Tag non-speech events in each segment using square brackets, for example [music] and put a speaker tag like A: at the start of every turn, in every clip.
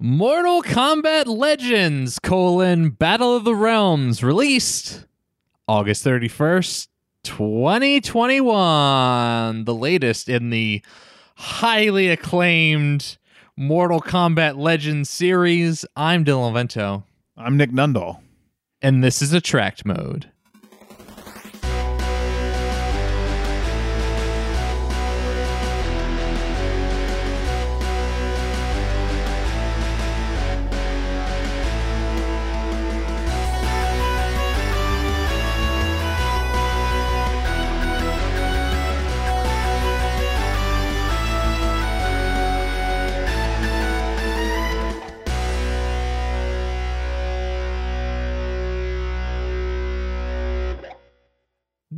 A: Mortal Kombat Legends colon Battle of the Realms released August 31st, 2021. The latest in the highly acclaimed Mortal Kombat Legends series. I'm Dylan Vento,
B: I'm Nick Nundahl.
A: and this is Attract Mode.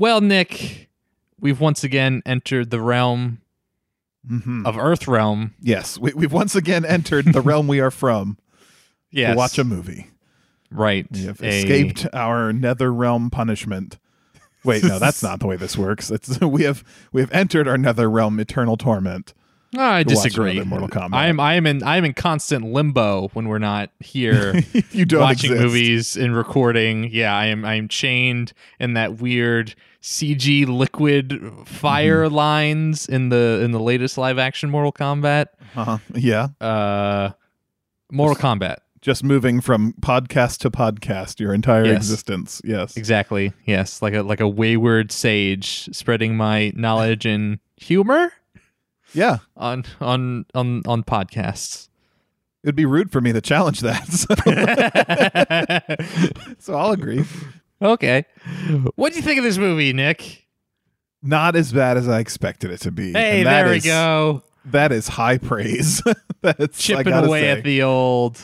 A: Well, Nick, we've once again entered the realm
B: hmm
A: of Earth Realm.
B: Yes, we, we've once again entered the realm we are from
A: Yes.
B: to watch a movie.
A: right.
B: We have
A: a-
B: escaped our nether realm punishment. Wait, no, that's [laughs] not the way this works. It's [laughs] we have we have entered our nether realm eternal torment.
A: I disagree.
B: Mortal Kombat.
A: I am I am in I am in constant limbo when we're not here [laughs]
B: you don't
A: watching
B: exist.
A: movies and recording. Yeah, I am I am chained in that weird CG liquid fire
B: Mm-hmm.
A: lines in the in the latest live action Mortal Kombat.
B: Uh-huh. Yeah,
A: Uh Mortal Kombat.
B: just moving from podcast to podcast your entire
A: Yes.
B: existence. Yes.
A: Exactly. Yes, like a like a wayward sage spreading my knowledge and humor
B: Yeah.
A: on on on on podcasts.
B: It would be rude for me to challenge that. [laughs] So, [laughs] so I'll agree.
A: okay. What do you think of this movie, Nick?
B: Not as bad as I expected it to be.
A: Hey, there we
B: is-
A: go.
B: That is high praise. [laughs] That's
A: Chipping away
B: say.
A: at the old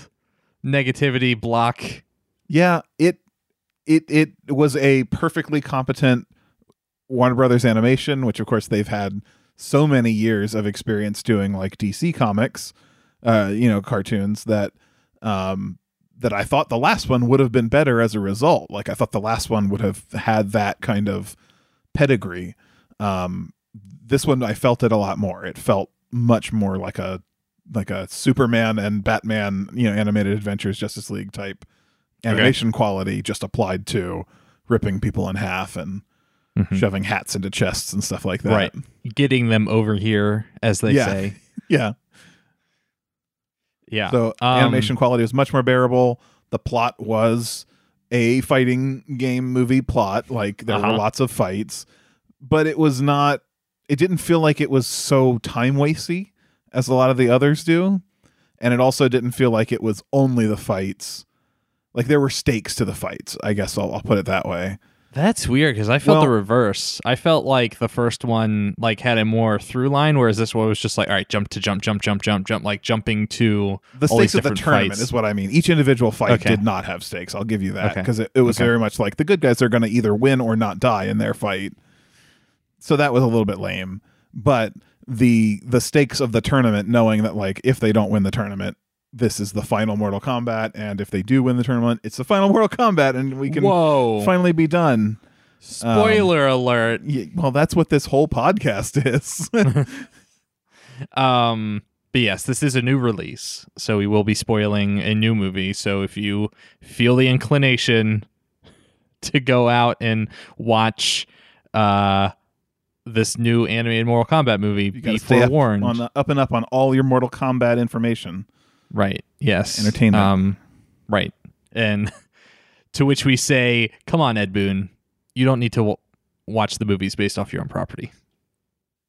A: negativity block.
B: Yeah, it it it was a perfectly competent Warner Brothers animation, which of course they've had so many years of experience doing like DC comics, uh, you know, cartoons that um that I thought the last one would have been better as a result. Like I thought the last one would have had that kind of pedigree. Um this one I felt it a lot more. It felt much more like a like a Superman and Batman, you know, animated adventures Justice League type animation quality just applied to ripping people in half and
A: Mhm.
B: shoving hats into chests and stuff like that.
A: Right. Getting them over here, as they
B: Yeah.
A: say. [laughs]
B: Yeah.
A: Yeah.
B: So
A: Um,
B: animation quality was much more bearable. The plot was a fighting game movie plot. Like there
A: Uh-huh.
B: were lots of fights, but it was not. It didn't feel like it was so time wasty as a lot of the others do, and it also didn't feel like it was only the fights. Like there were stakes to the fights. I guess I'll, I'll put it that way.
A: That's weird because I felt the reverse. I felt like the first one like had a more through line, whereas this one was just like, all right, jump to jump, jump, jump, jump, jump, like jumping to
B: The stakes of the tournament
A: fights.
B: is what I mean. Each individual fight
A: Okay.
B: did not have stakes. I'll give you that
A: Okay.
B: because it, it was
A: Okay.
B: very much like the good guys are going to either win or not die in their fight. So that was a little bit lame. But the the stakes of the tournament, knowing that like if they don't win the tournament, this is the final Mortal Kombat, and if they do win the tournament, it's the final [laughs] Mortal Kombat, and we can
A: Whoa!
B: finally be done.
A: Spoiler alert.
B: Y- Well, that's what this whole podcast [laughs] is. [laughs]
A: Um, but yes, this is a new release, so we will be spoiling a new movie. So if you feel the inclination to go out and watch uh this new animated Mortal Kombat movie,
B: you
A: be
B: got stay up
A: forewarned.
B: on the, up and up on all your Mortal Kombat information.
A: Right. Yes.
B: Entertainment.
A: Um, right. And [laughs] to which we say, "Come on, Ed Boon, you don't need to w- watch the movies based off your own property."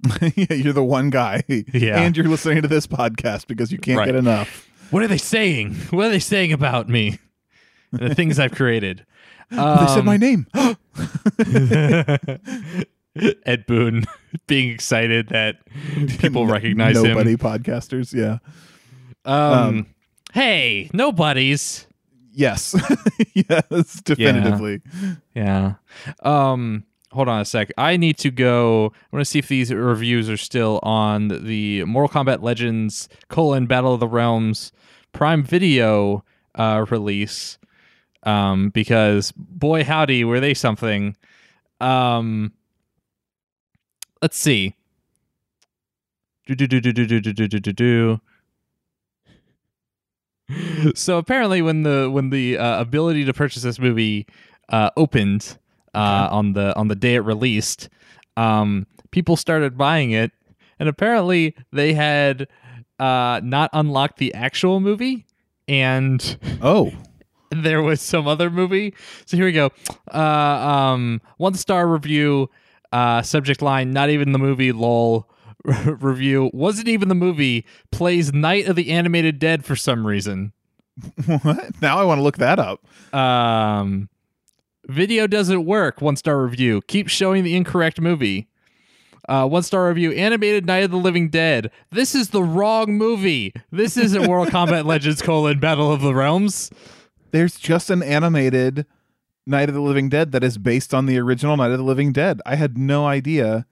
A: [laughs]
B: yeah, you're the one guy.
A: Yeah.
B: And you're listening to this podcast because you can't
A: Right.
B: get enough.
A: What are they saying? [laughs] What are they saying about me? The things I've created.
B: they said
A: Um,
B: my name. [gasps]
A: Ed Boon being excited that people recognize
B: Nobody
A: him.
B: podcasters. Yeah.
A: Um,
B: um,
A: hey, nobodies.
B: Yes. [laughs] yes, definitively.
A: Yeah. Um hold on a sec. I need to go I want to see if these reviews are still on the Mortal Kombat Legends colon Battle of the Realms Prime Video uh release. Um because boy howdy were they something. Um let's see. Do do do do do do do do do do. So apparently, when the when the uh, ability to purchase this movie uh, opened uh, on the on the day it released, um, people started buying it, and apparently they had uh, not unlocked the actual movie, and [laughs]
B: Oh,
A: there was some other movie. So here we go. Uh, um, one star review. Uh, subject line: Not even the movie. Lol. [laughs] review wasn't even the movie. Plays Night of the Animated Dead for some reason.
B: what? Now I want to look that up.
A: Um, video doesn't work. One star review. Keep showing the incorrect movie. Uh, one star review. Animated Night of the Living Dead. This is the wrong movie. This isn't World Combat [laughs] Legends: colon Battle of the Realms.
B: There's just an animated Night of the Living Dead that is based on the original Night of the Living Dead. I had no idea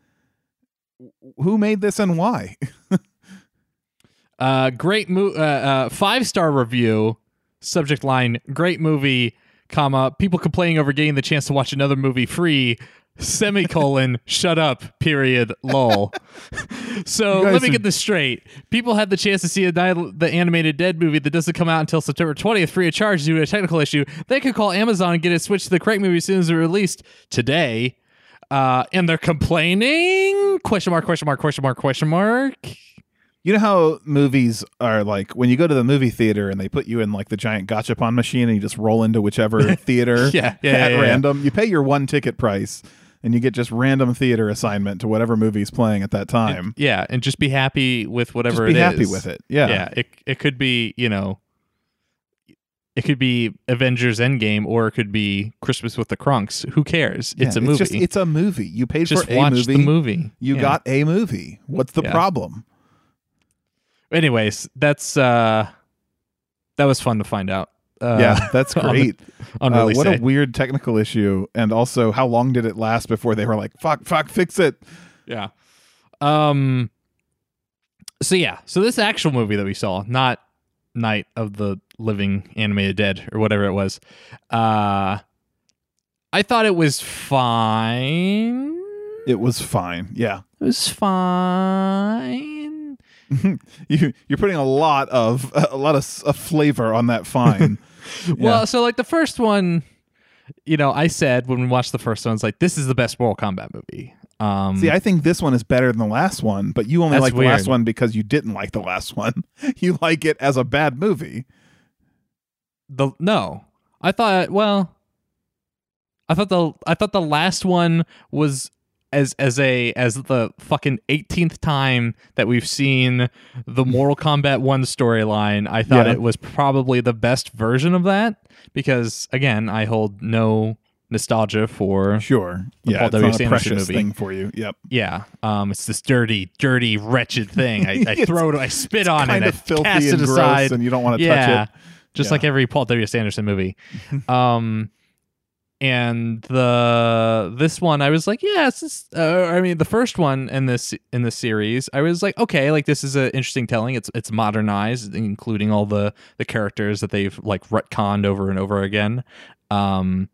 B: who made this and why.
A: Uh, great mo- uh, uh, five star review. Subject line: Great movie, comma people complaining over getting the chance to watch another movie free. Semicolon. [laughs] shut up. Period. Lol. so let me
B: are-
A: get this straight. People had the chance to see the animated Dead movie that doesn't come out until September 20th, free of charge due to a technical issue. They could call Amazon and get it switched to the correct movie as soon as it released today. Uh, and they're complaining? Question mark? Question mark? Question mark? Question mark?
B: You know how movies are like when you go to the movie theater and they put you in like the giant gachapon machine and you just roll into whichever [laughs] theater
A: Yeah, yeah,
B: at
A: yeah,
B: random. You pay your one ticket price and you get just random theater assignment to whatever movie's playing at that time.
A: Yeah, and just be happy with
B: Just
A: whatever
B: be happy with it. Yeah.
A: Yeah, it it could be, you know, it could be Avengers Endgame or it could be Christmas with the Crunks. Who cares?
B: Yeah,
A: it's a movie.
B: just it's a movie. You paid
A: Just
B: for a
A: watch
B: movie.
A: the movie.
B: You
A: Yeah.
B: got a movie. What's the
A: Yeah.
B: problem?
A: Anyways, that's uh that was fun to find out. Uh,
B: yeah, that's [laughs]
A: on the-
B: great.
A: on
B: Uh, what
A: day.
B: a weird technical issue. And also, how long did it last before they were like, "Fuck, fuck, fix it"?
A: Yeah. Um. So yeah, so this actual movie that we saw, not Night of the Living Animated Dead or whatever it was, uh, I thought it was fine.
B: It was fine. Yeah,
A: It was fine. [laughs]
B: you you're putting a lot of a lot of, of flavor on that fine. [laughs]
A: Well, so like the first one, you know, I said when we watched the first one, it's like this is the best Mortal Kombat movie. Um,
B: See, I think this one is better than the last one, but you only like the last one because you didn't like the last one. [laughs] You like it as a bad movie.
A: The no i thought well i thought the i thought the last one was as as a as the fucking 18th time that we've seen the mortal kombat 1 storyline i thought
B: Yeah.
A: it was probably the best version of that because again i hold no nostalgia for
B: Sure.
A: The
B: yeah,
A: Paul
B: it's
A: W.
B: not a precious
A: movie.
B: thing for you. Yep.
A: yeah um it's this dirty dirty wretched thing i, I [laughs] throw it i spit on
B: kind
A: it
B: of
A: I
B: filthy
A: cast
B: and
A: it
B: gross,
A: aside
B: and you don't want to
A: yeah,
B: touch it.
A: Just
B: Yeah.
A: like every Paul W. S. Anderson movie. [laughs] um, and the this one, I was like, yeah, it's just, uh, I mean, the first one in this in the series, I was like, okay, like this is an interesting telling. It's it's modernized, including all the the characters that they've like retconned over and over again. Um,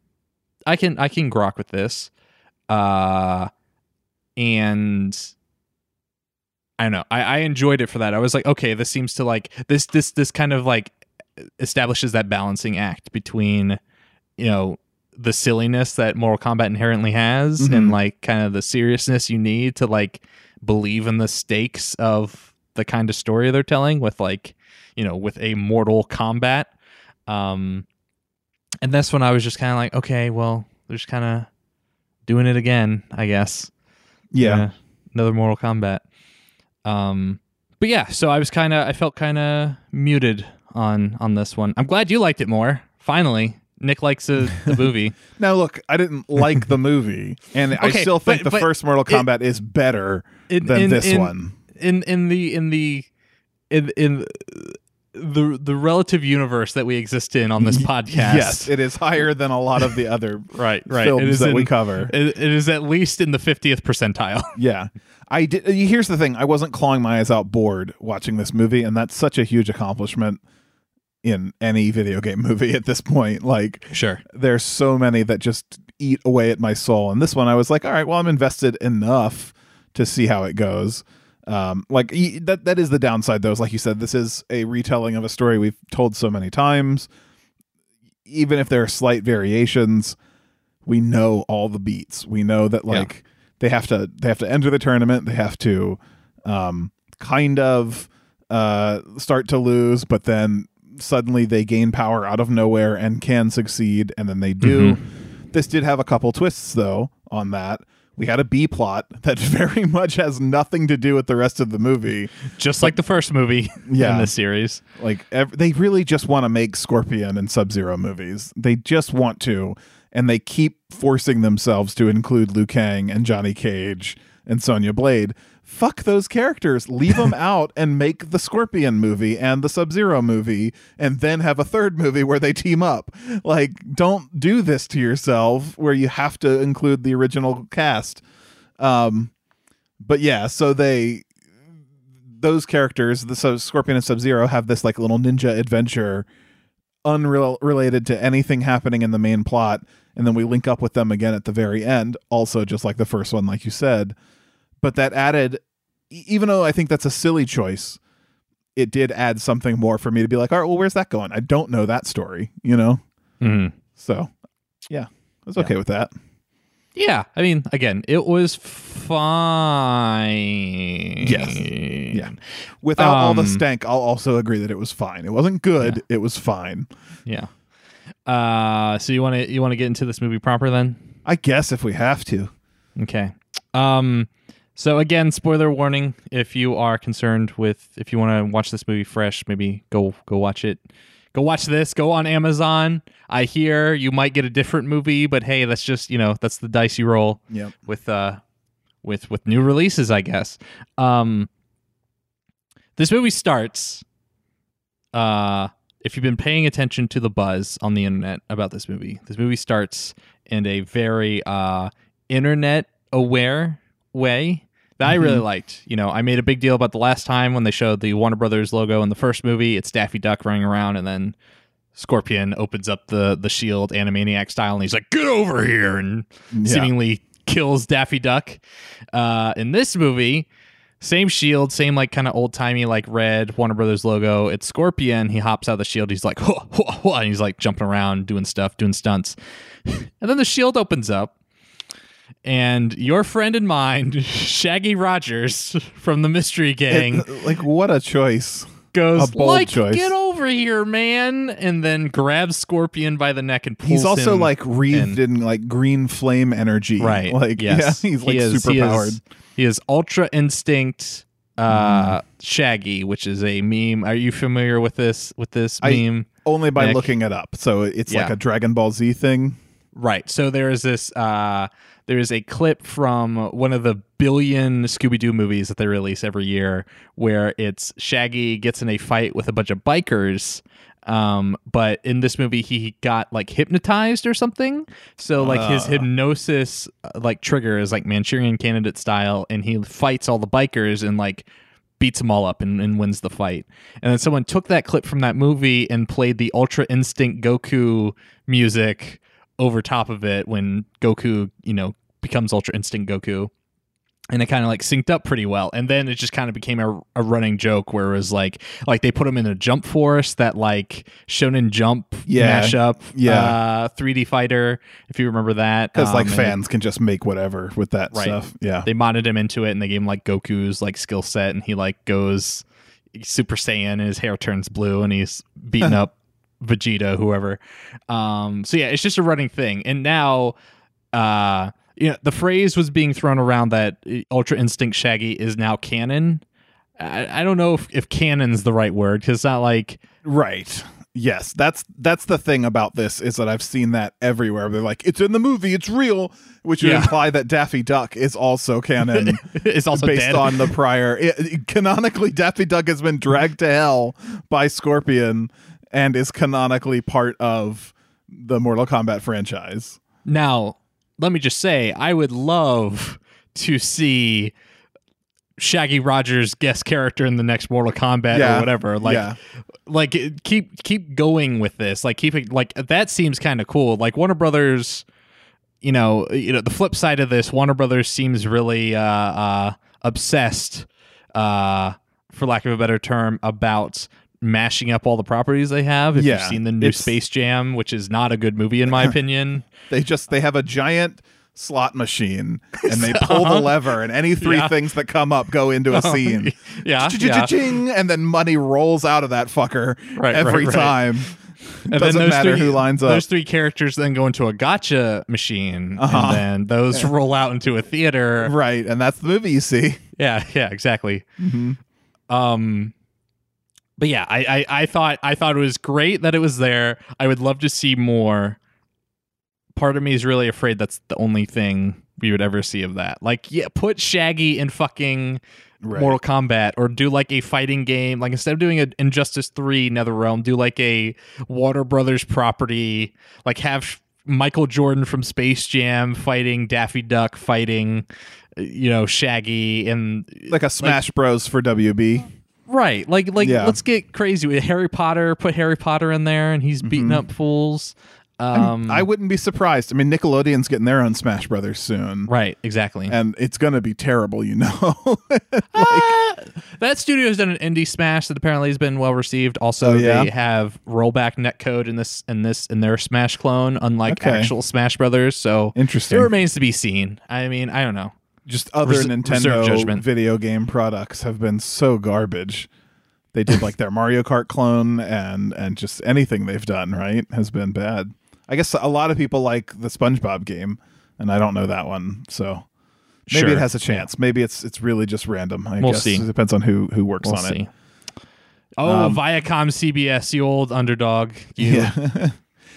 A: I can I can grok with this. Uh, and I don't know. I, I enjoyed it for that. I was like, okay, this seems to like this this this kind of like establishes that balancing act between, you know, the silliness that Mortal Kombat inherently has and
B: Mhm.
A: like kind of the seriousness you need to like believe in the stakes of the kind of story they're telling with like, you know, with a Mortal Kombat. Um and that's when I was just kind of like, okay, well, they're just kind of doing it again, I guess
B: Yeah.
A: uh, another Mortal Kombat. Um, but yeah, so I was kind of, I felt kind of muted on on this one. I'm glad you liked it more. Finally, Nick likes a, the [laughs] movie.
B: Now, look, I didn't like the movie, and I still think
A: but-
B: the
A: but
B: first Mortal Kombat is better
A: In,
B: than
A: in-
B: this
A: in-
B: one.
A: in in the in the in in the the relative universe that we exist in on this podcast.
B: Yes, it is higher than a lot of the other [laughs]
A: right, right.
B: films
A: it is
B: that
A: in,
B: we cover.
A: It, it is at least in the 50th percentile. [laughs]
B: Yeah. I did here's the thing, I wasn't clawing my eyes out bored watching this movie and that's such a huge accomplishment in any video game movie at this point. Like
A: Sure.
B: there's so many that just eat away at my soul. And this one I was like, all right, well I'm invested enough to see how it goes. Um, like that that is the downside though. Is like you said, this is a retelling of a story we've told so many times. Even if there are slight variations, we know all the beats. We know that
A: Yeah.
B: like they have to they have to enter the tournament. They have to um, kind of uh, start to lose, but then suddenly they gain power out of nowhere and can succeed, and then they do. Mm-hmm. This did have a couple twists though on that. We had a B plot [laughs] that very much has nothing to do with the rest of the movie.
A: Just like the first movie [laughs]
B: Yeah.
A: in the series.
B: Like ev- they really just want to make Scorpion and Sub Zero movies. They just want to, and they keep forcing themselves to include Liu Kang and Johnny Cage and Sonya Blade. Fuck those characters. Leave them [laughs] out and make the Scorpion movie and the Sub Zero movie, and then have a third movie where they team up. Like, don't do this to yourself where you have to include the original cast. Um, but yeah, so they those characters, the so Scorpion and Sub Zero, have this like little ninja adventure, unreal related to anything happening in the main plot, and then we link up with them again at the very end. Also, just like the first one, like you said, but that added, even though I think that's a silly choice, it did add something more for me to be like, all right, well, where's that going? I don't know that story, you know.
A: Mhm.
B: So, yeah, I was okay with that.
A: Yeah, I mean, again, it was fine.
B: Yes. Yeah. Without all the
A: Um,
B: stank, I'll also agree that it was fine. It wasn't good. It was fine.
A: yeah. Uh, so you want to you want to get into this movie proper then?
B: I guess if we have to.
A: Okay. Um so again, spoiler warning if you are concerned with if you want to watch this movie fresh, maybe go go watch it. Go watch this, go on Amazon. I hear you might get a different movie, but hey, that's just, you know, that's the dice you roll
B: Yep.
A: with uh with with new releases, I guess. Um this movie starts uh if you've been paying attention to the buzz on the internet about this movie, this movie starts in a very uh internet aware way that I really liked. You know, I made a big deal about the last time when they showed the Warner Brothers logo in the first movie. It's Daffy Duck running around and then Scorpion opens up the the shield Animaniac style and he's like, "Get over here!" and
B: Yeah.
A: seemingly kills Daffy Duck. Uh, in this movie, same shield, same like kind of old timey like red Warner Brothers logo. It's Scorpion. He hops out of the shield. He's like, [laughs] and he's like jumping around, doing stuff, doing stunts. [laughs] and then the shield opens up, and your friend and mine, [laughs] Shaggy Rogers from the Mystery Gang,
B: It- like what a choice.
A: goes
B: a bold
A: like,
B: choice.
A: "Get over here, man!" and then grabs Scorpion by the neck and pulls him.
B: He's also like wreathed in like green flame energy.
A: Right. [laughs]
B: Like
A: yes.
B: yeah, he's like
A: He is-
B: super
A: he is-
B: powered.
A: He is Ultra Instinct uh Shaggy, which is a meme. Are you familiar with this with this
B: I-
A: meme?
B: Only by
A: Nick.
B: looking it up. So it's like a Dragon Ball Z thing.
A: Right. So there is this uh there is a clip from one of the billion Scooby Doo movies that they release every year where it's Shaggy gets in a fight with a bunch of bikers. Um, but in this movie, he got like hypnotized or something. So like his
B: Ah.
A: hypnosis uh, like trigger is like Manchurian Candidate style, and he fights all the bikers and like beats them all up and, and wins the fight. And then someone took that clip from that movie and played the Ultra Instinct Goku music over top of it when Goku, you know, becomes Ultra Instinct Goku. And it kind of like synced up pretty well. And then it just kind of became a, a running joke where it was like, like they put him in a jump force that like Shonen Jump
B: Yeah.
A: mashup,
B: Yeah.
A: uh, 3D fighter, if you remember that.
B: Because like
A: Um, and
B: fans can just make whatever with that
A: Right.
B: stuff. Yeah.
A: they modded him into it and they gave him like Goku's like skill set and he like goes Super Saiyan and his hair turns blue and he's beating [laughs] up Vegeta, whoever. Um, so yeah, it's just a running thing. And now, uh, you know, the phrase was being thrown around that uh, Ultra Instinct Shaggy is now canon. I, I don't know if, if canon's the right word because it's not like
B: Right. Yes, that's that's the thing about this is that I've seen that everywhere. They're like, it's in the movie, it's real, which would
A: Yeah.
B: imply that Daffy Duck is also canon [laughs]
A: it's also
B: based
A: dead.
B: on the prior. It- it- canonically, Daffy Duck has been dragged to hell by Scorpion and is canonically part of the Mortal Kombat franchise.
A: Now, let me just say, I would love to see Shaggy Rogers guest character in the next Mortal Kombat
B: Yeah,
A: or whatever. Like,
B: yeah.
A: like keep keep going with this. Like, keep it like that seems kind of cool. Like Warner Brothers, you know, you know, the flip side of this, Warner Brothers seems really uh, uh, obsessed uh, for lack of a better term, about mashing up all the properties they have. If
B: Yeah,
A: you've seen the new Space Jam, which is not a good movie in my [laughs] opinion.
B: They just they have a giant slot machine and they [laughs] pull the
A: Uh-huh.
B: lever and any three
A: Yeah.
B: things that come up go into a [laughs] scene.
A: yeah, yeah.
B: And then money rolls out of that fucker
A: Right,
B: every
A: right, right.
B: time.
A: And
B: Doesn't
A: those
B: matter
A: three,
B: who lines up.
A: Those three characters then go into a gacha machine,
B: Uh-huh.
A: and then those roll out into a theater.
B: Right, and that's the movie you see.
A: Yeah, yeah, exactly.
B: Mhm.
A: Um, but yeah, I, I, I thought I thought it was great that it was there. I would love to see more. Part of me is really afraid that's the only thing we would ever see of that. Like, yeah, put Shaggy in fucking
B: Right.
A: Mortal Kombat, or do like a fighting game. Like instead of doing an Injustice Three NetherRealm, do like a Warner Brothers property. Like have Michael Jordan from Space Jam fighting Daffy Duck, fighting you know Shaggy, and
B: Like a Smash Bros for WB.
A: Right. Like like
B: Yeah.
A: let's get crazy with Harry Potter, put Harry Potter in there and he's beating
B: Mhm.
A: up fools. Um
B: I wouldn't be surprised. I mean, Nickelodeon's getting their own Smash Brothers soon.
A: Right, exactly.
B: And it's going to be terrible, you know. [laughs]
A: Ah, that studio has done an indie smash that apparently has been well received. Also,
B: Oh, yeah?
A: they have rollback netcode in this in this in their Smash clone, unlike
B: Okay.
A: actual Smash Brothers. So
B: interesting.
A: it remains to be seen. I mean, I don't know.
B: Just other
A: Res-
B: Nintendo video game products have been so garbage. They did like their Mario Kart clone and and just anything they've done, right, has been bad. I guess a lot of people like the SpongeBob game, and I don't know that one, so maybe
A: Sure.
B: it has a chance. Maybe it's it's really just random. I
A: We'll
B: guess
A: see.
B: it depends on who who works
A: We'll
B: on
A: see.
B: it.
A: Oh,
B: Um,
A: Viacom CBS, you old underdog. You. [laughs]
B: Yeah.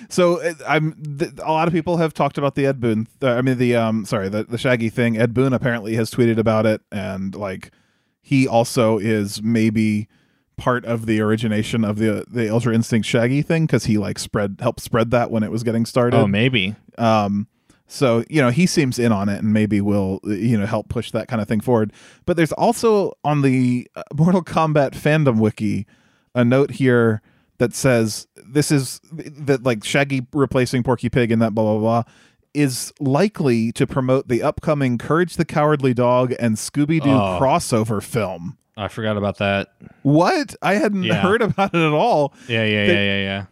B: So uh, I'm th- a lot of people have talked about the Ed Boon. Uh, I mean the um sorry the the Shaggy thing. Ed Boon apparently has tweeted about it, and like he also is maybe part of the origination of the the Ultra Instinct Shaggy thing because he like spread helped spread that when it was getting started.
A: Oh, maybe.
B: Um, so you know he seems in on it and maybe will you know help push that kind of thing forward. But there's also on the uh, Mortal Kombat fandom wiki a note here that says this is that like Shaggy replacing Porky Pig and that blah blah blah is likely to promote the upcoming Courage the Cowardly Dog and Scooby Doo
A: Oh.
B: crossover film.
A: I forgot about that.
B: What? I hadn't
A: Yeah.
B: heard about it at all.
A: Yeah, yeah,
B: They-
A: yeah, yeah, yeah.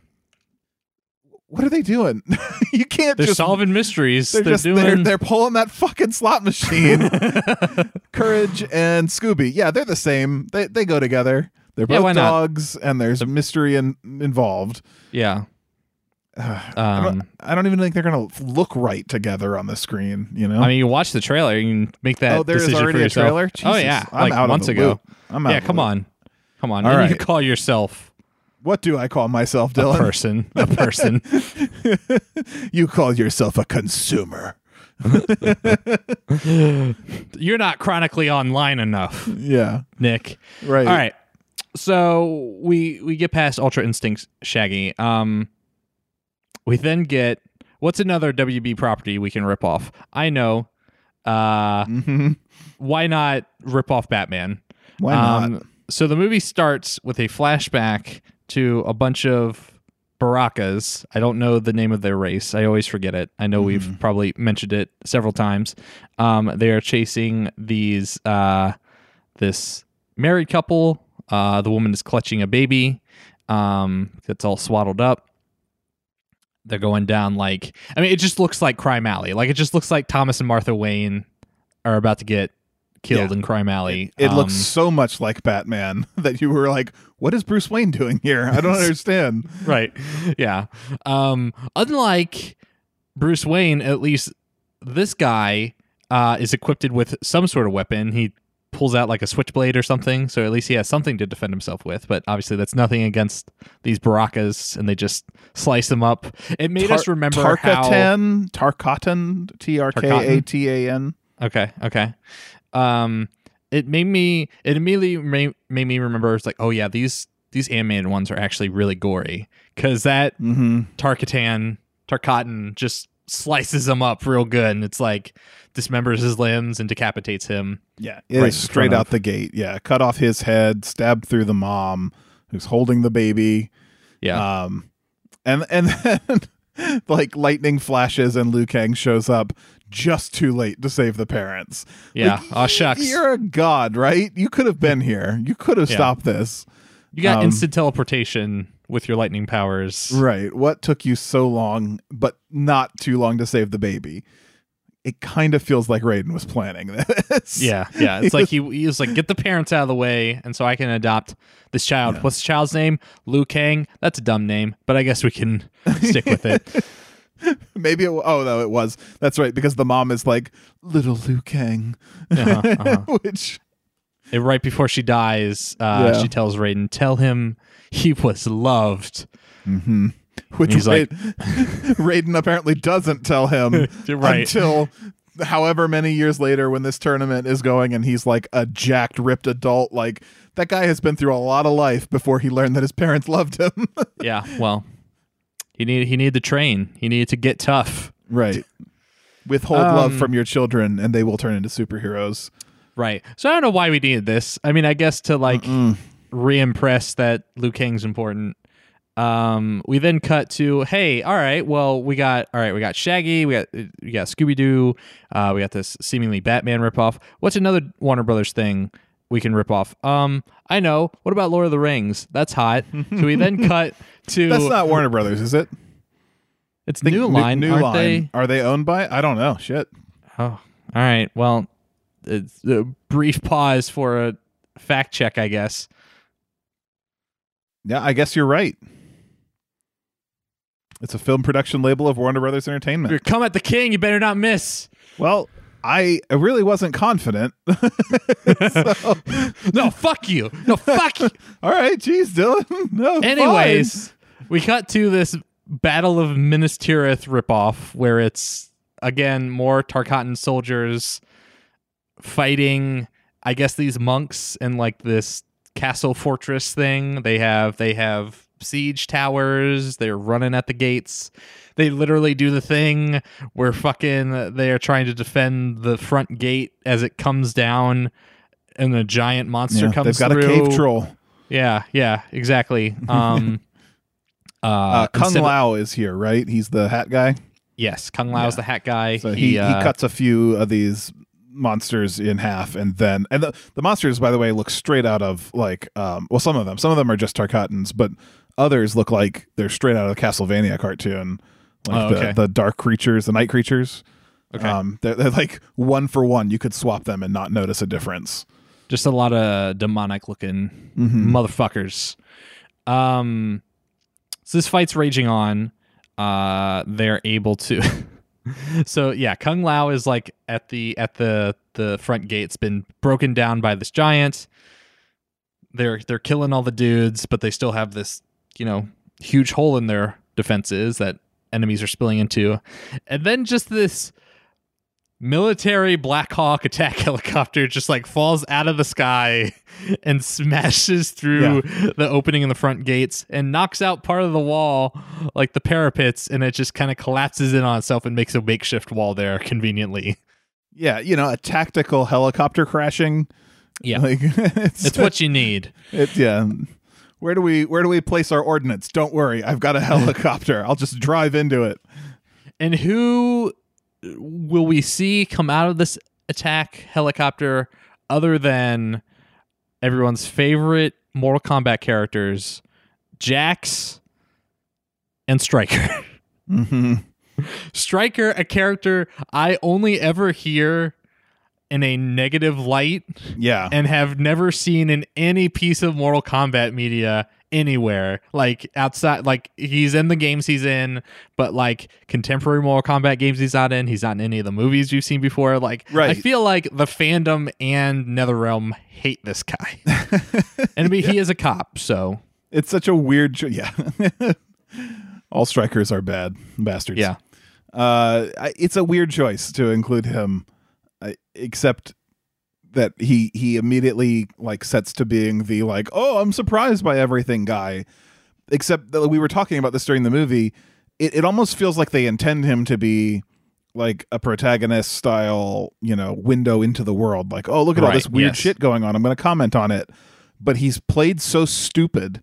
B: What are they doing? [laughs] you can't
A: They're
B: just
A: solving mysteries.
B: They're,
A: They're,
B: just
A: doing.
B: they're, they're pulling that fucking slot machine. [laughs] Courage and Scooby. Yeah, they're the same. They they go together. They're
A: Yeah,
B: both
A: not?
B: dogs, and there's a mystery in, involved.
A: yeah. [sighs]
B: I,
A: Um,
B: don't, I don't even think they're gonna look right together on the screen. You know.
A: I mean, you watch the trailer, you can make that
B: oh, there is
A: decision for
B: already a
A: yourself.
B: trailer.
A: oh yeah,
B: I'm
A: like
B: out
A: months
B: of the
A: ago.
B: loop. I'm out
A: Yeah, come on, come on.
B: All
A: and you call yourself
B: What do I call myself,
A: a
B: Dylan?
A: person. A person. [laughs]
B: you call yourself a consumer. [laughs]
A: You're not chronically online enough,
B: Yeah.
A: Nick.
B: Right.
A: All right. So we we get past Ultra Instincts Shaggy. Um we then get what's another WB property we can rip off? I know. Uh
B: hmm
A: why not rip off Batman?
B: Why not?
A: Um, so the movie starts with a flashback to a bunch of Barakas. I don't know the name of their race. I always forget it. I know we've probably mentioned it several times. Um, they are chasing these uh, this married couple. Uh, the woman is clutching a baby um, that's all swaddled up. They're going down like I mean, it just looks like Crime Alley. Like it just looks like Thomas and Martha Wayne are about to get killed
B: Yeah.
A: in Crime Alley.
B: It
A: Um,
B: looks so much like Batman [laughs] that you were like, "What is Bruce Wayne doing here? I don't [laughs] understand."
A: right yeah um unlike bruce wayne at least this guy uh is equipped with some sort of weapon he pulls out like a switchblade or something so at least he has something to defend himself with but obviously that's nothing against these barakas and they just slice them up. It made us
B: Tar-
A: remember how
B: Tarkatan, Tarkatan, T R K A T A N.
A: okay okay. Um it made me it immediately made, made me remember it's like oh yeah these these animated ones are actually really gory because that
B: Mm-hmm.
A: Tarkatan, Tarkatan just slices him up real good, and it's like dismembers his limbs and decapitates him.
B: Yeah, it is
A: Right in
B: straight out
A: of-
B: the gate. Yeah, cut off his head, stabbed through the mom who's holding the baby.
A: Yeah,
B: Um, and and then [laughs] like lightning flashes and Liu Kang shows up, just too late to save the parents.
A: Yeah.
B: Like,
A: oh shucks.
B: You're a god, right? You could have been here. You could have
A: Yeah.
B: stopped this.
A: You got
B: um,
A: instant teleportation with your lightning powers.
B: Right. What took you so long, but not too long to save the baby? It kind of feels like Raiden was planning [laughs] this.
A: Yeah, yeah. It's like he, he was like, get the parents out of the way, and so I can adopt this child.
B: Yeah.
A: What's the child's name? Liu Kang. That's a dumb name, but I guess we can stick with it. [laughs]
B: Maybe it. Oh no, it was. That's right. Because the mom is like little Liu Kang,
A: Uh-huh, [laughs] uh-huh.
B: which
A: And right before she dies, uh,
B: Yeah.
A: she tells Raiden, "Tell him he was loved."
B: which
A: He's like- [laughs]
B: Raiden, apparently doesn't tell him [laughs]
A: Right.
B: until however many years later when this tournament is going and he's like a jacked ripped adult like that guy has been through a lot of life before he learned that his parents loved him [laughs]
A: Yeah. Well, he needed he needed to train. He needed to get tough.
B: right withhold love
A: Um,
B: from your children and they will turn into superheroes
A: Right. So I don't know why we needed this. I mean, I guess to like re-impress that Liu Kang's important. Um, we then cut to hey, all right, well, we got all right, we got Shaggy, we got we got Scooby Doo, uh, we got this seemingly Batman ripoff. What's another Warner Brothers thing we can rip off? Um, I know. What about Lord of the Rings? That's hot. so we then [laughs] cut to
B: that's not warner brothers is it
A: it's
B: the
A: New Line,
B: new
A: aren't
B: line
A: they?
B: are they owned by i don't know shit
A: Oh, all right. Well, it's a brief pause for a fact check, I guess.
B: Yeah i guess you're right it's a film production label of warner brothers entertainment You're
A: Come at the king, you better not miss.
B: Well, I really wasn't confident. [laughs] So- [laughs]
A: No, fuck you. No, fuck you. [laughs]
B: all right, geez, Dylan. No.
A: Anyways, we cut to this Battle of Minas Tirith ripoff where it's again more Tarkatan soldiers fighting I guess these monks in like this castle fortress thing. They have they have siege towers, they're running at the gates. They literally do the thing where fucking they are trying to defend the front gate as it comes down and a giant monster
B: Yeah,
A: comes
B: they've got
A: through.
B: a cave troll.
A: Yeah, yeah, exactly. [laughs] Um, uh,
B: Uh, Kung
A: instead
B: Lao is here, right? He's the hat guy.
A: yes, Kung Lao's
B: Yeah.
A: the hat guy.
B: So he, he,
A: uh,
B: cuts a few of these monsters in half and then and the, the monsters by the way look straight out of like um well some of them some of them are just Tarkatans but others look like they're straight out of the Castlevania cartoon like
A: Oh, okay.
B: the, the dark creatures the night creatures
A: Okay.
B: um they're, they're like one for one you could swap them and not notice a difference
A: just a lot of demonic looking
B: Mm-hmm.
A: motherfuckers. Um, so this fight's raging on. Uh, they're able to. [laughs] [laughs] so yeah, Kung Lao is like at the at the the front gate's been broken down by this giant. They're they're killing all the dudes, but they still have this you know huge hole in their defenses that enemies are spilling into, and then just this military Black Hawk attack [laughs] helicopter just like falls out of the sky [laughs] and smashes through the opening in the front gates and knocks out part of the wall, like the parapets, and it just kind of collapses in on itself and makes a makeshift wall there conveniently.
B: yeah you know a tactical helicopter crashing
A: Yeah.
B: like [laughs] it's,
A: It's what you need.
B: It yeah. Where do we where do we place our ordnance? Don't worry, I've got a helicopter. I'll just drive into it.
A: And who will we see come out of this attack helicopter other than everyone's favorite Mortal Kombat characters, Jax and Striker? [laughs]
B: Mm-hmm.
A: Striker, a character I only ever hear in a negative light
B: Yeah.
A: and have never seen in any piece of Mortal Kombat media anywhere. Like outside, like he's in the games he's in, but like contemporary Mortal Kombat games he's not in. He's not in any of the movies you've seen before. Like
B: right.
A: I feel like the fandom and NetherRealm hate this guy. [laughs] and I mean, he is a cop, so
B: it's such a weird yeah. [laughs] All strikers are bad bastards.
A: yeah.
B: Uh I, it's a weird choice to include him uh, except that he he immediately like sets to being the like oh I'm surprised by everything guy. Except that we were talking about this during the movie it, it almost feels like they intend him to be like a protagonist style you know window into the world. Like oh look at all this weird
A: yes.
B: shit going on. I'm going to comment on it. But he's played so stupid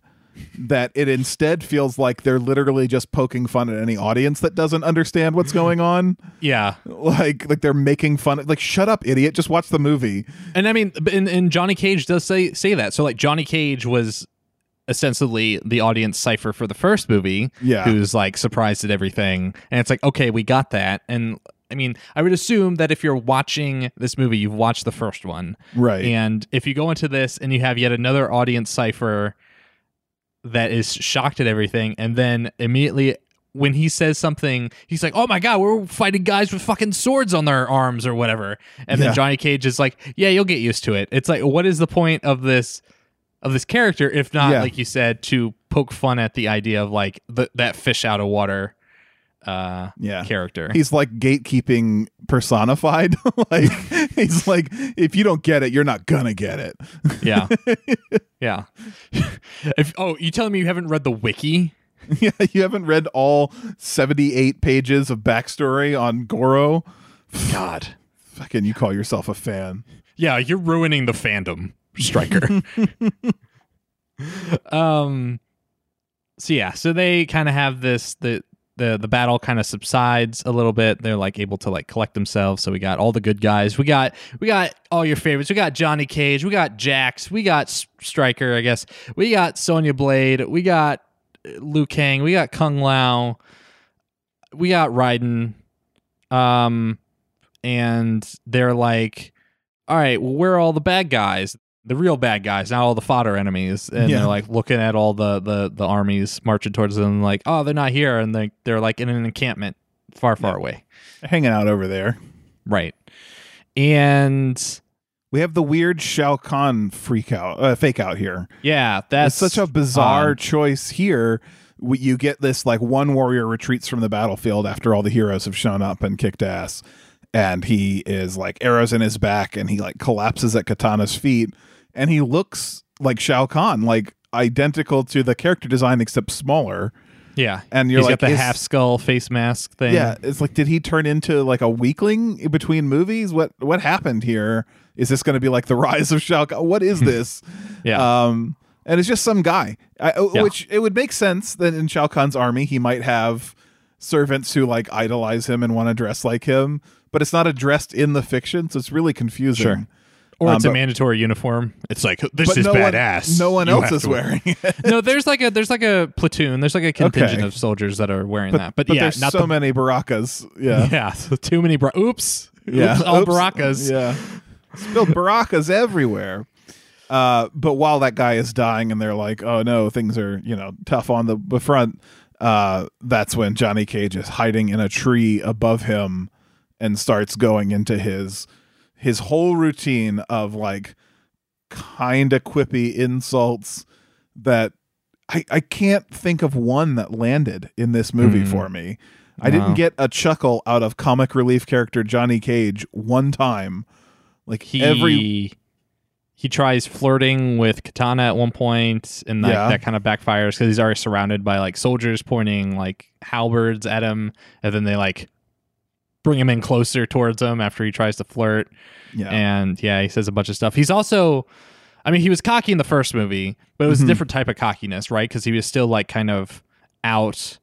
B: that it instead feels like they're literally just poking fun at any audience that doesn't understand what's going on.
A: Yeah,
B: Like like they're making fun. Of, like shut up, idiot! Just watch the movie.
A: and I mean, and, and Johnny Cage does say say that. So like Johnny Cage was ostensibly the audience cipher for the first movie.
B: Yeah.
A: who's like surprised at everything, and it's like okay, we got that. And I mean, I would assume that if you're watching this movie, you've watched the first one,
B: Right.
A: And if you go into this and you have yet another audience cipher that is shocked at everything, and then immediately when he says something, he's like, "Oh my god, we're fighting guys with fucking swords on their arms or whatever," and
B: Yeah.
A: then Johnny Cage is like, "Yeah, you'll get used to it." It's like, what is the point of this of this character if not,
B: Yeah.
A: like you said, to poke fun at the idea of like the, that fish out of water uh
B: Yeah.
A: character?
B: He's like gatekeeping personified. [laughs] like he's like, if you don't get it, you're not gonna get it.
A: Yeah. [laughs] yeah. if oh, you telling me you haven't read the wiki?
B: yeah, you haven't read all 78 pages of backstory on Goro.
A: God.
B: Fucking, you call yourself a fan.
A: Yeah, you're ruining the fandom, Striker. [laughs] um so yeah, so they kind of have this the the the battle kind of subsides a little bit. They're like able to like collect themselves. So we got all the good guys. We got we got all your favorites. We got Johnny Cage. We got Jax. We got Striker. I guess we got Sonya Blade. We got uh, Liu Kang. We got Kung Lao. We got Raiden. Um, and they're like, all right, well, where are all the bad guys? The real bad guys, not all the fodder enemies. And
B: Yeah.
A: they're like looking at all the, the, the armies marching towards them, like, oh, they're not here. And they, they're like in an encampment far, far
B: Yeah.
A: away.
B: Hanging out over there.
A: Right. And
B: We have the weird Shao Kahn freak out, uh, fake out here.
A: yeah, that's
B: it's such a bizarre
A: odd.
B: choice here. We, you get this like one warrior retreats from the battlefield after all the heroes have shown up and kicked ass, and he is like arrows in his back, and he like collapses at Katana's feet, and he looks like Shao Kahn, like identical to the character design except smaller.
A: Yeah.
B: And you're
A: He's
B: like,
A: got the half skull face mask thing.
B: Yeah, it's like, did he turn into like a weakling between movies? What what happened here? Is this going to be like the [laughs] rise of Shao Kahn? What is [laughs] this?
A: Yeah.
B: Um, and it's just some guy, I, uh,
A: Yeah.
B: which it would make sense that in Shao Kahn's army he might have servants who like idolize him and want to dress like him, but it's not addressed in the fiction, so it's really confusing.
A: Sure. Or
B: um,
A: it's a mandatory uniform. It's like this is
B: no
A: badass.
B: One, no one
A: You
B: else is wearing it.
A: no, there's like a there's like a platoon. There's like a contingent
B: Okay.
A: of soldiers that are wearing
B: but,
A: that. But,
B: but
A: yeah,
B: there's
A: not
B: so
A: the
B: many barakas. Yeah. [laughs]
A: yeah. So too many. Bra- Oops.
B: Yeah.
A: Oops, all
B: Oops.
A: barakas.
B: Yeah. Spilled barakas everywhere. Uh, but while that guy is dying and they're like, oh no, things are, you know, tough on the, the front, uh, that's when Johnny Cage is hiding in a tree above him and starts going into his his whole routine of like kind of quippy insults that I, I can't think of one that landed in this movie
A: Hmm.
B: for me. I
A: Wow.
B: didn't get a chuckle out of comic relief character Johnny Cage one time. Like
A: He
B: every
A: he tries flirting with Katana at one point, and like,
B: Yeah.
A: that kind of backfires because he's already surrounded by like soldiers pointing like halberds at him, and then they like bring him in closer towards him after he tries to flirt.
B: yeah,
A: And yeah, he says a bunch of stuff. He's also, I mean, he was cocky in the first movie, but it was
B: Mhm.
A: a different type of cockiness, right? Because he was still like kind of out.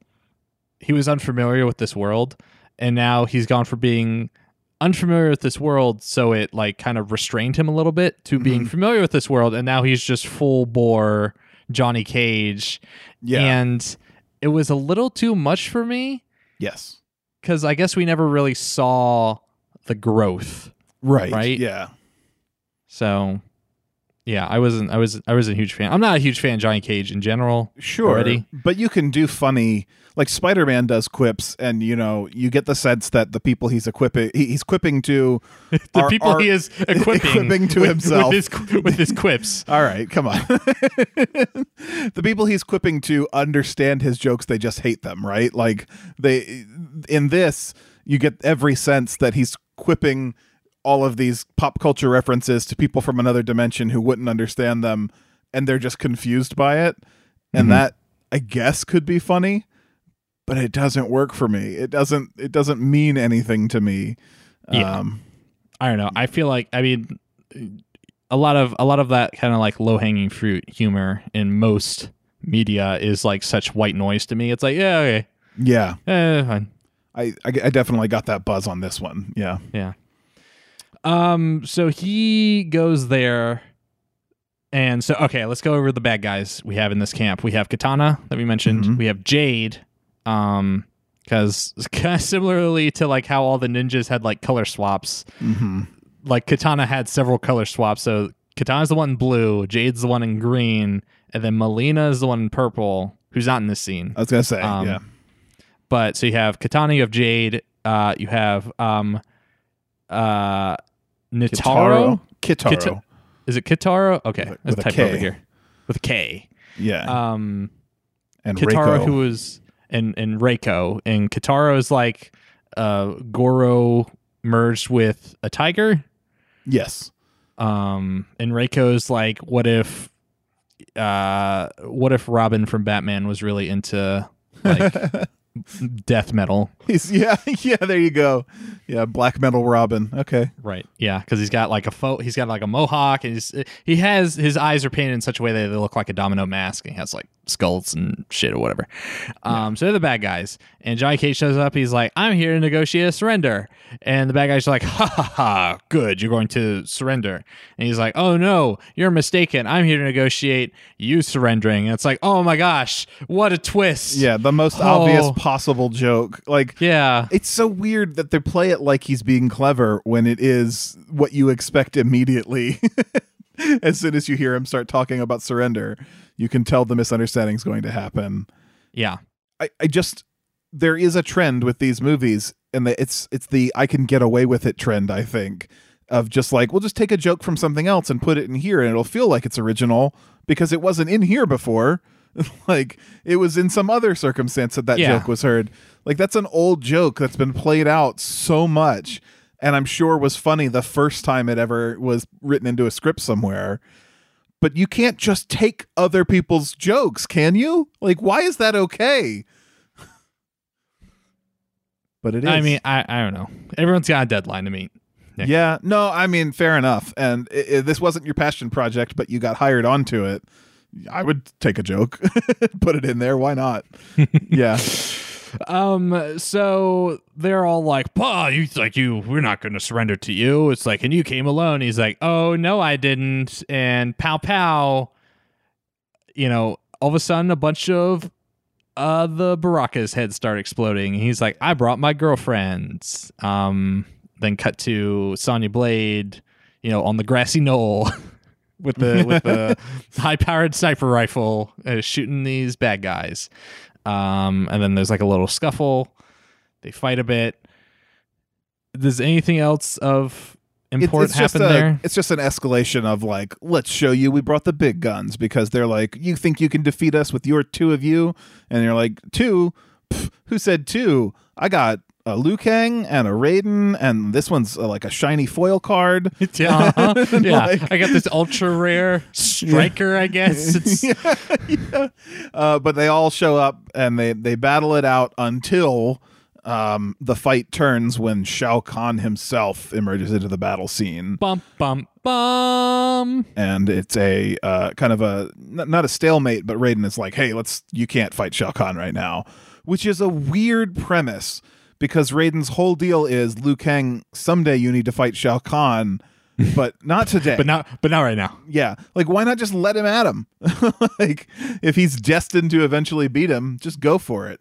A: He was unfamiliar with this world, and now he's gone from being unfamiliar with this world, so it like kind of restrained him a little bit to being
B: Mhm.
A: familiar with this world, and now he's just full bore Johnny Cage,
B: yeah,
A: and it was a little too much for me
B: yes,
A: because I guess we never really saw the growth.
B: right,
A: Right?
B: yeah,
A: So yeah, I wasn't I was I wasn't a huge fan. I'm not a huge fan of Johnny Cage in general.
B: sure.
A: Already?
B: But you can do funny, like Spider Man does quips, and you know you get the sense that the people he's equipping, he's quipping to. [laughs]
A: The
B: are-
A: people
B: are-
A: he is equipping,
B: equipping to
A: with,
B: himself.
A: with his, with his quips. [laughs]
B: All right, come on. [laughs] the people he's quipping to understand his jokes; they just hate them, right? Like they in this, you get every sense that he's quipping all of these pop culture references to people from another dimension who wouldn't understand them, and they're just confused by it. And
A: Mhm.
B: that, I guess, could be funny, but it doesn't work for me. It doesn't. It doesn't mean anything to me.
A: Yeah.
B: Um,
A: I don't know. I feel like I mean a lot of a lot of that kind of like low hanging fruit humor in most media is like such white noise to me. It's like, yeah, okay,
B: Yeah,
A: eh, fine.
B: I, I I definitely got that buzz on this one. Yeah.
A: Yeah. Um. So he goes there, and so okay, let's go over the bad guys we have in this camp. We have Katana that we mentioned.
B: Mhm.
A: We have Jade. Um. Because kind of similarly to like how all the ninjas had like color swaps,
B: hmm
A: like Kitana had several color swaps. So Kitana's the one in blue, Jade's the one in green, and then Mileena is the one in purple, who's not in this scene.
B: I was gonna say.
A: Um,
B: yeah.
A: But so you have Kitana, you have Jade, uh, you have um, uh, Nitaro.
B: Kitaro.
A: Kita- Is it Kitaro? Okay,
B: With
A: let's
B: with
A: type over here with a K.
B: Yeah.
A: Um,
B: and
A: Kitaro,
B: Reiko.
A: who was and and Reiko, and Kitaro is like uh, Goro merged with a tiger.
B: yes.
A: Um, and Reiko's like, what if, uh, what if Robin from Batman was really into like [laughs] death metal?
B: He's, yeah. [laughs] Yeah. There you go. Yeah. Black metal Robin. Okay.
A: Right. Yeah, because he's got like a fo- he's got like a mohawk, and he's, he has his eyes are painted in such a way that they look like a domino mask, and he has like skulls and shit or whatever. Um, so they're the bad guys, and Johnny Cage shows up. He's like, "I'm here to negotiate a surrender," and the bad guys are like, "Ha ha ha! Good, you're going to surrender." And he's like, "Oh no, you're mistaken. I'm here to negotiate you surrendering." And it's like, "Oh my gosh, what a twist!"
B: Yeah. The most
A: Oh.
B: obvious possible joke. Like.
A: yeah.
B: It's so weird that they play it like he's being clever when it is what you expect immediately. [laughs] as soon as you hear him start talking about surrender, you can tell the misunderstanding is going to happen.
A: Yeah.
B: I, I just there is a trend with these movies, and the, it's it's the I can get away with it trend. I think of just like we'll just take a joke from something else and put it in here, and it'll feel like it's original because it wasn't in here before. [laughs] like it was in some other circumstance that that
A: Yeah.
B: joke was heard. Like that's an old joke that's been played out so much, and I'm sure was funny the first time it ever was written into a script somewhere. But you can't just take other people's jokes, can you? Like, why is that okay? [laughs] but it is.
A: I mean, I I don't know. Everyone's got a deadline to meet. Nick.
B: yeah, no, I mean, fair enough. And i i this wasn't your passion project, but you got hired onto it. I would take a joke, [laughs] put it in there. Why not? yeah, [laughs]
A: Um, so they're all like, "Pa, you like you, we're not going to surrender to you." It's like, and you came alone. He's like, "Oh no, I didn't." And pow pow, you know, all of a sudden, a bunch of uh the Baraka's heads start exploding. He's like, "I brought my girlfriends." Um, then cut to Sonya Blade, you know, on the grassy knoll. [laughs] With the with the [laughs] high powered sniper rifle uh, shooting these bad guys, um, and then there's like a little scuffle. They fight a bit. Does anything else of import
B: it's just
A: happen
B: a,
A: there?
B: It's just an escalation of like, let's show you we brought the big guns because they're like, you think you can defeat us with your two of you, and you're like, two? Pff, who said two? I got a Liu Kang and a Raiden, and this one's uh, like a shiny foil card. [laughs]
A: yeah, uh-huh. [laughs] yeah.
B: Like-
A: I got this ultra rare Stryker. I guess [laughs] it's
B: yeah, yeah. Uh, but they all show up and they they battle it out until um, the fight turns when Shao Kahn himself emerges into the battle scene,
A: bump bump bum.
B: and it's a uh, kind of a n- not a stalemate, but Raiden is like, "Hey, let's you can't fight Shao Kahn right now," which is a weird premise because Raiden's whole deal is Liu Kang. Someday you need to fight Shao Kahn. [laughs] But not today.
A: But not but not right now.
B: Yeah. Like, why not just let him at him? [laughs] like, if he's destined to eventually beat him, just go for it.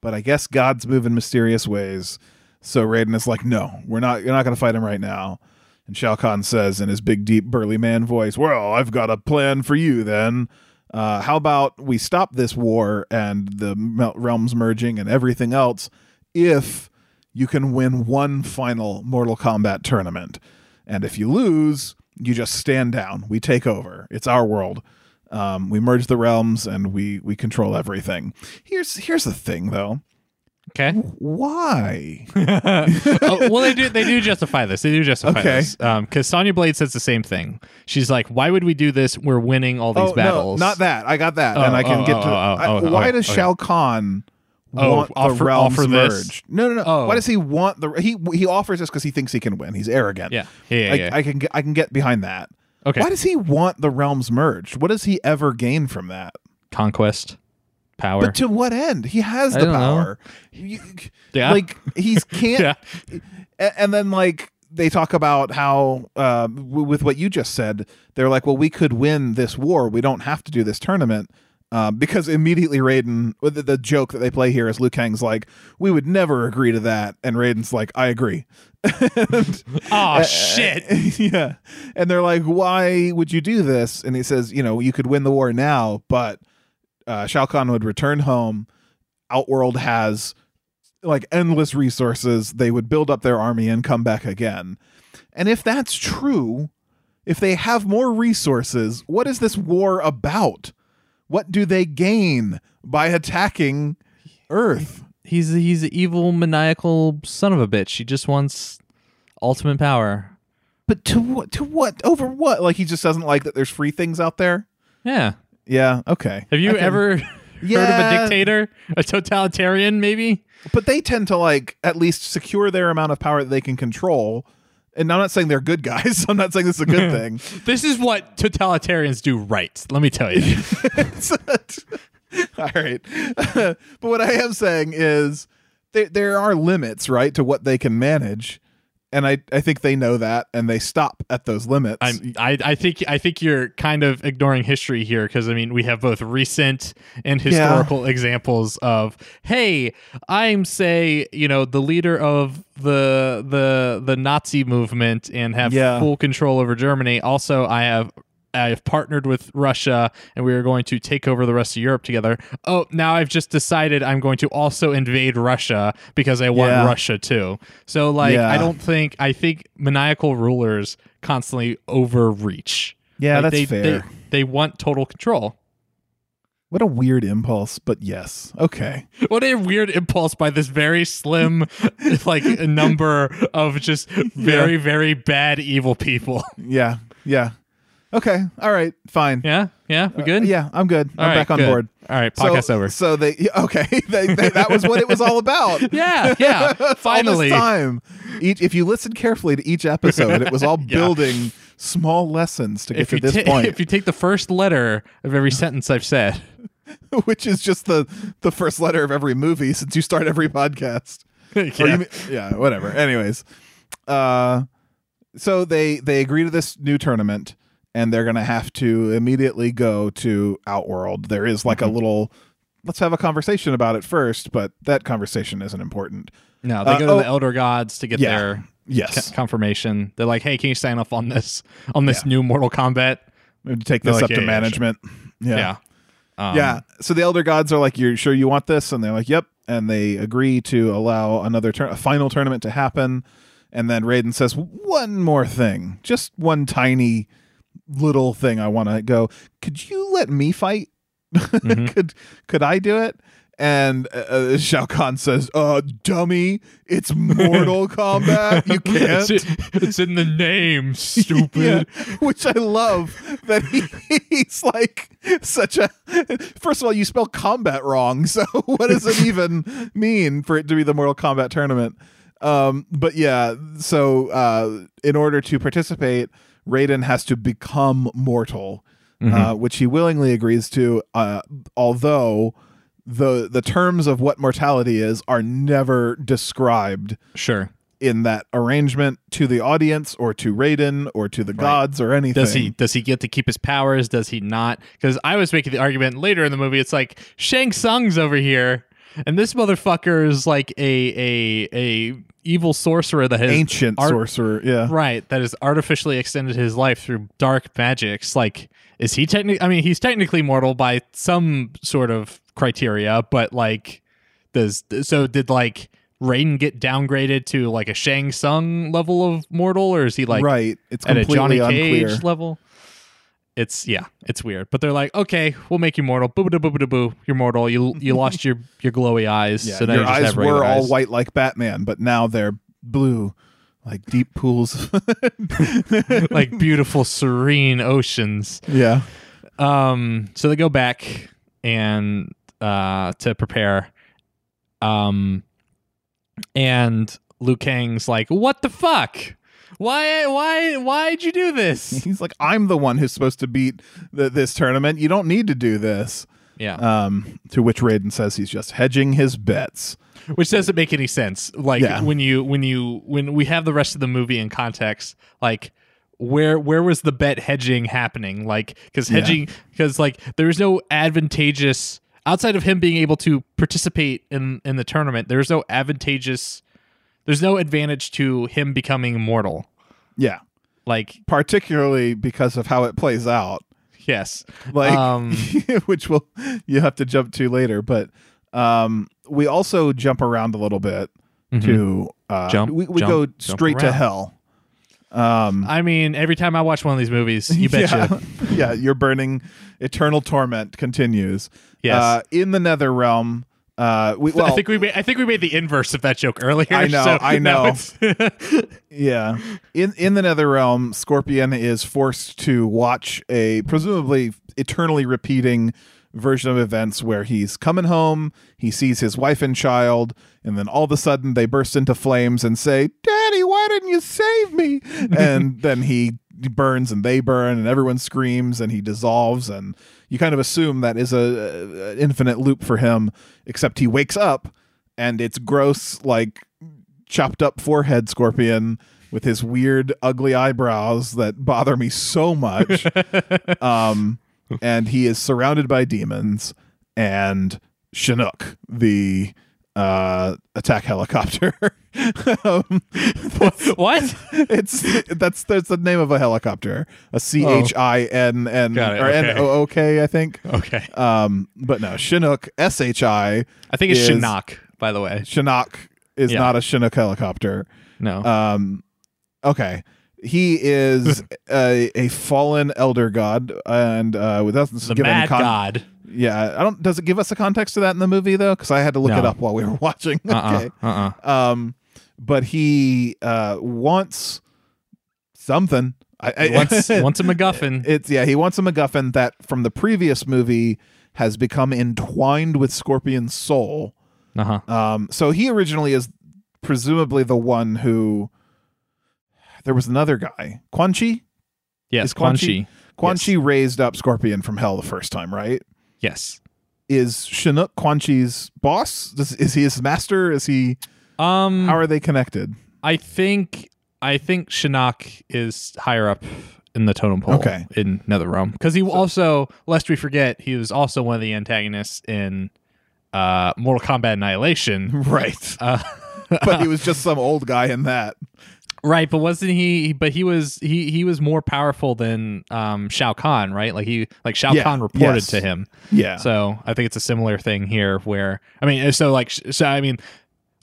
B: But I guess God's moving mysterious ways. So Raiden is like, no, we're not, you're not going to fight him right now. And Shao Kahn says in his big, deep, burly man voice, well, I've got a plan for you then. Uh, how about we stop this war and the realms merging and everything else if you can win one final Mortal Kombat tournament? And if you lose, you just stand down. We take over. It's our world. Um, we merge the realms and we we control everything. Here's here's the thing though.
A: Okay.
B: Why? [laughs]
A: oh, well, they do. They do justify this. They do justify
B: Okay.
A: this. Because Sonya Blade says the same thing. She's like, "Why would we do this? We're winning all these
B: oh
A: battles."
B: no, not that. I got that,
A: Oh,
B: and I can
A: oh,
B: get
A: oh,
B: to.
A: oh,
B: I- why does
A: okay.
B: Shao Kahn
A: Oh,
B: want
A: offer-
B: the realms
A: offer
B: merged? No, no, no.
A: Oh.
B: Why does he want the? He he offers this because he thinks he can win. He's arrogant.
A: Yeah. Yeah. Yeah.
B: I,
A: yeah.
B: I can get I can get behind that.
A: okay.
B: Why does he want the realms merged? What does he ever gain from that?
A: conquest, power.
B: But to what end? He has the power. You-
A: yeah,
B: Like he's [laughs] can't.
A: yeah,
B: and then like they talk about how uh, w- with what you just said they're like well we could win this war we don't have to do this tournament uh, because immediately Raiden, the, the joke that they play here is Liu Kang's like, "We would never agree to that," and Raiden's like, "I agree." [laughs] And-
A: oh [laughs] shit. [laughs]
B: yeah, and they're like, "Why would you do this?" And he says, "You know, you could win the war now, but uh, Shao Kahn would return home. Outworld has like endless resources. They would build up their army and come back again. And if that's true, if they have more resources, what is this war about? What do they gain by attacking Earth?
A: He's he's an evil, maniacal son of a bitch. He just wants ultimate power.
B: But to what? To what? Over what? Like he just doesn't like that there's free things out there.
A: Yeah.
B: Yeah. Okay.
A: Have you ever [laughs] heard of a dictator, a totalitarian, maybe?
B: But they tend to like at least secure their amount of power that they can control. And I'm not saying they're good guys. [laughs] I'm not saying this is a good thing.
A: This is what totalitarians do right. Let me tell you. [laughs]
B: All right. [laughs] but what I am saying is there there are limits, right, to what they can manage. And I, I think they know that and they stop at those limits.
A: I'm, I, I think I think you're kind of ignoring history here because I mean we have both recent and historical examples of hey I'm say you know the leader of the the the Nazi movement and have
B: Yeah.
A: full control over Germany. Also, I have I have partnered with Russia and we are going to take over the rest of Europe together. Oh, now I've just decided I'm going to also invade Russia because I want
B: Yeah.
A: Russia too. So like
B: Yeah.
A: I don't think I think maniacal rulers constantly overreach.
B: yeah,
A: Like,
B: that's
A: they,
B: fair.
A: They, they want total control.
B: what a weird impulse, but yes. Okay. [laughs]
A: What a weird impulse by this very slim [laughs] like number of just [laughs] very very bad evil people.
B: Yeah. Yeah. Okay. All right. Fine.
A: Yeah, yeah, we good.
B: Uh, yeah, I'm good.
A: All
B: I'm
A: right,
B: back on
A: good.
B: board.
A: All right,
B: So-
A: podcast over.
B: So they [laughs] okay. [laughs] they, they, that was what it was all about. [laughs]
A: Yeah, yeah.
B: All
A: Finally,
B: this time. Each, if you listen carefully to each episode, it was all
A: Yeah.
B: building small lessons to get
A: if
B: to this
A: ta-
B: point,
A: if you take the first letter of every sentence I've said,
B: which is just the the first letter of every movie since you start every podcast.
A: Yeah.
B: you yeah, whatever. Anyways, uh, so they they agree to this new tournament, and they're gonna have to immediately go to Outworld. There is like a
A: Mm-hmm.
B: little. Let's have a conversation about it first, but that conversation isn't important.
A: no, they
B: Uh,
A: go to
B: oh.
A: the elder gods to get
B: Yeah.
A: their
B: Yes,
A: co- confirmation. They're like, "Hey, can you sign off on this on this
B: Yeah.
A: new Mortal Kombat?"
B: we to take this
A: like,
B: up to
A: yeah, sure.
B: management. Yeah.
A: Yeah, Um,
B: yeah. So the elder gods are like, "You're sure you want this?" And they're like, "Yep." And they agree to allow another turn, a final tournament to happen. And then Raiden says, "One more thing, just one tiny little thing. I want to go. Could you let me fight?
A: Mhm. [laughs]
B: could could I do it?" And uh, uh, Shao Kahn says, "Uh, dummy, it's Mortal [laughs] Kombat. You can't."
A: It's, it's in the name, [laughs] stupid.
B: Yeah, which I love that he, he's like such a. First of all, you spell combat wrong, so what does it even mean for it to be the Mortal Kombat tournament? Um, but yeah, so uh, in order to participate, Raiden has to become mortal, uh, which he willingly agrees to. Uh, although the the terms of what mortality is are never described
A: Sure.
B: in that arrangement to the audience or to Raiden or to the gods or anything.
A: Does he does he get to keep his powers? Does he not? Because I was making the argument later in the movie. It's like Shang Tsung's over here, and this motherfucker is like a a a evil sorcerer that has
B: Ancient
A: art-
B: sorcerer, yeah.
A: right that has artificially extended his life through dark magics. Like, is he technically? I mean, he's technically mortal by some sort of criteria, but like, does so did like. Raiden get downgraded to like a Shang Tsung level of mortal, or is he like
B: right. It's
A: at a
B: completely
A: Johnny
B: unclear.
A: Cage level. It's yeah, it's weird. But they're like, okay, we'll make you mortal. Boo boo boo boo. You're mortal. You you lost your your glowy eyes.
B: Yeah,
A: so now
B: your
A: you just
B: eyes
A: have
B: were all
A: eyes.
B: white like Batman, but now they're blue, like deep pools. [laughs]
A: like beautiful, serene oceans.
B: yeah.
A: Um, so they go back and uh to prepare. Um, and Liu Kang's like, what the fuck? Why why why'd you do this? [laughs]
B: He's like, I'm the one who's supposed to beat the, this tournament. You don't need to do this.
A: Yeah.
B: Um, to which Raiden says he's just hedging his bets.
A: Which doesn't make any sense. Like
B: Yeah.
A: when you when you when we have the rest of the movie in context, like where where was the bet hedging happening? Like because hedging because like there's no advantageous outside of him being able to participate in in the tournament. There's no advantageous. There's no advantage to him becoming mortal.
B: Yeah,
A: Like
B: particularly because of how it plays out.
A: yes,
B: like
A: Um, [laughs]
B: which will you have to jump to later but um we also jump around a little bit to uh
A: Mm-hmm. Jump,
B: we, we
A: jump,
B: go straight to hell um
A: I mean every time I watch one of these movies, you [laughs] betcha.
B: yeah, [laughs] yeah, you're burning eternal torment continues
A: Yes.
B: uh in the nether realm uh we well
A: I think we made, I think we made the inverse of that joke earlier.
B: I know,
A: so
B: I know. [laughs] Yeah. In in the Nether Realm, Scorpion is forced to watch a presumably eternally repeating version of events where he's coming home, he sees his wife and child, and then all of a sudden they burst into flames and say, "Daddy, why didn't you save me?" [laughs] and then he burns and they burn and everyone screams and he dissolves and you kind of assume that is a, a- an infinite loop for him except he wakes up and it's gross like chopped up forehead scorpion with his weird ugly eyebrows that bother me so much. [laughs] Um and he is surrounded by demons and chinook the uh attack helicopter [laughs] um, [laughs]
A: what?
B: it's that's that's the name of a helicopter a c-h-i-n-n
A: Got
B: or n-o-o-k i think
A: Okay.
B: um but no chinook s-h-i
A: I think it's
B: is-
A: Shinnok, by the way.
B: chinook is
A: Yeah.
B: not a chinook helicopter
A: No.
B: um okay he is [laughs] a, a fallen elder god and uh with us
A: the Mad
B: con-
A: God.
B: yeah i don't does it give us a context to that in the movie though because i had to look it up while we were [laughs] watching
A: Uh-uh.
B: okay
A: Uh-uh.
B: um but he uh wants something I, I
A: Once, once [laughs] a MacGuffin.
B: it's yeah he wants a macguffin that from the previous movie has become entwined with scorpion's soul
A: Uh-huh.
B: um, so he originally is presumably the one who. There was another guy, Quan Chi.
A: Yes,
B: Is Quan
A: Quan Chi.
B: Quan
A: Yes.
B: Chi raised up Scorpion from hell the first time, right?
A: Yes.
B: Is Chinook Quan Chi's boss? Does, is he his master? Is he?
A: Um
B: How are they connected?
A: I think I think Shinnok is higher up in the totem pole
B: Okay.
A: in NetherRealm because he also, lest we forget, he was also one of the antagonists in uh, Mortal Kombat Annihilation. [laughs]
B: Right,
A: Uh,
B: but he [laughs] was just some old guy in that.
A: Right, but wasn't he? But he was he he was more powerful than um, Shao Kahn, right? Like he like Shao
B: Yeah,
A: Kahn reported
B: yes.
A: to him.
B: Yeah,
A: So I think it's a similar thing here, where I mean, so like, so I mean,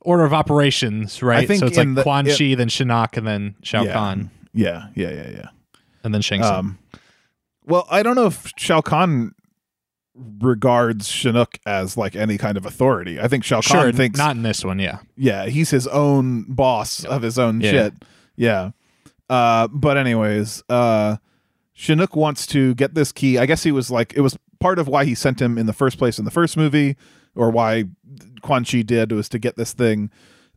A: order of operations, right?
B: I think
A: so it's like
B: the-
A: Quan
B: it-
A: Chi, then Shinnok, and then Shao
B: yeah.
A: Kahn,
B: yeah, yeah, yeah, yeah.
A: and then Shang Tsung.
B: Um, well, I don't know if Shao Kahn regards Chinook as like any kind of authority. I think Shao
A: sure,
B: Kahn thinks
A: not in this one. Yeah,
B: yeah, he's his own boss of his own
A: Yeah.
B: shit. Yeah. Uh, but anyways, uh, Chinook wants to get this key. I guess he was like, it was part of why he sent him in the first place in the first movie, or why Quan Chi did was to get this thing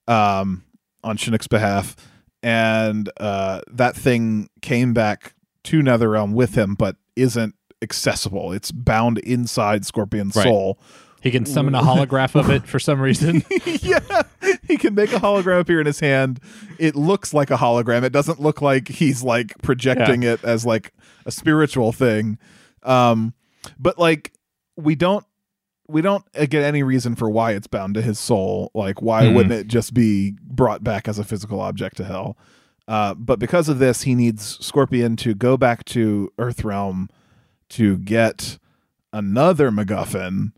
B: um, on Chinook's behalf. And uh, that thing came back to Netherrealm with him, but isn't accessible. It's bound inside Scorpion's
A: Right.
B: soul.
A: he can summon a holograph of it for some reason. [laughs]
B: yeah, he can make a hologram appear in his hand. It looks like a hologram. It doesn't look like he's like projecting it as like a spiritual thing. Um, but like we don't we don't uh, get any reason for why it's bound to his soul. Like why
A: Hmm.
B: wouldn't it just be brought back as a physical object to hell? Uh, but because of this, he needs Scorpion to go back to Earthrealm to get another MacGuffin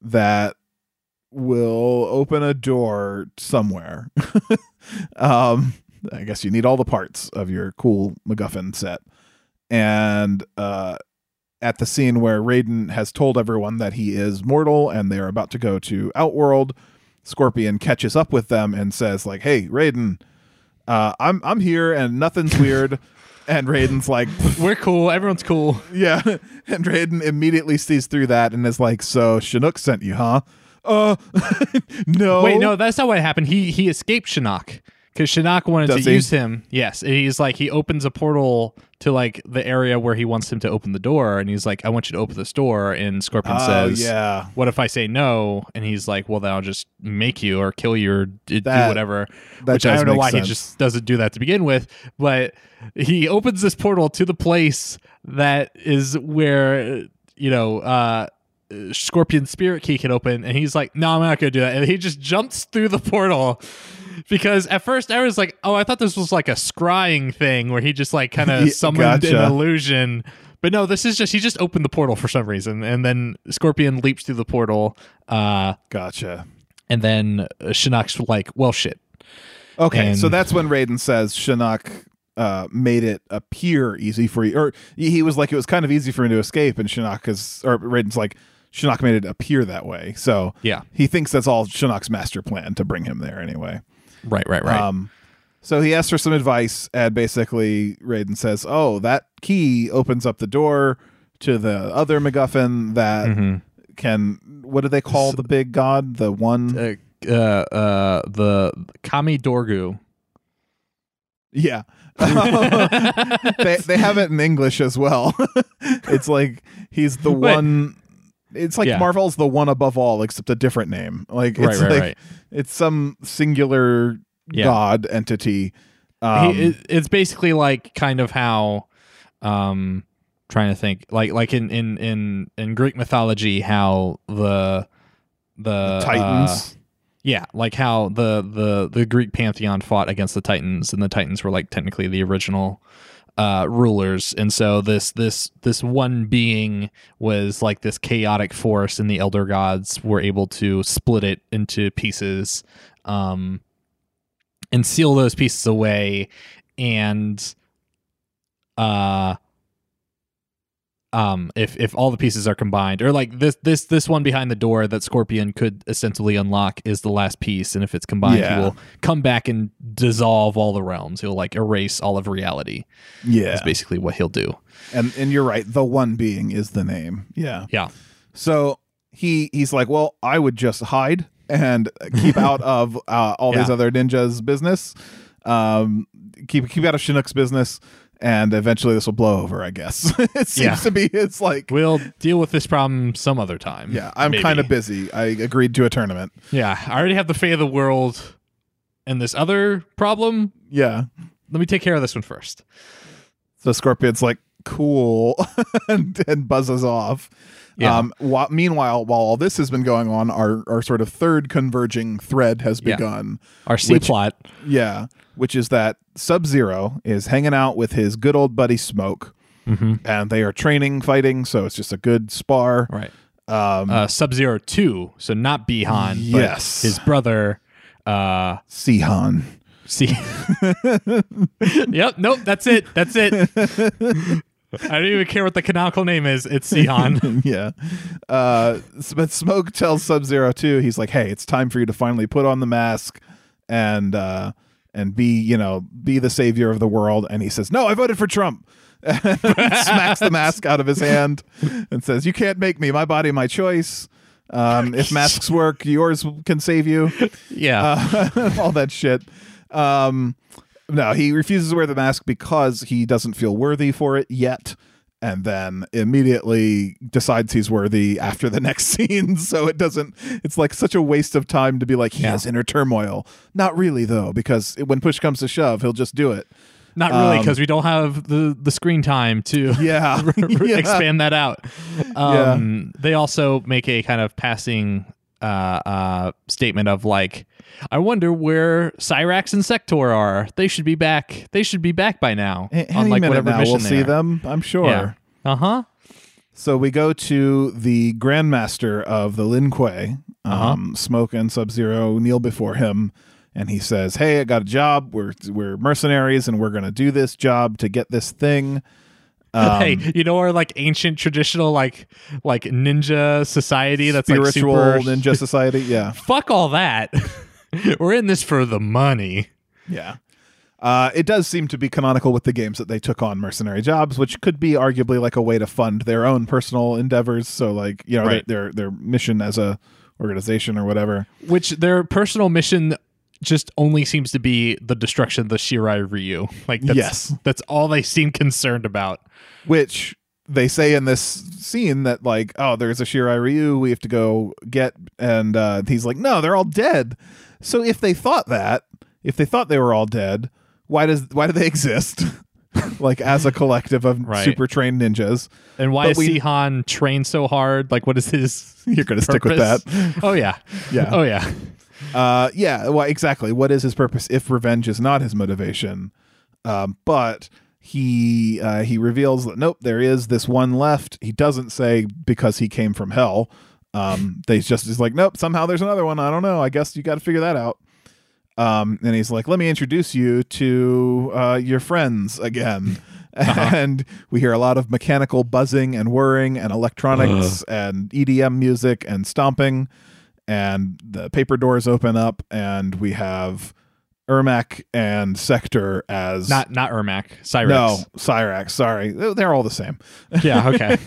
B: that will open a door somewhere. [laughs] um, I guess you need all the parts of your cool MacGuffin set. And uh, at the scene where Raiden has told everyone that he is mortal and they are about to go to Outworld, Scorpion catches up with them and says, like, hey, Raiden, uh, I'm I'm here and nothing's weird. [laughs] and Raiden's like, [laughs]
A: We're cool. Everyone's cool.
B: yeah. And Raiden immediately sees through that and is like, so Chinook sent you, huh? Uh, [laughs] no.
A: Wait, no, that's not what happened. He he escaped Shinnok because Shinnok wanted
B: Does
A: to
B: he?
A: use him. Yes, and he's like he opens a portal to like the area where he wants him to open the door, and he's like, "I want you to open this door." And Scorpion
B: Oh
A: says,
B: yeah,
A: "What if I say no?" And he's like, "Well, then I'll just make you or kill you or d- do whatever."
B: that
A: Which I don't know why
B: sense.
A: he just doesn't do that to begin with, but he opens this portal to the place that is where you know. uh Scorpion Spirit Key can open, and he's like, "No, I'm not gonna do that." And he just jumps through the portal because at first I was like, "Oh, I thought this was like a scrying thing where he just like kind of [laughs] summoned
B: gotcha.
A: an illusion." But no, this is just he just opened the portal for some reason, and then Scorpion leaps through the portal, uh,
B: gotcha.
A: and then uh, Shinnok's like, "Well, shit."
B: Okay, so that's when Raiden says Shinnok uh, made it appear easy for you, or he he was like it was kind of easy for him to escape, and Shinnok is, or Raiden's like Shinnok made it appear that way. So
A: Yeah,
B: he thinks that's all Shinnok's master plan to bring him there anyway.
A: Right, right, right.
B: Um, so he asks for some advice, and basically Raiden says, "Oh, that key opens up the door to the other MacGuffin that
A: Mhm.
B: can. What do they call the big god? The one?
A: uh, uh, uh, the Kamidogu.
B: yeah." [laughs] they they have it in English as well. [laughs] it's like he's the
A: Wait.
B: one. It's like
A: Yeah.
B: Marvel's the one above all, except a different name. Like it's
A: right,
B: like
A: right.
B: it's some singular
A: Yeah.
B: god entity. Um,
A: he, it, it's basically like kind of how um trying to think like like in in in in greek mythology how the the
B: Titans.
A: uh, yeah like how the the the greek pantheon fought against the titans and the titans were like technically the original uh rulers. And so this this this one being was like this chaotic force and the elder gods were able to split it into pieces um and seal those pieces away. And uh um if if all the pieces are combined or like this this this one behind the door that scorpion could ostensibly unlock is the last piece and if it's combined
B: Yeah.
A: he will come back and dissolve all the realms he'll like erase all of reality
B: yeah,
A: that's basically what he'll do
B: and and you're right. The one being is the name. Yeah.
A: yeah
B: So he he's like, well, I would just hide and keep out [laughs] of uh, all these other ninjas' business. Um, keep keep out of Chinook's business, and eventually this will blow over. I guess [laughs] it seems
A: Yeah.
B: to be. It's like,
A: we'll deal with this problem some other time
B: yeah, I'm kind of busy. I agreed to a tournament.
A: yeah i already have the fate of the world and this other problem
B: Yeah.
A: let me take care of this one first
B: So Scorpion's like, cool, [laughs] and, and buzzes off.
A: Yeah.
B: Um, meanwhile, while all this has been going on, our, our sort of third converging thread has
A: Yeah.
B: begun.
A: our c
B: Which-
A: plot
B: Yeah, which is that Sub Zero is hanging out with his good old buddy Smoke,
A: mm-hmm.
B: and they are training fighting, so it's just a good spar.
A: right
B: Um,
A: uh, Sub Zero Two, so not Bihan,
B: Yes.
A: but his brother. Uh,
B: Sihan.
A: see, [laughs] yep, nope, that's it, that's it. [laughs] I don't even care what the canonical name is. It's Sihan. [laughs]
B: yeah. Uh, but Smoke tells Sub Zero too. He's like, "Hey, it's time for you to finally put on the mask and uh, and be, you know, be the savior of the world." And he says, "No, I voted for Trump." [laughs] Smacks the mask out of his hand and says, "You can't make me. My body, my choice. Um, if [laughs] masks work, yours can save you."
A: yeah,
B: uh, all that shit. Um, no, he refuses to wear the mask because he doesn't feel worthy for it yet, and then immediately decides he's worthy after the [laughs] next scene. So it doesn't. It's like such a waste of time to be like he
A: Yeah.
B: has inner turmoil. Not really though, because when push comes to shove, he'll just do it.
A: not really,
B: um,
A: because we don't have the the screen time to [laughs]
B: Yeah, [laughs] Yeah.
A: expand that out. Um, They also make a kind of passing uh, uh, statement of like, I wonder where Cyrax and Sector are. They should be back. They should be back by now.
B: A-
A: on
B: Any
A: like
B: minute
A: whatever
B: now,
A: mission
B: we'll see
A: they're-
B: them. I'm sure.
A: Yeah. Uh huh.
B: So we go to the Grandmaster of the Lin Kuei.
A: Uh-huh.
B: Um, Smoke and Sub Zero kneel before him, and he says, "Hey, I got a job. We're we're mercenaries, and we're gonna do this job to get this thing." [laughs] Um,
A: hey, you know our like ancient traditional like like ninja society that's
B: spiritual
A: like super
B: ninja society. Yeah, [laughs]
A: Fuck all that. [laughs] [laughs] We're in this for the money.
B: yeah. Uh, it does seem to be canonical with the games that they took on mercenary jobs, which could be arguably like a way to fund their own personal endeavors. So, like you know,
A: Right.
B: their, their their mission as a organization or whatever.
A: Which their personal mission just only seems to be the destruction of the Shirai Ryu. Like that's,
B: Yes.
A: that's all they seem concerned about.
B: which they say in this scene that like oh there's a shirai ryu we have to go get and uh, he's like no they're all dead so if they thought that if they thought they were all dead why does why do they [laughs] exist [laughs] like as a collective of
A: Right.
B: super trained ninjas
A: And why
B: But
A: is
B: we-
A: Sihan trained so hard? Like what is his [laughs]
B: you're gonna stick with that
A: Oh yeah.
B: Yeah.
A: Oh yeah.
B: uh yeah well exactly what is his purpose if revenge is not his motivation um but he uh he reveals that nope there is this one left. He doesn't say because he came from hell. Um [laughs] they just is like nope somehow there's another one. I don't know. I guess you got to figure that out. Um and he's like let me introduce you to uh your friends again. [laughs] And we hear a lot of mechanical buzzing and whirring and electronics and edm music and stomping. And the paper doors open up and we have Ermac and Sector as
A: Not not Ermac. Cyrex.
B: no Cyrax. Sorry, They're- they're all the same.
A: Yeah, [laughs] okay.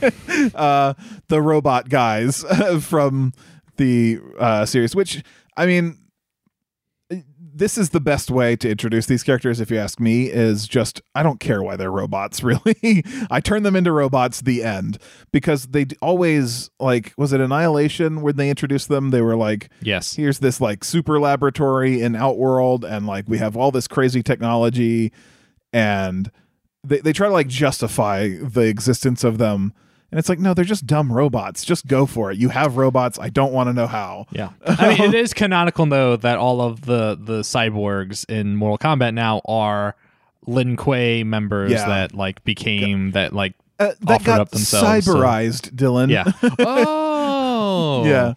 B: uh, the robot guys [laughs] from the uh, series. Which I mean, this is the best way to introduce these characters. If you ask me, is just I don't care why they're robots. [laughs] Really, I turn them into robots. The end because they always like was it Annihilation when they introduced them? They were like
A: yes.
B: here's this like super laboratory in Outworld, and like we have all this crazy technology, and they, they try to like justify the existence of them. And it's like, no, they're just dumb robots. Just go for it. You have robots. I don't want to know how.
A: Yeah. I mean, it [laughs] is canonical though that all of the the cyborgs in Mortal Kombat now are Lin Kuei members
B: Yeah.
A: that like became that like
B: Uh, that
A: Offered
B: got
A: up themselves, so-
B: cyberized, Dylan.
A: yeah. [laughs] oh.
B: yeah.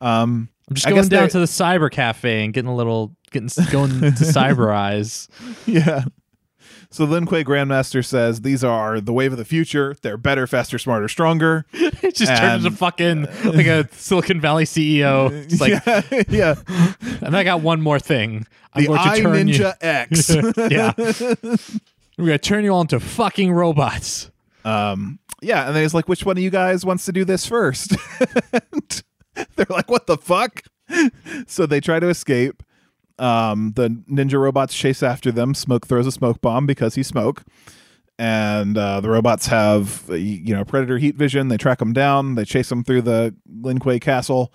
B: Um,
A: I'm just going down
B: they're-
A: to the cyber cafe and getting a little getting going to [laughs] cyberize.
B: yeah. So Lin Kuei Grandmaster says these are the wave of the future. They're better, faster, smarter, stronger. [laughs]
A: It just turned into
B: And-
A: fucking like a Silicon Valley CEO. It's like, [laughs]
B: yeah, yeah. [laughs]
A: and I got one more thing. I'm
B: The
A: going to
B: Eye
A: turn you.
B: Ninja X.
A: yeah. We're gonna turn you all into fucking robots.
B: Um, yeah, and then he's like, "Which one of you guys wants to do this first? And They're like, "What the fuck?" So they try to escape. Um, the ninja robots chase after them. Smoke throws a smoke bomb because he's smoke, and uh, the robots have uh, you know predator heat vision. They track him down. They chase him through the Lin Kuei castle,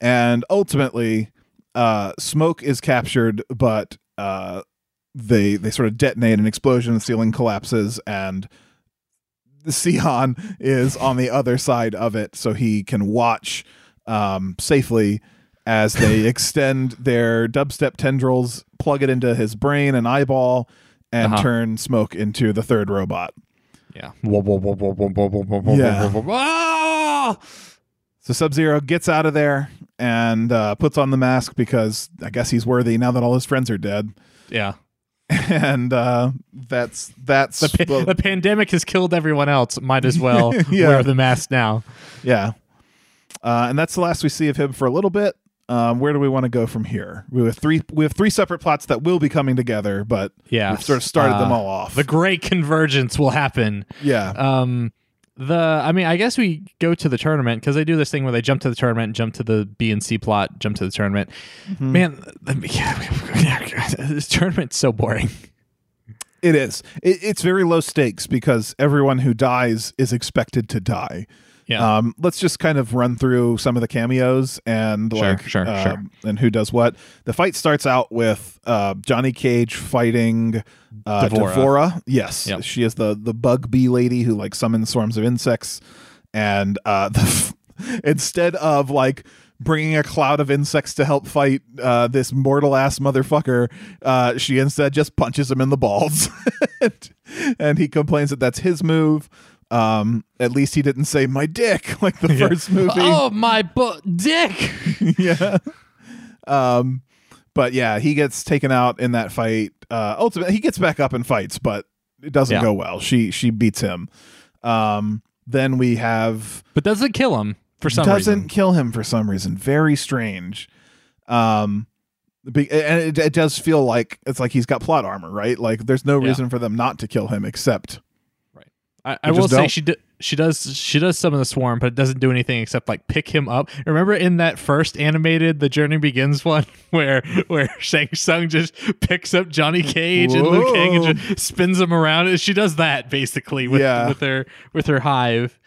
B: and ultimately, uh, smoke is captured, but uh, they they sort of detonate an explosion. The ceiling collapses, and [laughs] Sihan is on the other side of it, so he can watch um, safely as they [laughs] extend their dubstep tendrils, plug it into his brain and eyeball, and
A: uh-huh.
B: turn Smoke into the third robot.
A: Yeah.
B: yeah. So Sub Zero gets out of there and uh, puts on the mask because I guess he's worthy now that all his friends are dead.
A: Yeah. [laughs]
B: And uh, that's that's
A: the, pa- the, pandemic has killed everyone else. Might as well [laughs]
B: yeah.
A: wear the mask now.
B: Yeah. Uh, and that's the last we see of him for a little bit. Um, where do we want to go from here? We have three. We have three separate plots that will be coming together, but
A: Yeah.
B: we've sort of started them
A: Uh,
B: all off.
A: The great convergence will happen.
B: yeah,
A: Um, the I mean, I guess we go to the tournament because they do this thing where they jump to the tournament, jump to the B and C plot, jump to the tournament.
B: Mm-hmm.
A: Man, [laughs] this tournament's so boring.
B: it is. It, it's very low stakes because everyone who dies is expected to die.
A: Yeah.
B: Um, let's just kind of run through some of the cameos and
A: Sure,
B: like
A: sure,
B: um,
A: sure.
B: and who does what. The fight starts out with uh, Johnny Cage fighting uh,
A: D'Vorah.
B: D'Vorah. Yes,
A: Yep.
B: she is the the bug bee lady who like summons swarms of insects, and uh, [laughs] the, instead of like bringing a cloud of insects to help fight uh, this mortal ass motherfucker, uh, she instead just punches him in the balls, [laughs] and he complains that that's his move. Um, at least he didn't say my dick [laughs] like the first movie.
A: Oh my bu- dick! [laughs]
B: yeah. Um, but yeah, he gets taken out in that fight. Uh, ultimately, he gets back up and fights, but it doesn't
A: Yeah.
B: go well. She she beats him. Um, then we have
A: But doesn't kill him for some
B: doesn't
A: reason.
B: kill him for some reason. Very strange. Um, be, and it, it does feel like it's like he's got plot armor, right? Like there's no
A: Yeah.
B: reason for them not to kill him except
A: I, I will say
B: don't.
A: she d- she does she does some of the swarm, but it doesn't do anything except like pick him up. Remember in that first animated The Journey Begins one [laughs] where where [laughs] Shang Tsung just picks up Johnny Cage and Liu Kang and just spins them around. She does that basically with
B: Yeah.
A: with her with her hive.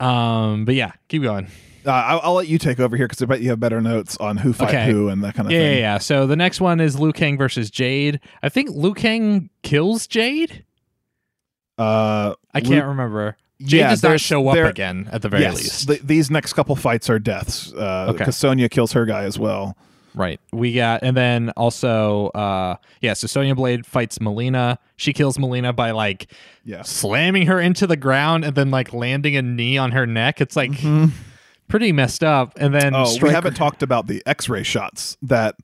A: Um, but yeah, keep going.
B: Uh, I'll, I'll let you take over here because I bet you have better notes on who fight
A: Okay.
B: who and that kind of
A: Yeah,
B: thing.
A: yeah, yeah. So the next one is Liu Kang versus Jade. I think Liu Kang kills Jade.
B: Uh,
A: I can't remember. Jade
B: yeah,
A: does not show up again at the very
B: yes,
A: least.
B: th- these next couple fights are deaths. Uh,
A: Okay.
B: Because Sonya kills her guy as well.
A: Right. We got, and then also, uh, yeah. So Sonya Blade fights Mileena. She kills Mileena by like
B: Yeah.
A: slamming her into the ground and then like landing a knee on her neck. It's like pretty messed up. And then
B: Mm-hmm. Oh, we haven't talked about the X-ray shots that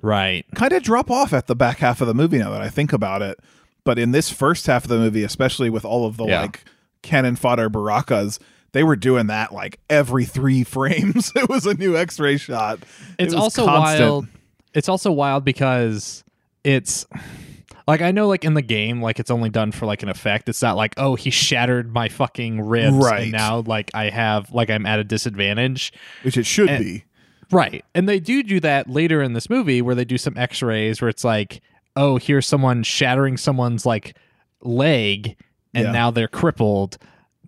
A: right.
B: kind of drop off at the back half of the movie. Now that I think about it, but in this first half of the movie, especially with all of the
A: Yeah.
B: like cannon fodder barakas, they were doing that like every three [laughs] frames. it was a new X-ray shot.
A: It's
B: was
A: also
B: constant.
A: wild. It's also wild because it's like I know like in the game like it's only done for like an effect. It's not like oh he shattered my fucking ribs
B: Right.
A: and now like I have like I'm at a disadvantage.
B: which it should
A: And-
B: be.
A: Right. And they do do that later in this movie where they do some x-rays where it's like, oh, here's someone shattering someone's like leg and
B: Yeah.
A: now they're crippled.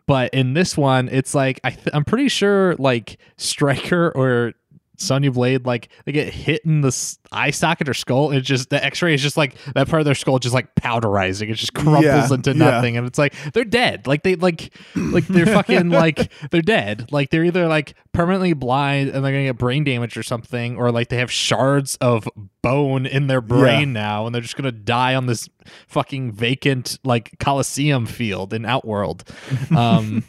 A: But in this one, it's like I th- I'm pretty sure like Stryker or Sonya Blade like they get hit in the eye socket or skull. And it just the X-ray is just like that part of their skull just like powderizing. It just crumples
B: Yeah,
A: into
B: yeah.
A: nothing, and it's like they're dead. Like they like like they're [laughs] fucking like they're dead. Like they're either like permanently blind and they're gonna get brain damage or something, or like they have shards of bone in their brain now, and they're just gonna die on this fucking vacant like Coliseum field in Outworld. [laughs] Um,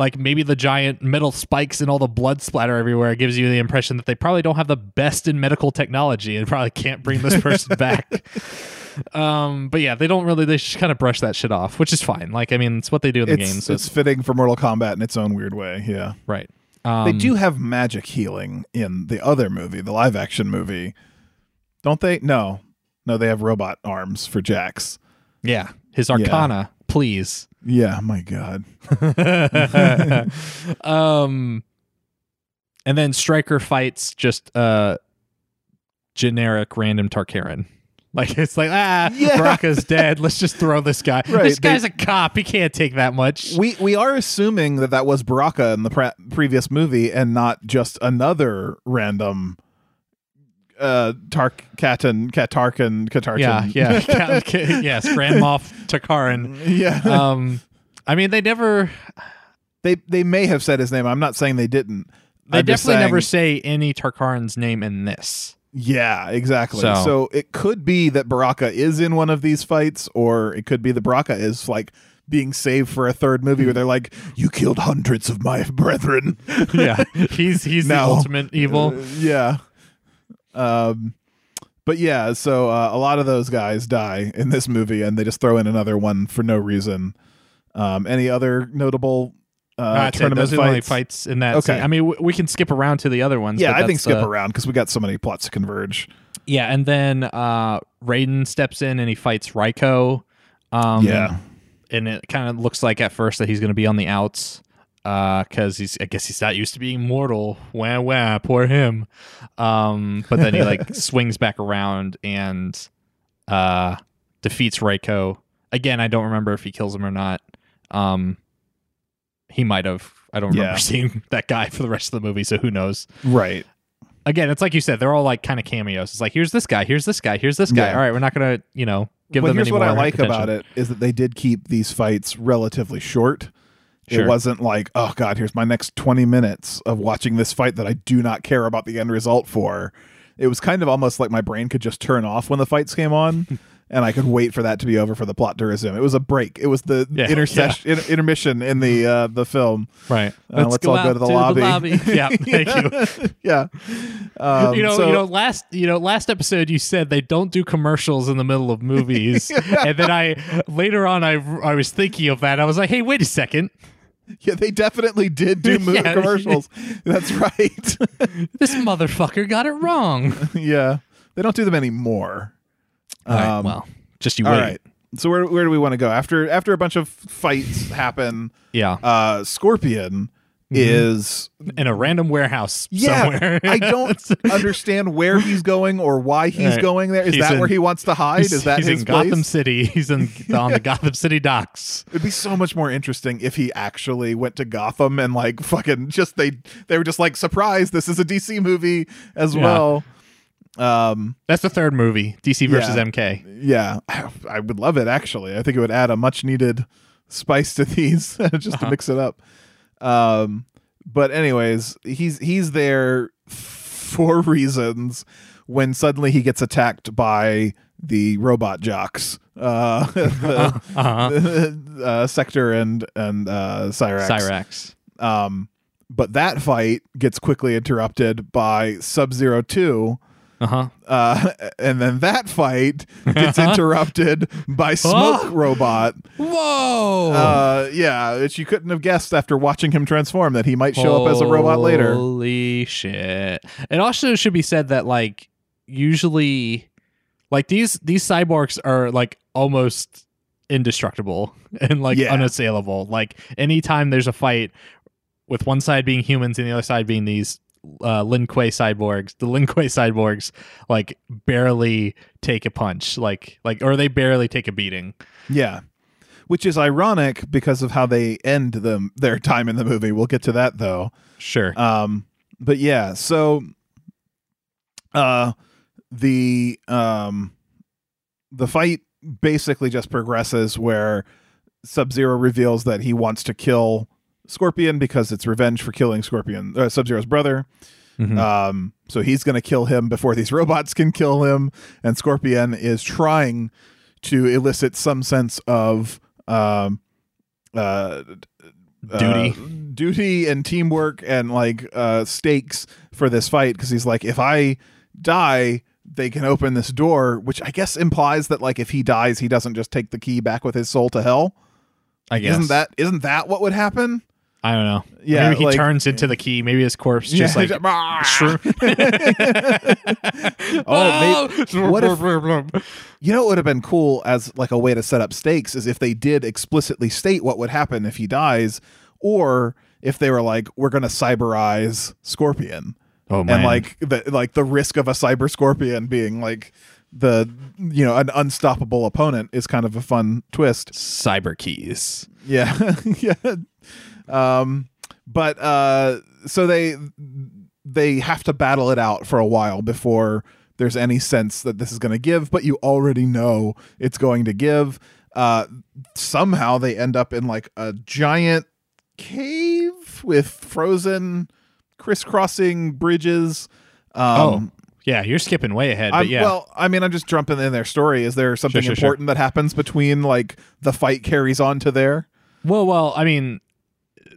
A: like maybe the giant metal spikes and all the blood splatter everywhere gives you the impression that they probably don't have the best in medical technology and probably can't bring this person [laughs] back. Um, but yeah, they don't really. They just kind of brush that shit off, which is fine. Like, I mean, it's what they do in the
B: It's,
A: game. So
B: it's fitting for Mortal Kombat in its own weird way. Yeah.
A: right. Um,
B: they do have magic healing in the other movie, the live action movie. Don't they? No. No, they have robot arms for Jax.
A: Yeah, his Arcana, please.
B: Yeah, my god. [laughs]
A: um, and then Stryker fights just uh generic random Tarkarian. [laughs] Like it's like ah,
B: Yeah.
A: Baraka's dead. Let's just throw this guy.
B: Right,
A: This
B: they-
A: guy's a cop. He can't take that much.
B: We we are assuming that that was Baraka in the pre- previous movie and not just another random uh Tark Katan Katarkan Katarkan.
A: yeah, yeah, [laughs] yes, Grand Moff Tarkarin.
B: yeah.
A: Um, I mean, they never,
B: they they may have said his name. I'm not saying they didn't.
A: they
B: I'm
A: definitely never say any Tarkarin's name in this.
B: Yeah, exactly.
A: So-
B: So. it could be that Baraka is in one of these fights, or it could be that Baraka is like being saved for a third movie where they're like, "You killed hundreds of my [laughs] brethren."
A: Yeah, he's he's the ultimate evil.
B: Uh, yeah. Um, but yeah, so uh, a lot of those guys die in this movie, and they just throw in another one for no reason. Um, any other notable uh, tournament
A: Those are the only
B: fights?
A: fights in that.
B: Okay.
A: scene. I mean, w- we can skip around to the other ones.
B: Yeah, I think skip
A: uh,
B: around because we got so many plots to converge.
A: Yeah, and then uh Raiden steps in and he fights Reiko. Um,
B: yeah,
A: and it kind of looks like at first that he's going to be on the outs because he's I guess he's not used to being mortal. Wah wah, poor him. Um, but then he like [laughs] swings back around and uh, defeats Reiko. Again, I don't remember if he kills him or not. Um, he might have. I don't remember
B: Yeah. [laughs]
A: seeing that guy for the rest of the movie, so who knows?
B: right.
A: Again, it's like you said, they're all like kind of cameos. It's like here's this guy, here's this guy, here's this guy.
B: Yeah.
A: All right, we're not gonna you know give
B: but
A: them
B: here's what I like about it is that they did keep these fights relatively short.
A: Sure.
B: It wasn't like, oh god, here's my next 20 minutes of watching this fight that I do not care about the end result for. It was kind of almost like my brain could just turn off when the fights came on. [laughs] And I could wait for that to be over for the plot to resume. It was a break. It was the
A: Yeah,
B: intercession, in- intermission in the uh, the film.
A: Right.
B: Uh, let's all go
A: out
B: to the lobby. [laughs]
A: yeah, thank you. [laughs]
B: yeah, um,
A: you know,
B: so-
A: you know, last you know, last episode you said they don't do commercials in the middle of movies, and then I later on I I was thinking of that. I was like, hey, wait a second, [laughs]
B: yeah, they definitely did do [laughs] movie
A: Yeah.
B: commercials. [laughs] That's right.
A: this motherfucker got it wrong.
B: yeah, they don't do them anymore.
A: All right,
B: Um,
A: well, just you
B: all
A: wait.
B: right. so where where do we want to go after after a bunch of fights happen?
A: Yeah.
B: Uh, Scorpion is
A: In a random warehouse
B: yeah.
A: somewhere.
B: I don't [laughs] understand where he's going or why he's
A: Right.
B: going there. Is
A: He's
B: that
A: in-
B: where he wants to hide? Is that
A: he's
B: his
A: in
B: place?
A: Gotham City. He's in [laughs] on the Gotham City docks.
B: It'd be so much more interesting if he actually went to Gotham and like fucking just they they were just like surprise this is a DC movie as
A: Yeah.
B: well. Um
A: That's the third movie, DC versus
B: Yeah.
A: MK. [sighs]
B: yeah, I would love it actually. I think it would add a much needed spice to these [laughs] just to
A: Uh-huh.
B: mix it up. Um but anyways, he's he's there for [laughs] reasons when suddenly he gets attacked by the robot jocks. Uh, [laughs] the,
A: Uh-huh. [laughs]
B: uh, Sector and and uh, Cyrax.
A: Cyrax.
B: Um, but that fight gets quickly interrupted by Sub Zero Two,
A: Uh-huh.
B: uh, and then that fight [laughs] gets interrupted by Smoke
A: Oh.
B: Robot.
A: Whoa!
B: Uh, yeah, which you couldn't have guessed after watching him transform that he might show up as a robot later.
A: Holy shit. It also should be said that like usually like these these cyborgs are like almost indestructible [laughs] and like
B: Yeah.
A: unassailable. Like anytime there's a fight with one side being humans and the other side being these uh Lin Kuei cyborgs, the Lin Kuei cyborgs like barely take a punch, like like or they barely take a beating.
B: Yeah. Which is ironic because of how they end them their time in the movie. We'll get to that though.
A: Sure.
B: Um, but yeah, so uh the um the fight basically just progresses where Sub-Zero reveals that he wants to kill Scorpion because it's revenge for killing Scorpion uh, Sub-Zero's brother.
A: Mhm.
B: Um so he's going to kill him before these [laughs] robots can kill him and Scorpion is trying to elicit some sense of um uh
A: Duty.
B: uh, duty and teamwork and like uh stakes for this fight because he's like if i die they can open this door which i guess implies that like if he dies he doesn't just take the key back with his soul to hell
A: I guess
B: isn't that isn't that what would happen
A: I don't know.
B: Yeah,
A: Maybe he
B: like-
A: turns into the key. Maybe his corpse just
B: Yeah,
A: like [laughs] shroom- [laughs]
B: oh, oh maybe, [laughs] what if- you know what would have been cool as like a way to set up stakes is if they did explicitly state what would happen if he dies or if they were like we're gonna cyberize scorpion.
A: Oh man,
B: and like the like the risk of a cyber scorpion being like the you know an unstoppable opponent is kind of a fun twist.
A: Cyber keys.
B: yeah. Yeah um but uh so they they have to battle it out for a while before there's any sense that this is going to give but you already know it's going to give uh somehow they end up in like a giant cave with frozen crisscrossing bridges um
A: Yeah, you're skipping way ahead, but
B: I'm-
A: yeah.
B: Well, I mean, I'm just jumping in their story. Is there something
A: sure, sure.
B: important that happens between like the fight carries on to there?
A: well, well, I mean,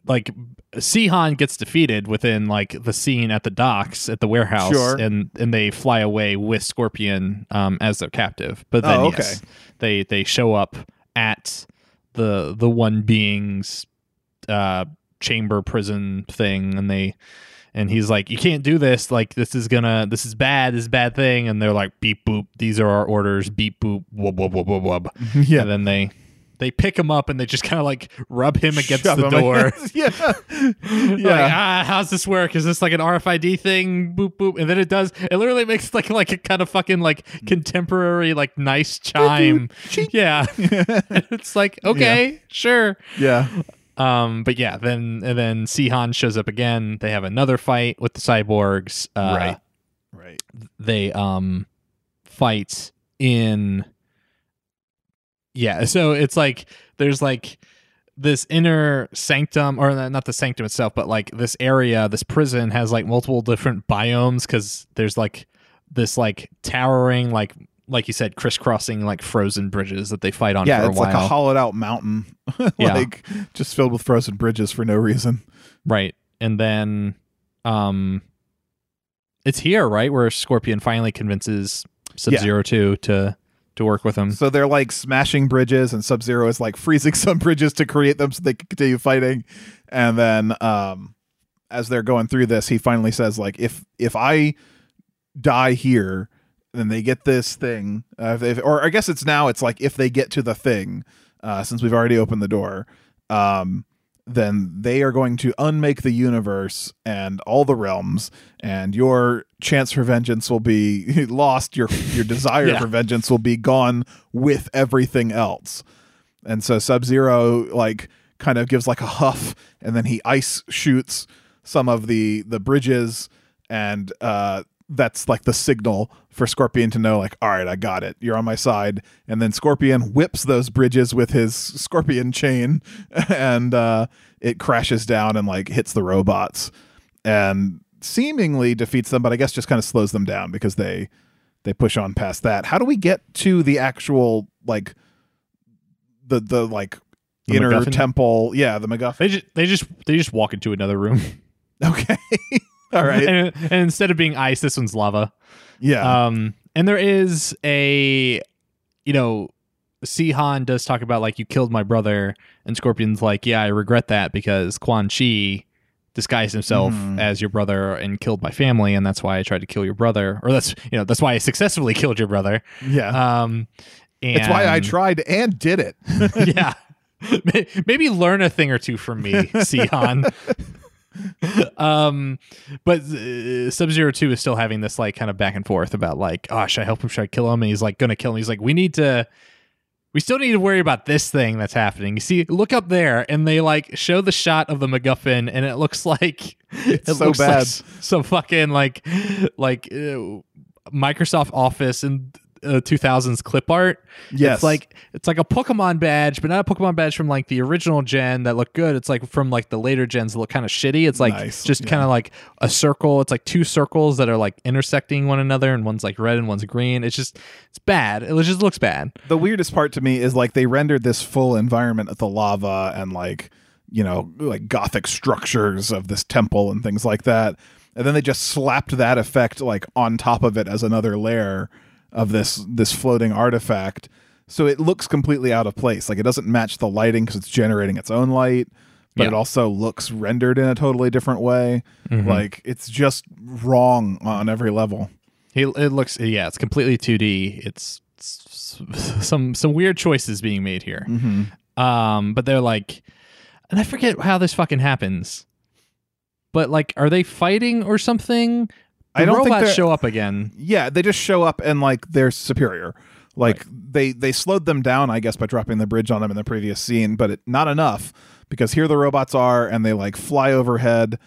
A: like Sihan gets defeated within like the scene at the docks at the warehouse,
B: Sure.
A: and and they fly away with Scorpion um, as their captive. But then
B: Oh, okay.
A: yes, they they show up at the the one being's uh, chamber prison thing, and they. And he's like, "You can't do this. Like, this is gonna, this is bad. This is a bad thing." And they're like, "Beep boop. These are our orders. Beep boop. Wub wub wub wub wub." [laughs]
B: yeah,
A: And then they they pick him up and they just [laughs] kind of like rub him against
B: Shove
A: the
B: him
A: door.
B: against- [laughs] yeah, [laughs]
A: Like,
B: yeah.
A: ah, how's this work? Is this like an RFID thing? Boop boop, and then it does. It literally makes like like a kind of fucking like contemporary like nice chime. yeah, it's like okay, sure.
B: yeah.
A: Um, but yeah, then and then Sihan shows up again. They have another fight with the cyborgs. Uh,
B: Right. Right.
A: they um fight in yeah [laughs] so it's like there's like this inner sanctum or not the sanctum itself but like this area this prison has like multiple different biomes because there's like this like towering like like you said crisscrossing like frozen bridges that they fight on
B: Yeah,
A: for a
B: it's
A: while
B: like a hollowed out mountain, [laughs]
A: Yeah.
B: like just filled with frozen bridges for no reason.
A: right and then um it's here right where scorpion finally convinces sub-zero 2 to to work with them.
B: So they're like smashing bridges, and Sub Zero is like [laughs] freezing some bridges to create them so they can continue fighting. And then, um, as they're going through this, he finally says, like, if if I die here, then they get this thing. Uh, if they or I guess it's now. It's like if they get to the thing, uh, since we've already opened the door, um, then they are going to unmake the universe and all the realms, and your chance for vengeance will be [laughs] lost. Your your desire
A: Yeah.
B: for vengeance will be gone with everything else. And so Sub Zero like kind of gives like a huff, and then he ice shoots some of the the bridges, and uh, that's like the signal for Scorpion to know like, all right, I got it. You're on my side. And then Scorpion whips those bridges with his scorpion chain, [laughs] and uh, it crashes down and like hits the robots, and seemingly defeats them, but I guess just kind of slows them down because they they push on past that. How do we get to the actual like the the like
A: The
B: inner
A: MacGuffin?
B: temple? Yeah, the MacGuffin.
A: They just they just they just walk into another room. [laughs]
B: Okay. [laughs] All right.
A: and, and instead of being ice, this one's lava.
B: Yeah.
A: Um, and there is a, you know, Sihan does talk about like you killed my brother, and Scorpion's like, yeah, I regret that because Quan Chi disguised himself
B: Mhm.
A: as your brother and killed my family, and that's why I tried to kill your brother, or that's you know that's why I successfully [laughs] killed your brother.
B: yeah.
A: Um, and
B: It's why I tried and did it. [laughs]
A: yeah. Maybe learn a thing or two from me, Sihan. [laughs] um, but uh, Sub Zero Two is still having this like kind of back and forth about like, oh, should I help him? Should I kill him? And he's like, gonna kill him. He's like, we need to. We still need to worry about this thing that's happening. You see, look up there, and they like show the shot of the MacGuffin, and it looks [laughs] like
B: It's
A: it
B: so
A: looks
B: bad.
A: s- some fucking like like uh, Microsoft Office and uh, 2000s clip art.
B: Yes.
A: It's like it's like a Pokemon badge, but not a Pokemon badge from like the original gen that looked good. It's like from like the later gens that look kind of shitty. It's like
B: Nice,
A: just
B: yeah.
A: kind of like a circle. It's like two circles that are like intersecting one another, and one's like red and one's green. It's just it's bad. It just looks bad.
B: the weirdest part to me is like they rendered this full environment of the lava and like you know like gothic structures of this temple and things like that and then they just slapped that effect like on top of it as another layer of this this floating artifact so it looks completely out of place like it doesn't match the lighting because it's generating its own light but
A: Yeah.
B: it also looks rendered in a totally different way
A: Mm-hmm.
B: like it's just wrong on every level
A: He it looks yeah, it's completely 2D. It's, it's some some weird choices being made here.
B: mm-hmm.
A: Um, but they're like, and I forget how this fucking happens. But like, are they fighting or something?
B: I don't think
A: robots
B: they're-
A: show up again.
B: Yeah, they just show up and like they're superior. Like they they slowed them down, I guess, by dropping the bridge on them in the previous scene, but it, not enough because here the robots are and they like fly overhead,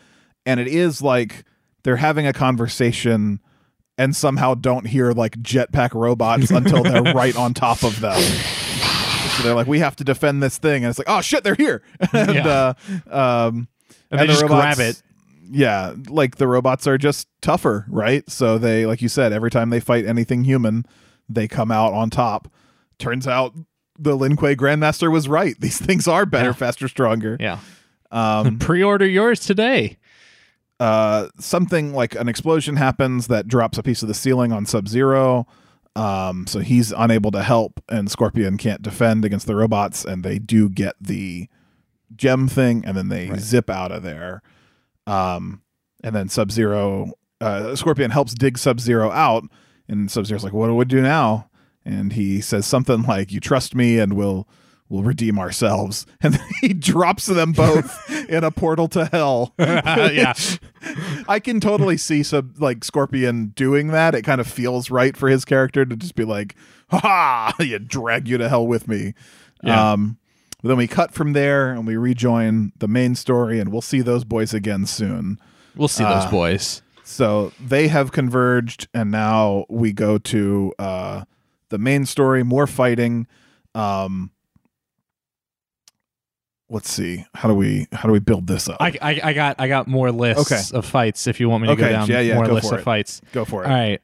B: and it is like they're having a conversation and somehow don't hear like jetpack robots until they're [laughs] right on top of them. So they're like, we have to defend this thing, and it's like, oh shit, they're here, [laughs] and
A: Yeah.
B: uh, um,
A: And they
B: the
A: just
B: robots-
A: grab it.
B: Yeah, like the robots are just tougher, right? So they, like you said, every time they fight anything human, they come out on top. Turns out the Lin Kuei Grandmaster was right. [laughs] These things are better,
A: Yeah.
B: faster, stronger.
A: Yeah.
B: Um, [laughs]
A: Pre-order yours today.
B: uh, something like an explosion happens that drops a piece of the ceiling on Sub Zero. Um, so he's unable to help, and Scorpion can't defend against the robots, and they do get the gem thing, and then they
A: Right.
B: zip out of there. Um, and then Sub Zero, uh, Scorpion helps dig Sub Zero out, and Sub Zero's like, "What do we do now?" And he says something like, "You trust me, and we'll we'll redeem ourselves." [laughs] And then he drops them both [laughs] in a portal to hell. [laughs]
A: yeah.
B: I can totally see some like Scorpion doing that. It kind of feels right for his character to just be like, "Ha ha! You drag you to hell with me."
A: Yeah.
B: Um, but then we cut from there and we rejoin the main story, and we'll see those boys again soon.
A: We'll see those
B: Uh,
A: boys.
B: So they have converged, and now we go to uh, the main story. More fighting. Um, let's see. How do we how do we build this up?
A: I, I, I got I got more lists
B: Okay.
A: of fights if you want me to go down
B: yeah, yeah,
A: more
B: go
A: lists of fights.
B: go for it.
A: All right.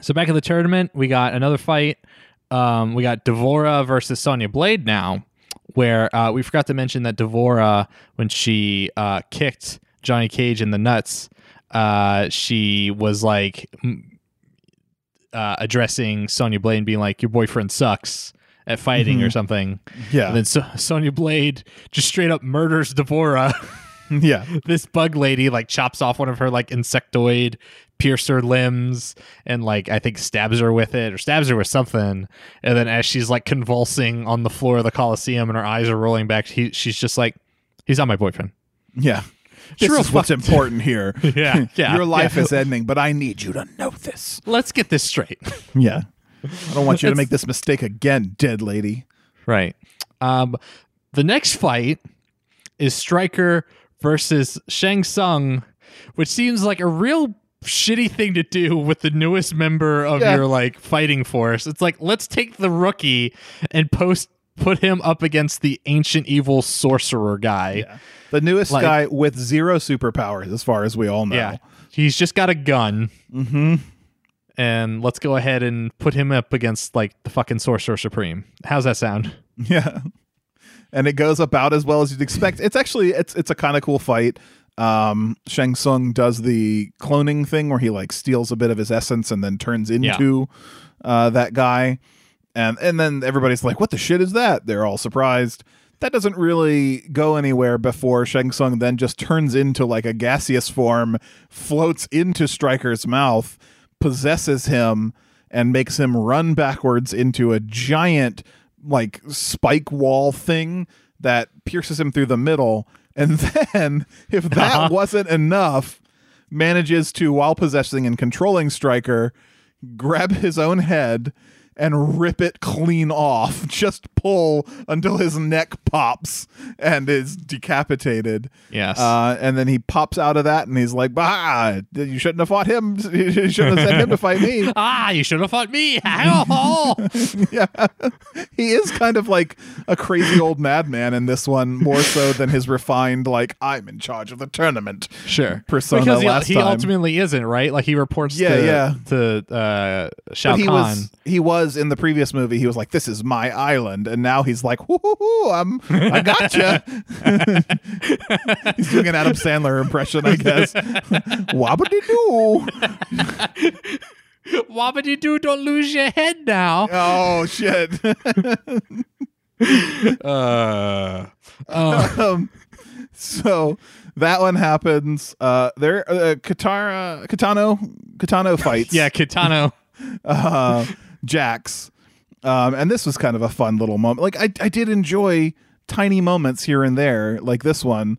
A: So back at the tournament, we got another fight. Um, we got D'Vorah versus Sonya Blade now, where uh, we forgot to mention that D'Vorah, when she uh, kicked Johnny Cage in the nuts, uh, she was like uh, addressing Sonya Blade and being like, "Your boyfriend sucks." At fighting or
B: Mhm.
A: something,
B: Yeah,
A: and then so- Sonya Blade just straight up murders D'Vorah. [laughs]
B: yeah.
A: this bug lady like chops off one of her like insectoid pierce her limbs and like I think stabs her with it or stabs her with something. And then as she's like convulsing on the floor of the Coliseum and her eyes are rolling back, he, she's just like, "He's not my boyfriend."
B: Yeah. This is what's important here. [laughs]
A: Yeah, [laughs] yeah,
B: Your life
A: yeah.
B: is ending, but I need you to know this.
A: Let's get this straight. [laughs]
B: Yeah. I don't want you to make this mistake again, dead lady.
A: right. Um, the next fight is Stryker versus Shang Tsung, which seems like a real shitty thing to do with the newest member of
B: Yeah.
A: your like fighting force. It's like let's take the rookie and post put him up against the ancient evil sorcerer guy.
B: Yeah. The newest
A: Like-
B: guy with zero superpowers, as far as we all know.
A: Yeah. He's just got a gun.
B: Mm-hmm.
A: And let's go ahead and put him up against like the fucking sorcerer supreme. How's that sound? [laughs]
B: Yeah. And it goes about as well as you'd expect. It's actually it's it's a kind of cool fight. Um Shang Tsung does the cloning thing where he like steals a bit of his essence and then turns into uh that guy. And and then everybody's like, What the shit is that? They're all surprised. That doesn't really go anywhere before Shang Tsung then just turns into like a gaseous form, floats into Stryker's mouth, possesses him, and makes him run backwards into a giant like spike wall thing that pierces him through the middle. And then, if that
A: Uh-huh.
B: wasn't enough, manages to, while possessing and controlling Stryker, grab his own head and rip it clean off. [laughs] Just pull until his neck pops and is decapitated.
A: Yes.
B: Uh, and then he pops out of that and he's like, bah, you shouldn't have fought him. [laughs] You shouldn't have sent him to fight me. [laughs]
A: ah, you should have fought me.
B: Yeah. He is kind of like a crazy old madman in this one, more so than his refined, like, I'm in charge of the tournament.
A: Sure.
B: Persona
A: because he,
B: last
A: he
B: time.
A: ultimately isn't, right? Like he reports
B: Yeah,
A: to,
B: yeah.
A: to uh, Shao
B: But he
A: Kahn.
B: was he was in the previous movie. He was like, "This is my island," and now he's like, "Hoo hoo hoo! I'm I gotcha." [laughs] he's doing an Adam Sandler impression, I guess. Wobbity doo.
A: Wobbity doo, don't lose your head now.
B: Oh shit. [laughs]
A: Uh, uh,
B: um, so that one happens. Uh, there, uh, Katara, Katano, Katano fights.
A: yeah, Katano. [laughs]
B: uh, Jax. Um, and this was kind of a fun little moment. Like I, I did enjoy tiny moments here and there. Like this one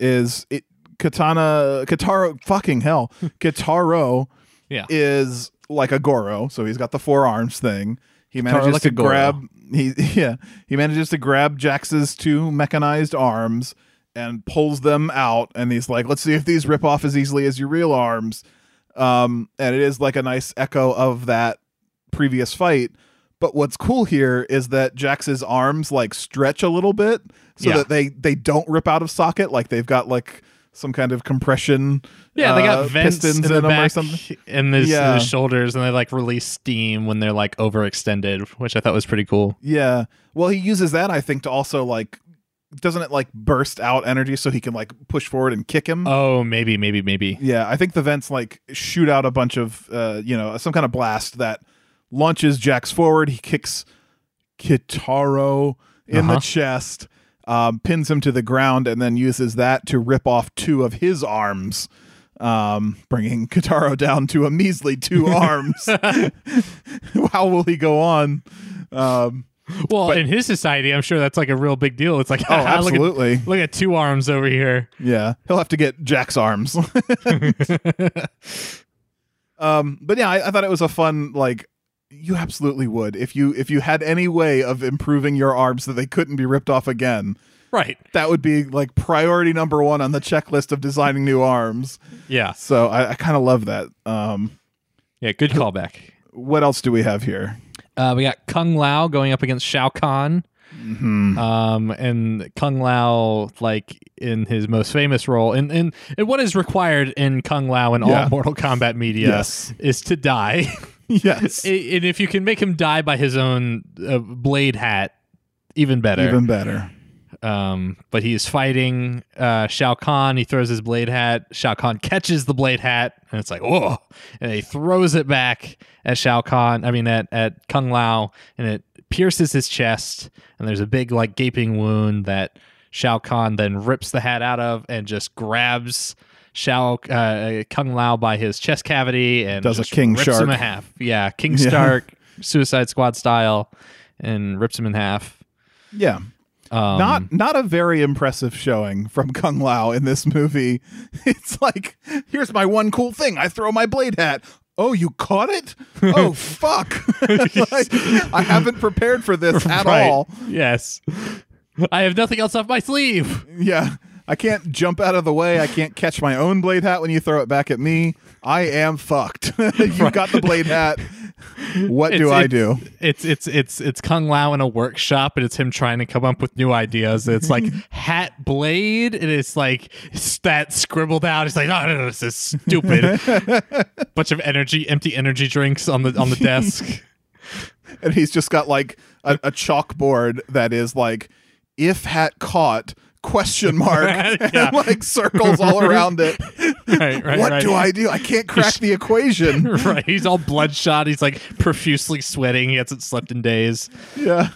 B: is it Katana Kataro fucking hell. [laughs] Kataro
A: Yeah.
B: is like a Goro, so he's got the four arms thing. He manages
A: like
B: to grab he [laughs] yeah, he manages to grab Jax's two mechanized arms and pulls them out and he's like, "Let's see if these rip off as easily as your real arms." Um and it is like a nice echo of that previous fight. But what's cool here is that Jax's arms like stretch a little bit so
A: Yeah.
B: that they they don't rip out of socket like they've got like some kind of compression
A: Yeah, they
B: uh,
A: got vents
B: pistons
A: in,
B: in,
A: the
B: them
A: back
B: or something.
A: In, his,
B: Yeah.
A: his shoulders, and they like release steam when they're like overextended, which I thought was pretty cool.
B: Yeah. Well, he uses that I think to also like doesn't it like burst out energy so he can like push forward and kick him?
A: Oh, maybe, maybe, maybe.
B: Yeah, I think the vents like shoot out a bunch of uh, you know, some kind of blast that launches Jax forward. He kicks Kitaro in
A: Uh-huh.
B: the chest, um, pins him to the ground, and then uses that to rip off two of his arms. Um, bringing Kitaro down to a measly two [laughs] arms. [laughs] How will he go on? Um,
A: Well,
B: But-
A: in his society, I'm sure that's like a real big deal. It's like, [laughs]
B: oh,
A: look at,
B: absolutely.
A: look at two arms over here.
B: Yeah, he'll have to get Jack's arms. um, but yeah, I, I thought it was a fun like. You absolutely would if you if you had any way of improving your arms so they couldn't be ripped off again.
A: Right.
B: That would be like priority number one on the checklist of designing new arms.
A: Yeah.
B: So I, I kind of love that. Um,
A: Yeah. Good callback.
B: what else do we have here?
A: Uh, we got Kung Lao going up against Shao Kahn.
B: Hmm.
A: Um, and Kung Lao, like in his most famous role, and and, and what is required in Kung Lao in
B: Yeah.
A: all Mortal Kombat media
B: Yes.
A: is to die. [laughs] [laughs]
B: yes,
A: and if you can make him die by his own uh, blade hat, even better.
B: even better.
A: Um, but he's fighting uh, Shao Kahn. He throws his blade hat. Shao Kahn catches the blade hat, and it's like, whoa! And he throws it back at Shao Kahn. I mean, at at Kung Lao, and it pierces his chest. And there's a big like gaping wound that Shao Kahn then rips the hat out of and just grabs Shao uh, Kung Lao by his chest cavity and
B: Does a King
A: rips
B: Shark.
A: him in half. Yeah, King
B: Yeah.
A: Shark, Suicide Squad style, and rips him in half.
B: Yeah.
A: Um,
B: not not a very impressive showing from Kung Lao in this movie. [laughs] It's like, here's my one cool thing. I throw my blade hat. Oh, you caught it? Oh, [laughs] fuck. [laughs] Like, I haven't prepared for this at
A: right.
B: all.
A: Yes, I have nothing else up my sleeve.
B: Yeah. I can't jump out of the way. I can't catch my own blade hat when you throw it back at me. I am fucked. [laughs] you got the blade hat. What do
A: It's-
B: I
A: it's-
B: do?
A: It's it's it's it's Kung Lao in a workshop, and it's him trying to come up with new ideas. It's like [laughs] hat blade, and it's like that scribbled out. It's like, no, no, no, this is stupid. [laughs] Bunch of energy, empty energy drinks on the on the desk.
B: and he's just got like a, a chalkboard that is like if hat caught question mark [laughs] and [laughs] like circles all [laughs] around it
A: right, right,
B: what
A: right.
B: do i do i can't crack the equation
A: right, he's all bloodshot. He's like profusely sweating. He hasn't slept in days.
B: yeah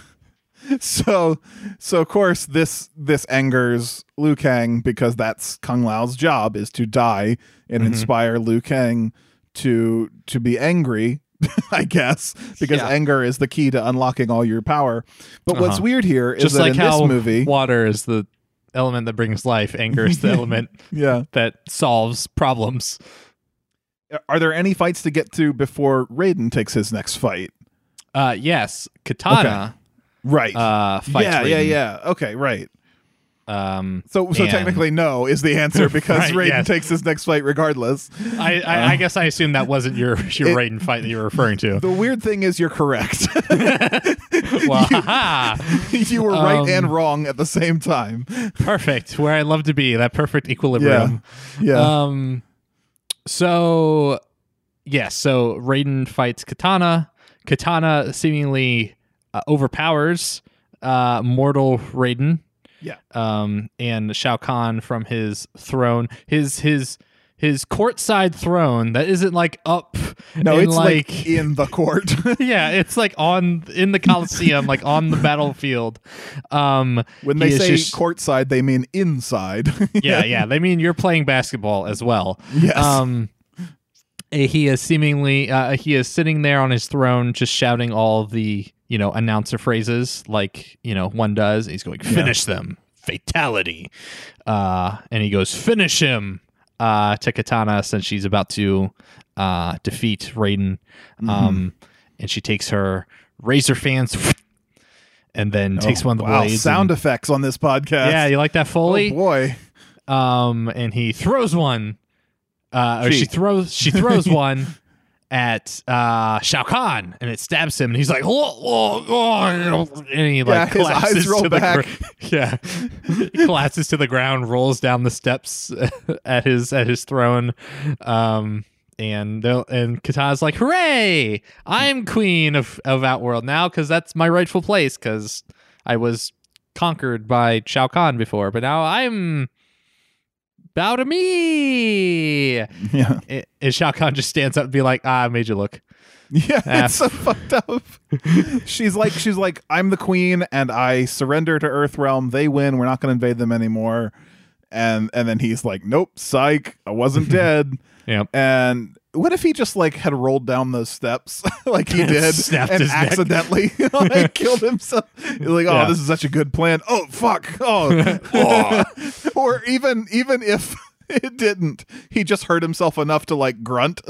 B: so so of course this this angers liu kang because that's kung lao's job is to die and
A: Mm-hmm.
B: inspire liu kang to to be angry I guess because
A: Yeah.
B: anger is the key to unlocking all your power. But what's
A: Uh-huh.
B: weird here is
A: Just
B: that
A: like
B: in this movie,
A: water is the element that brings life, anger is the [laughs] element
B: yeah,
A: that solves problems.
B: Are there any fights to get to before Raiden takes his next fight?
A: Uh, yes, Kitana
B: Right.
A: uh, fights
B: yeah, yeah, yeah. Okay, right.
A: Um,
B: So, so
A: And-
B: technically, no is the answer [laughs] because
A: Right,
B: Raiden
A: yes.
B: takes his next fight regardless.
A: I, I, I guess I assume that wasn't your [laughs] your
B: It-
A: Raiden fight that you were referring to.
B: The weird thing is, you're correct. [laughs]
A: well, haha,
B: you were right
A: Um,
B: and wrong at the same time.
A: perfect. Where I love to be, that perfect equilibrium.
B: Yeah.
A: Um, so yes, so Raiden fights Kitana. Kitana seemingly uh, overpowers uh, mortal Raiden.
B: Yeah.
A: Um, and Shao Kahn from his throne, his his his courtside throne that isn't like up.
B: no,
A: in,
B: it's like, in the court. [laughs]
A: yeah, it's like on in the Coliseum, like on the battlefield. Um,
B: when they say
A: just-
B: courtside, they mean inside. [laughs]
A: yeah, yeah, they mean you're playing basketball as well.
B: Yes.
A: Um, he is seemingly uh, he is sitting there on his throne, just shouting all the you know announcer phrases like you know one does. He's going finish them, fatality, uh, and he goes finish him uh, to Kitana since she's about to uh, defeat Raiden,
B: Mm-hmm.
A: um, and she takes her razor fans. [laughs] And then takes one of the
B: Oh, wow,
A: blades.
B: sound
A: and-
B: effects on this podcast.
A: yeah, you like that
B: oh
A: Foley?
B: boy.
A: um, and he throws one. Uh, or
B: She.
A: she throws she throws [laughs] one at uh, Shao Kahn, and it stabs him, and he's like, oh, oh, oh," and he like
B: Yeah, his
A: collapses
B: eyes roll
A: to the
B: back.
A: gr- [laughs] yeah, he collapses to the ground, rolls down the steps [laughs] at his at his throne. Um, and and Kitana's like, "Hooray! I'm queen of of Outworld now because that's my rightful place because I was conquered by Shao Kahn before, but now I'm bow to me." [laughs]
B: Yeah.
A: A- And Shao Kahn just stands up and be like, "Ah, I made you look."
B: Yeah,
A: Ah.
B: it's so fucked up. [laughs] she's like, she's like, I'm the queen, and I surrender to Earthrealm. They win. We're not going to invade them anymore. And and then he's like, Nope, psych. I wasn't [laughs] dead.
A: Yep.
B: And what if he just like had rolled down those steps [laughs] like he [laughs] did
A: Snapped
B: and
A: his neck.
B: accidentally [laughs] like killed himself? Like, oh,
A: Yeah.
B: this is such a good plan. Oh fuck. Oh, oh. or even even if it didn't, he just hurt himself enough to like grunt,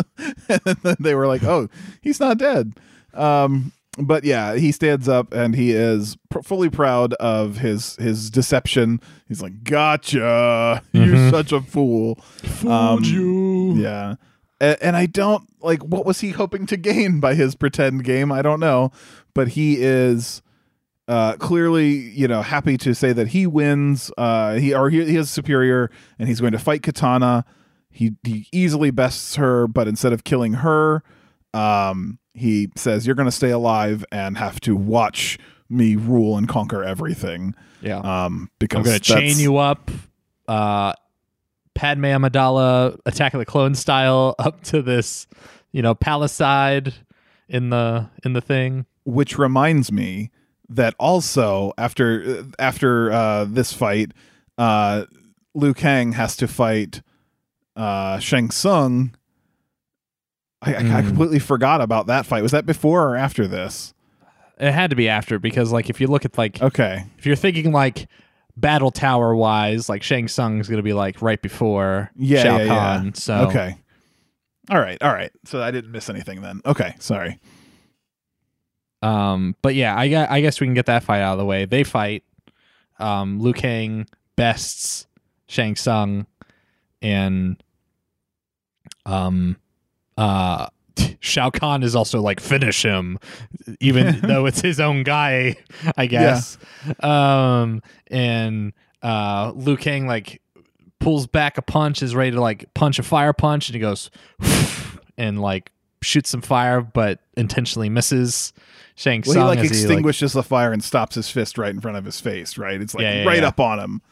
B: and then they were like, oh, he's not dead. Um, but yeah, he stands up and he is pr- fully proud of his his deception. He's like, "Gotcha! You're such a fool." Um,
A: you.
B: Yeah. A- And I don't like what was he hoping to gain by his pretend game? I don't know, but he is uh clearly, you know, happy to say that he wins. Uh he or he, he is superior and he's going to fight Kitana. He he easily bests her, but instead of killing her, um he says you're going to stay alive and have to watch me rule and conquer everything.
A: Yeah.
B: Um because
A: I'm gonna chain you up, uh, Padme Amidala, Attack of the Clone style, [laughs] up to this, you know, palisade in the in the thing.
B: which reminds me that also after after uh, this fight, uh, Liu Kang has to fight uh, Shang Tsung. I, I, I
A: Mm.
B: completely forgot about that fight. Was that before or after this?
A: It had to be after because like if you look at like
B: Okay.
A: if you're thinking like battle tower wise, like Shang Tsung is gonna be like right before
B: Yeah,
A: Shao
B: yeah, yeah.
A: Kahn. So
B: Okay. All right. All right. So I didn't miss anything then. Okay. Sorry.
A: Um, but yeah, I, gue- I guess we can get that fight out of the way. They fight. Um, Liu Kang bests Shang Tsung, and um, uh, [laughs] Shao Kahn is also like finish him, even [laughs] though it's his own guy, I guess. Um, and uh, Liu Kang like pulls back a punch, is ready to like punch a fire punch, and he goes [laughs] and like shoots some fire, but intentionally misses Shang
B: Well, he like extinguishes the fire and stops his fist right in front of his face. Right. It's like
A: Yeah, yeah,
B: right
A: yeah.
B: up on him.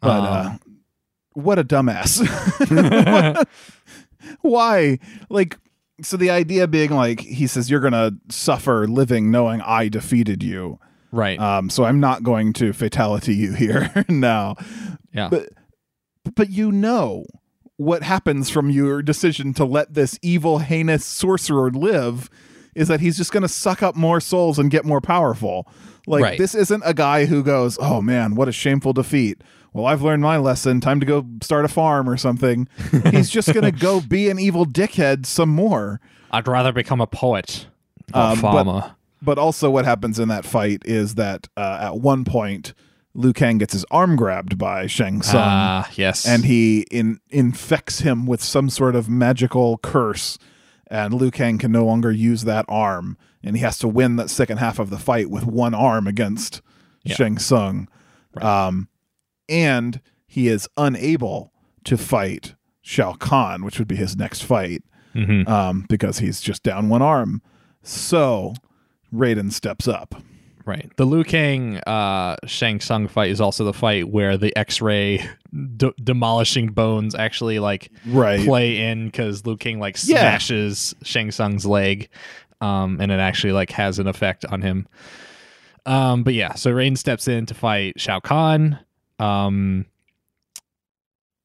B: But uh,
A: Um,
B: what a dumbass. [laughs] Why? Like, so the idea being like, he says, you're going to suffer living knowing I defeated you.
A: right.
B: Um, so I'm not going to fatality you here [laughs] now.
A: yeah.
B: But, but you know what happens from your decision to let this evil, heinous sorcerer live is that he's just going to suck up more souls and get more powerful. Like,
A: Right.
B: this isn't a guy who goes, oh man, what a shameful defeat. Well, I've learned my lesson. Time to go start a farm or something. He's just going [laughs] to go be an evil dickhead some more.
A: I'd rather become a poet, not a
B: Um, but-
A: farmer.
B: But also, what happens in that fight is that uh, at one point, Liu Kang gets his arm grabbed by Shang Tsung.
A: Ah, yes.
B: and he in, infects him with some sort of magical curse, and Liu Kang can no longer use that arm, and he has to win that second half of the fight with one arm against
A: Yeah.
B: Shang Tsung,
A: Right.
B: um, and he is unable to fight Shao Kahn, which would be his next fight,
A: Mhm.
B: um, because he's just down one arm. So Raiden steps up.
A: Right. The Liu Kang uh, Shang Tsung fight is also the fight where the X-ray [laughs] d- demolishing bones actually like
B: Right.
A: play in because Liu Kang like
B: Yeah.
A: smashes Shang Tsung's leg, um, and it actually like has an effect on him. Um, but yeah, so Rain steps in to fight Shao Kahn. Um,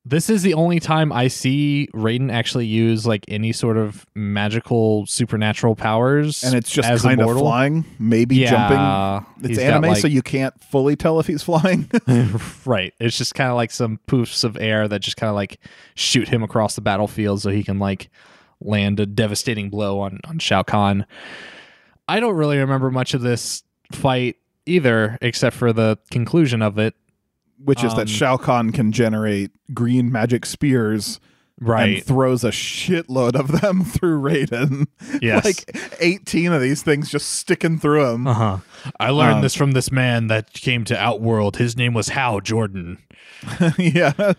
A: this is the only time I see Raiden actually use like any sort of magical supernatural powers,
B: and it's just kind of flying, maybe
A: Yeah,
B: jumping. It's anime,
A: like-
B: so you can't fully tell if he's flying. [laughs] [laughs]
A: right. It's just kind of like some poofs of air that just kind of like shoot him across the battlefield so he can like land a devastating blow on on Shao Kahn. I don't really remember much of this fight either, except for the conclusion of it.
B: Which is
A: Um,
B: that Shao Kahn can generate green magic spears right and
A: Right.
B: throws a shitload of them [laughs] through Raiden. [laughs]
A: Yes.
B: like 18 of these things just sticking through him.
A: Uh huh. I learned
B: Um,
A: this from this man that came to Outworld. His name was Hal Jordan. [laughs]
B: yeah.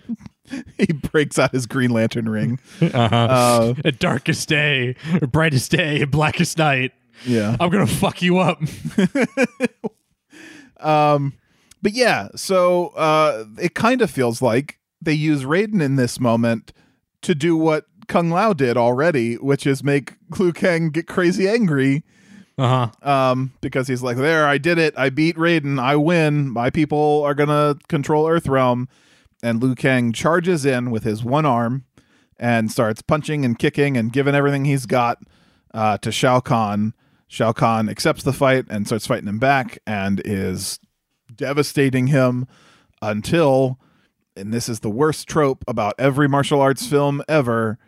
B: he breaks out his Green Lantern ring.
A: Uh-huh.
B: Uh,
A: At darkest day, brightest day, blackest night.
B: yeah.
A: I'm gonna fuck you up.
B: Um, but yeah, so uh, it kind of feels like they use Raiden in this moment to do what Kung Lao did already, which is make Liu Kang get crazy angry
A: Uh huh.
B: um, because he's like, "There, I did it. I beat Raiden. I win. My people are gonna control Earthrealm." And Liu Kang charges in with his one arm and starts punching and kicking and giving everything he's got uh, to Shao Kahn. Shao Kahn accepts the fight and starts fighting him back and is devastating him until, and this is the worst trope about every martial arts film ever,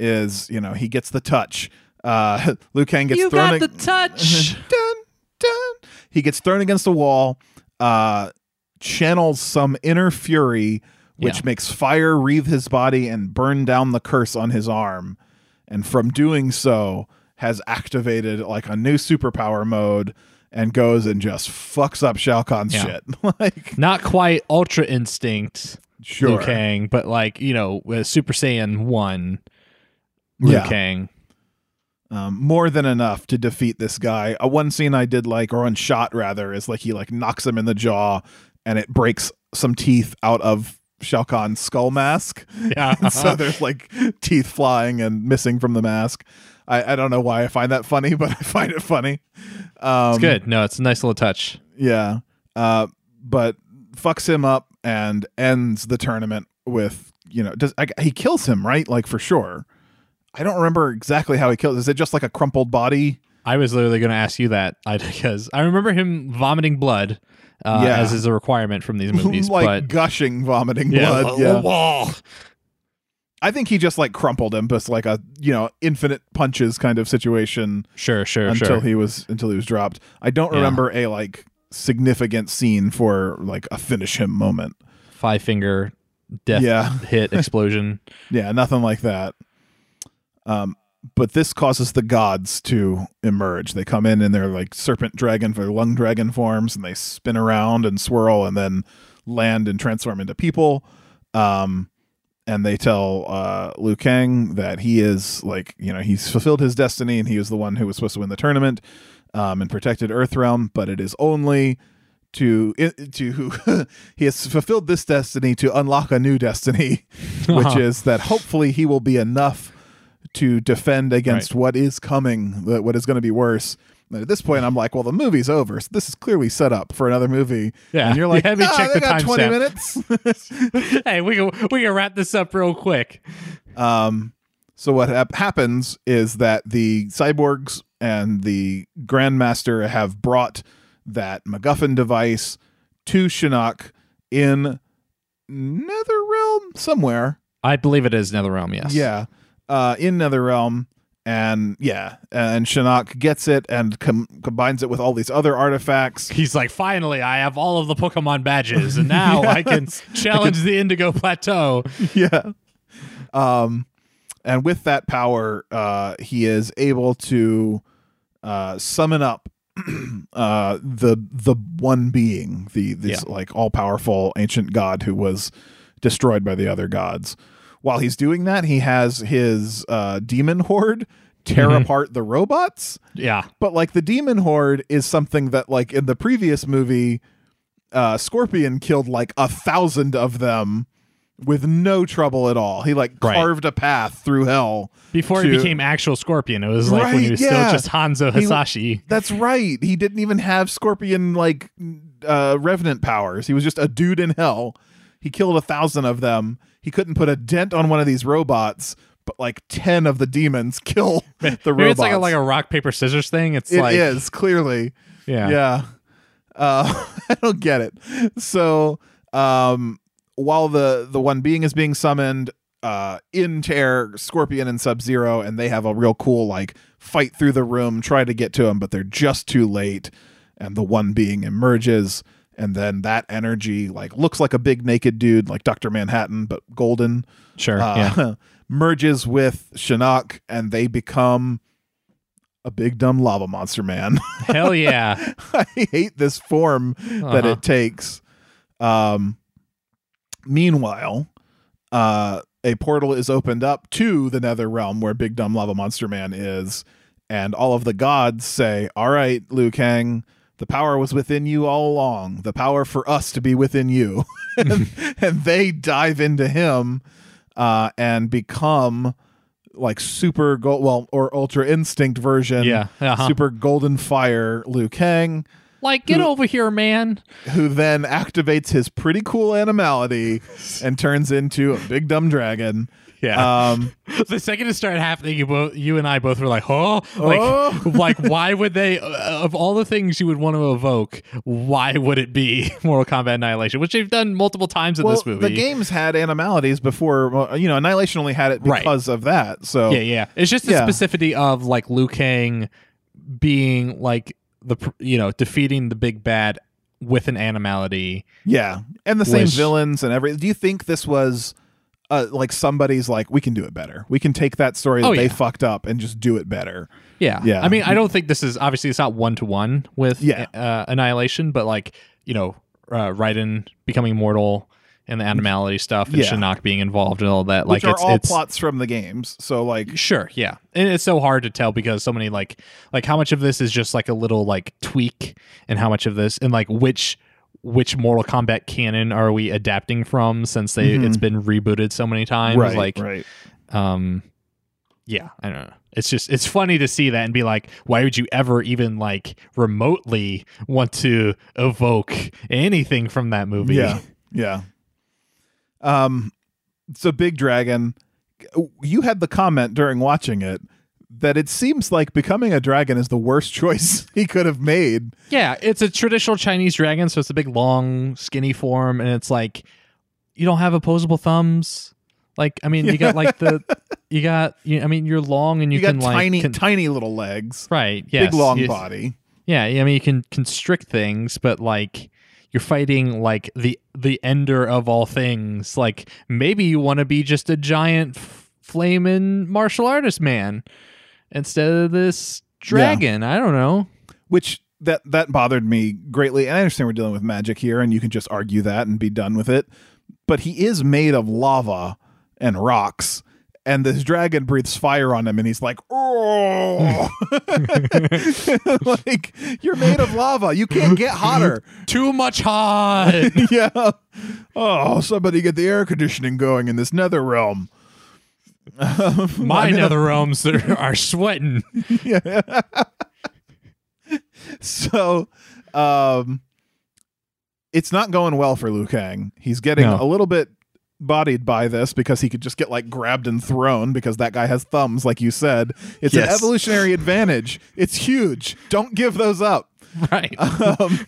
B: is you know he gets the touch. Uh, [laughs] Liu Kang gets
A: You
B: thrown.
A: got the touch. [laughs]
B: dun, dun. He gets thrown against the wall, uh, channels some inner fury, which
A: Yeah.
B: makes fire wreathe his body and burn down the curse on his arm. And from doing so, has activated like a new superpower mode and goes and just fucks up Shao Kahn's
A: Yeah.
B: shit. [laughs] like,
A: Not quite Ultra Instinct
B: sure.
A: Liu Kang, but like you know, Super Saiyan One Liu
B: Yeah.
A: Kang.
B: um, more than enough to defeat this guy. Uh, one scene I did like, or one shot rather, is like he like knocks him in the jaw, and it breaks some teeth out of Shao Kahn's skull mask.
A: Yeah. [laughs]
B: So there's like teeth flying and missing from the mask. I, I don't know why I find that funny, [laughs] but I find it funny. Um,
A: it's good. No, it's a nice little touch.
B: Yeah. Uh, but fucks him up and ends the tournament with you know, does I, he kills him right? Like for sure. I don't remember exactly how he kills. Is it just like a crumpled body?
A: I was literally going to ask you that I, [laughs] because I remember him vomiting blood, uh,
B: Yeah.
A: as is a requirement from these [laughs] movies.
B: like
A: but
B: gushing, vomiting
A: yeah,
B: blood. Yeah. I think he just like crumpled him, just like a you know infinite punches kind of situation
A: sure, sure,
B: until
A: sure.
B: he was until he was dropped. I don't
A: Yeah.
B: remember a like significant scene for like a finish him moment.
A: Five finger death
B: Yeah. [laughs]
A: hit explosion. [laughs]
B: Yeah, nothing like that. Um, but this causes the gods to emerge. They come in in their like serpent dragon, for lung dragon forms, and they spin around and swirl, and then land and transform into people. Um, and they tell uh, Liu Kang that he is like you know he's fulfilled his destiny, and he was the one who was supposed to win the tournament um, and protected Earthrealm, but it is only to to [laughs] he has fulfilled this destiny to unlock a new destiny [laughs] which
A: Uh-huh.
B: is that hopefully he will be enough to defend against what is coming, what is going to be worse. And at this point, I'm like, well, the movie's over. So this is clearly set up for another movie.
A: Yeah.
B: And you're like,
A: Yeah, me
B: "Nah,
A: check
B: they
A: the
B: got 20
A: timestamp."
B: minutes. [laughs]
A: hey, we can we can wrap this up real quick.
B: um, so what hap- happens is that the cyborgs and the Grandmaster have brought that MacGuffin device to Shinnok in Netherrealm somewhere.
A: I believe it is NetherRealm. Yes.
B: Yeah, uh, in NetherRealm, and yeah, and Shinnok gets it and com- combines it with all these other artifacts.
A: He's like, finally, I have all of the Pokemon badges, and now I [laughs] can
B: Yes.
A: challenge the Indigo Plateau. [laughs]
B: yeah, um, and with that power, uh, he is able to uh, summon up [clears throat] uh, the the one being, the this
A: Yeah.
B: like all powerful ancient god who was destroyed by the other gods. While he's doing that, he has his uh, demon horde tear
A: Mhm.
B: apart the robots.
A: Yeah.
B: But like the demon horde is something that like in the previous movie, uh, Scorpion killed like a thousand of them with no trouble at all. He like
A: Right.
B: carved a path through hell.
A: Before
B: to-
A: he became actual Scorpion, it was like when he was
B: yeah.
A: still just Hanzo
B: He-
A: Hasashi.
B: That's right. He didn't even have Scorpion like uh, revenant powers. He was just a dude in hell. He killed a thousand of them. He couldn't put a dent on one of these robots, but like ten of the demons [laughs] kill [laughs] the
A: Maybe
B: robots.
A: it's like a, like a rock paper scissors thing. It's
B: It
A: like
B: is, clearly.
A: yeah.
B: yeah uh [laughs] i don't get it so um while the the one being is being summoned uh into air scorpion and sub zero and they have a real cool like fight through the room try to get to him but they're just too late and the one being emerges and then that energy like looks like a big naked dude like dr manhattan but golden
A: Sure.
B: uh,
A: yeah. [laughs]
B: merges with shinnok and they become a big dumb lava monster man [laughs]
A: Hell yeah. [laughs]
B: I hate this form that
A: Uh-huh.
B: it takes. Um, meanwhile, uh, a portal is opened up to the Nether Realm where Big Dumb Lava Monster Man is, and all of the gods say, "All right, Liu Kang." The power was within you all along. The power for us to be within you, [laughs] and, and they dive into him uh, and become like super gold, well, or ultra instinct version
A: Yeah. Uh-huh.
B: super golden fire Liu Kang,
A: Like, get over here, man.
B: who then activates his pretty cool animality [laughs] and turns into a big dumb dragon.
A: Yeah.
B: Um, [laughs]
A: the second it started happening, you both, you and I both were like, "Oh, like,
B: Oh.
A: like, why would they? Uh, of all the things you would want to evoke, why would it be [laughs] Mortal Kombat Annihilation, which they've done multiple times in
B: well,
A: this movie?
B: the games had animalities before. well, You know, Annihilation only had it
A: Right.
B: because of that. So
A: yeah, yeah. It's just the
B: Yeah.
A: specificity of like Liu Kang being like the you know defeating the big bad with an animality.
B: yeah, and the same
A: Which-
B: villains and everything. Do you think this was? Uh, like somebody's like we can do it better. We can take that story that
A: Oh,
B: they
A: yeah.
B: fucked up and just do it better.
A: Yeah,
B: Yeah.
A: I mean, I don't think this is obviously it's not one to one with
B: Yeah.
A: uh, Annihilation, but like you know, uh, Raiden becoming mortal and the animality stuff and
B: Yeah.
A: Shinnok being involved and all that.
B: Which
A: like it's
B: all
A: it's
B: plots from the games. So like
A: Sure, yeah. And it's so hard to tell because so many like like how much of this is just like a little like tweak and how much of this and like which which Mortal Kombat canon are we adapting from since they
B: Mhm.
A: it's been rebooted so many times
B: right,
A: like
B: right.
A: um yeah, I don't know. It's just it's funny to see that and be like why would you ever even like remotely want to evoke anything from that movie?
B: Yeah, yeah. Um, so big dragon. You had the comment during watching it that it seems like becoming a dragon is the worst [laughs] choice he could have made.
A: Yeah, it's a traditional Chinese dragon, so it's a big, long, skinny form, and it's like you don't have opposable thumbs. Like, I mean, you got like the, [laughs] you got, you, I mean, you're long and you,
B: You,
A: can
B: got
A: like,
B: tiny, tiny little legs,
A: right? Yes,
B: big long
A: you-
B: body.
A: Yeah, I mean, you can constrict things, but like you're fighting like the the ender of all things. Like maybe you want to be just a giant f- flaming martial artist man instead of this dragon. I don't know.
B: which that that bothered me greatly and i understand we're dealing with magic here and you can just argue that and be done with it. But he is made of lava and rocks and this dragon breathes fire on him and he's like oh [laughs] like you're made of lava. You can't get hotter. [laughs]
A: Too much hot. [laughs]
B: yeah. Oh somebody get the air conditioning going in this nether realm
A: My
B: I
A: nether realms are, are sweating. [laughs]
B: so um it's not going well for Liu Kang. He's getting
A: No.
B: a little bit bodied by this because he could just get like grabbed and thrown because that guy has thumbs like you said. It's an evolutionary advantage. It's huge. Don't give those up. [laughs]
A: Right.
B: Um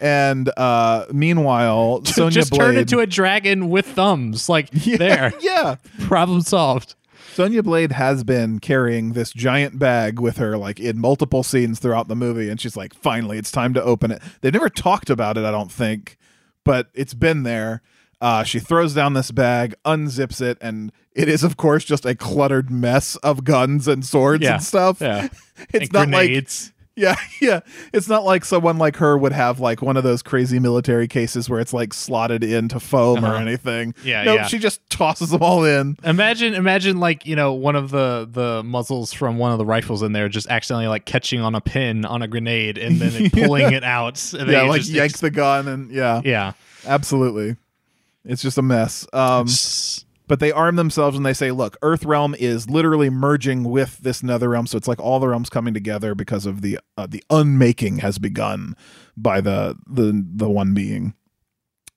B: and uh meanwhile [laughs] Sonya Blade
A: just
B: Blade
A: turn into a dragon with thumbs. Like [laughs]
B: yeah,
A: there.
B: Yeah.
A: Problem solved.
B: Sonya Blade has been carrying this giant bag with her like in multiple scenes throughout the movie and she's like finally it's time to open it. They've never talked about it I don't think, but it's been there. Uh, she throws down this bag, unzips it, and it is, of course, just a cluttered mess of guns and swords
A: Yeah.
B: and stuff.
A: Yeah. [laughs]
B: It's
A: And
B: not like
A: grenades.
B: Yeah, [laughs] yeah. It's not like someone like her would have like one of those crazy military cases where it's like slotted into foam or
A: Uh-huh.
B: anything.
A: Yeah,
B: nope,
A: yeah.
B: she just tosses them all in.
A: Imagine, imagine like you know one of the the muzzles from one of the rifles in there just accidentally like catching on a pin on a grenade and then [laughs] pulling it out. [laughs] And
B: yeah, like
A: just
B: yanks the gun and yeah,
A: yeah.
B: absolutely. It's just a mess. Um, but they arm themselves and they say, "Look, Earth Realm is literally merging with this Nether Realm, so it's like all the realms coming together because of the uh, the unmaking has begun by the the the one being,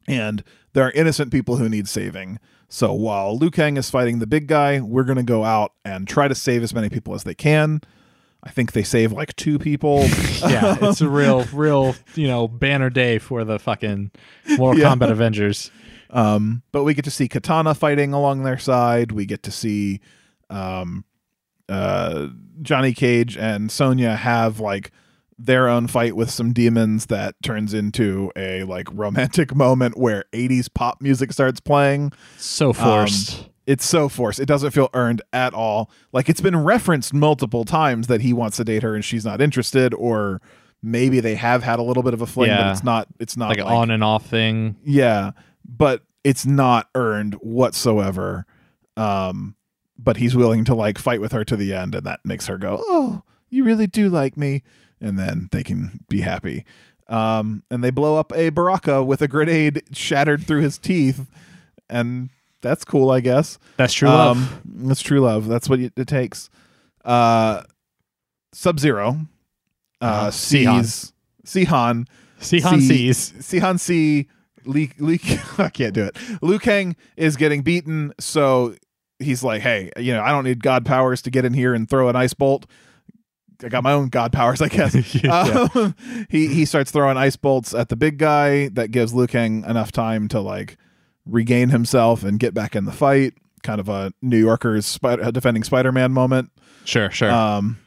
B: and there are innocent people who need saving. So while Liu Kang is fighting the big guy, we're gonna go out and try to save as many people as they can. I think they save like two people. [laughs]
A: yeah, it's a real, real, you know, banner day for the fucking Mortal [laughs]
B: Yeah.
A: Kombat Avengers.
B: Um, but we get to see Kitana fighting along their side. We get to see um, uh, Johnny Cage and Sonya have like their own fight with some demons that turns into a like romantic [laughs] moment where 80s pop music starts playing.
A: So forced.
B: It's so forced. It doesn't feel earned at all. Like it's been referenced multiple times that he wants to date her and she's not interested or maybe they have had a little bit of a fling but
A: Yeah.
B: it's not it's not
A: like, an on and off thing.
B: yeah, but it's not earned whatsoever. Um, but he's willing to like fight with her to the end, and that makes her go, "Oh, you really do like me," and then they can be happy. Um, and they blow up a Baraka with a grenade shattered through his teeth, and that's cool, I guess.
A: That's true love.
B: Um, that's true love. That's what it, takes. Uh, Sub Zero uh,
A: Uh,
B: sees Sihan
A: Sihan
B: see-
A: sees.
B: Sihan C. Lee, Lee, [laughs] I can't do it. Liu Kang is getting beaten, so he's like, "Hey, you know, I don't need god powers to get in here and throw an ice bolt. I got my own god powers, I guess." [laughs]
A: Yeah.
B: Um, he he starts throwing ice bolts at the big guy. That gives Liu Kang enough time to like regain himself and get back in the fight. Kind of a New Yorker's spider, defending Spider-Man moment.
A: Sure, sure.
B: Um,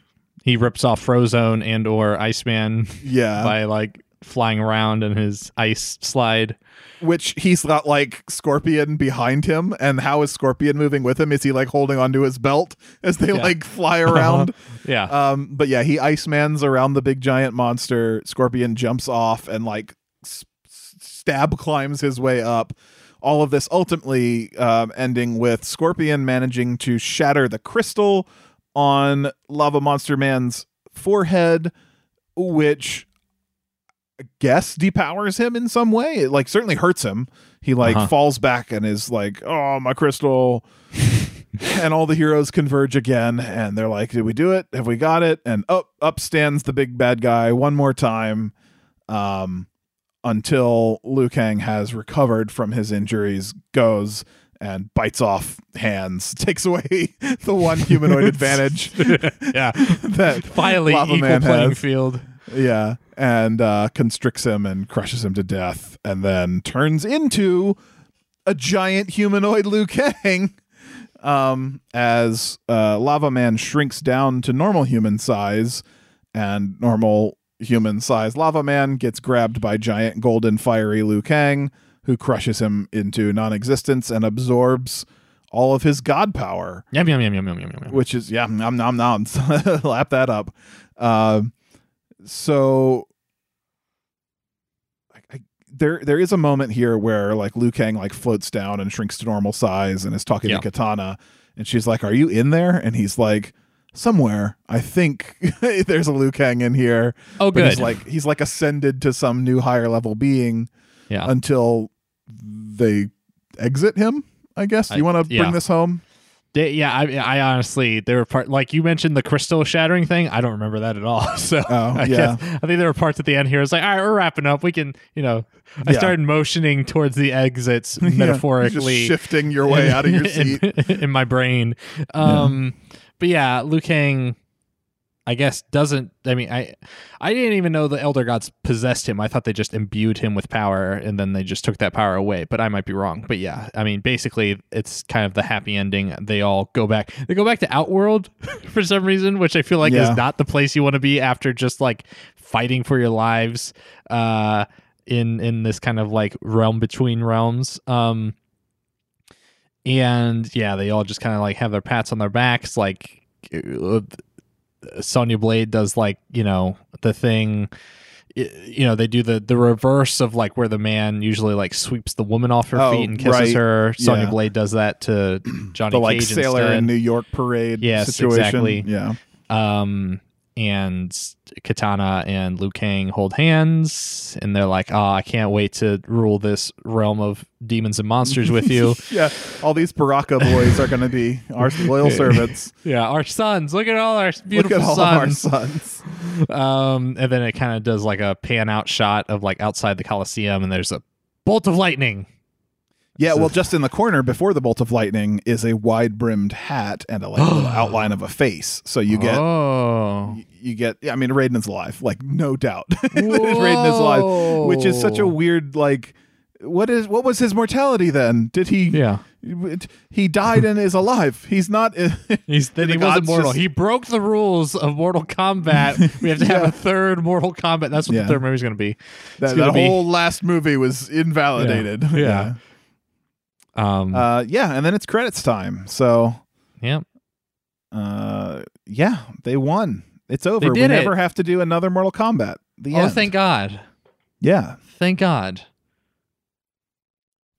A: he rips off Frozone and or Iceman
B: yeah, [laughs]
A: by like flying around in his ice slide.
B: Which he's got like Scorpion behind him, and how is Scorpion moving with him? Is he like holding onto his belt as they
A: Yeah.
B: like fly around?
A: Yeah.
B: um, but yeah, he Icemans around the big giant monster. Scorpion jumps off and like s- stab climbs his way up. All of this ultimately um, ending with Scorpion managing to shatter the crystal on Lava Monster Man's forehead, which guess depowers him in some way. It like certainly hurts him. He like
A: Uh-huh.
B: falls back and is like, "Oh, my crystal." [laughs] and all the heroes converge again and they're like, "Did we do it? Have we got it?" And up up stands the big bad guy one more time. Um until Liu Kang has recovered from his injuries, goes and bites off hands, [laughs] takes away the one humanoid [laughs] advantage
A: yeah.
B: that
A: Finally,
B: Lava
A: equal
B: Man
A: playing
B: has.
A: field.
B: Yeah, and uh, constricts him and crushes him to death, and then turns into a giant humanoid Liu Kang. Um, as uh, Lava Man shrinks down to normal human size, and normal human size Lava Man gets grabbed by giant golden fiery Liu Kang, who crushes him into non-existence and absorbs all of his god power
A: Yum yum yum yum yum yum yum.
B: which is yeah nom nom nom [laughs] lap that up uh, so I, I, there there is a moment here where like Liu Kang like floats down and shrinks to normal size and is talking
A: Yeah.
B: to Kitana and she's like are you in there and he's like somewhere I think [laughs] there's a Liu Kang in here
A: Oh,
B: but
A: good.
B: he's like he's like ascended to some new higher level being
A: yeah.
B: until they exit him I guess
A: I-
B: you want to
A: yeah.
B: bring this home
A: They- yeah, I, I honestly, there were part like you mentioned the crystal shattering thing. I don't remember that at all. [laughs] So
B: Oh,
A: I
B: yeah.
A: guess, I think there were parts at the end here. It's like, all right, we're wrapping up. We can, you know, I
B: Yeah.
A: started motioning towards the exits [laughs]
B: Yeah,
A: metaphorically,
B: just shifting your way out of your [laughs] seat
A: in, my brain. Um, but yeah, Liu Kang, I guess doesn't. I mean, I I didn't even know the elder gods possessed him. I thought they just imbued him with power, and then they just took that power away. But I might be wrong. But yeah, I mean, basically, it's kind of the happy ending. They all go back. They go back to Outworld [laughs] for some reason, which I feel like
B: Yeah.
A: is not the place you want to be after just like fighting for your lives. Uh, in in this kind of like realm between realms. Um, and yeah, they all just kind of like have their pats on their backs. Like uh, Sonya Blade does, like you know the thing. You know they do the the reverse of like where the man usually like sweeps the woman off her
B: Oh,
A: feet and kisses
B: right.
A: her. Sonya
B: Yeah.
A: Blade does that to [clears throat] Johnny
B: the like sailor
A: instead.
B: in New York parade
A: Yes,
B: situation.
A: exactly.
B: Yeah.
A: um and Kitana and liu kang hold hands and they're like oh i can't wait to rule this realm of demons and monsters with you [laughs]
B: yeah. All these Baraka boys are going to be our loyal [laughs] servants.
A: yeah our sons look at all our
B: Look
A: beautiful
B: at all of our
A: sons
B: sons.
A: um and then it kind of does like a pan out shot of like outside the coliseum and there's a bolt of lightning
B: Yeah, well, just in the corner before the bolt of lightning is a wide brimmed hat and a like little [gasps] outline of a face. So you get
A: oh
B: you- you get I mean Raiden is alive, like no doubt. [laughs] Raiden is alive, which is such a weird like what is what was his mortality then? Did he
A: yeah
B: he died and is alive. He's not [laughs]
A: He's then he wasn't
B: gods
A: mortal.
B: just-
A: He broke the rules of Mortal Kombat. We have to have [laughs] a third Mortal Kombat. That's what
B: Yeah.
A: the third movie is going to be.
B: that, that
A: be-
B: whole last movie was invalidated.
A: Yeah. Um.
B: Yeah. Uh, yeah, and then it's credits time. So
A: yeah.
B: uh yeah, they won. It's over. We
A: it.
B: never have to do another Mortal Kombat. The
A: Oh,
B: end.
A: thank God.
B: Yeah.
A: Thank God.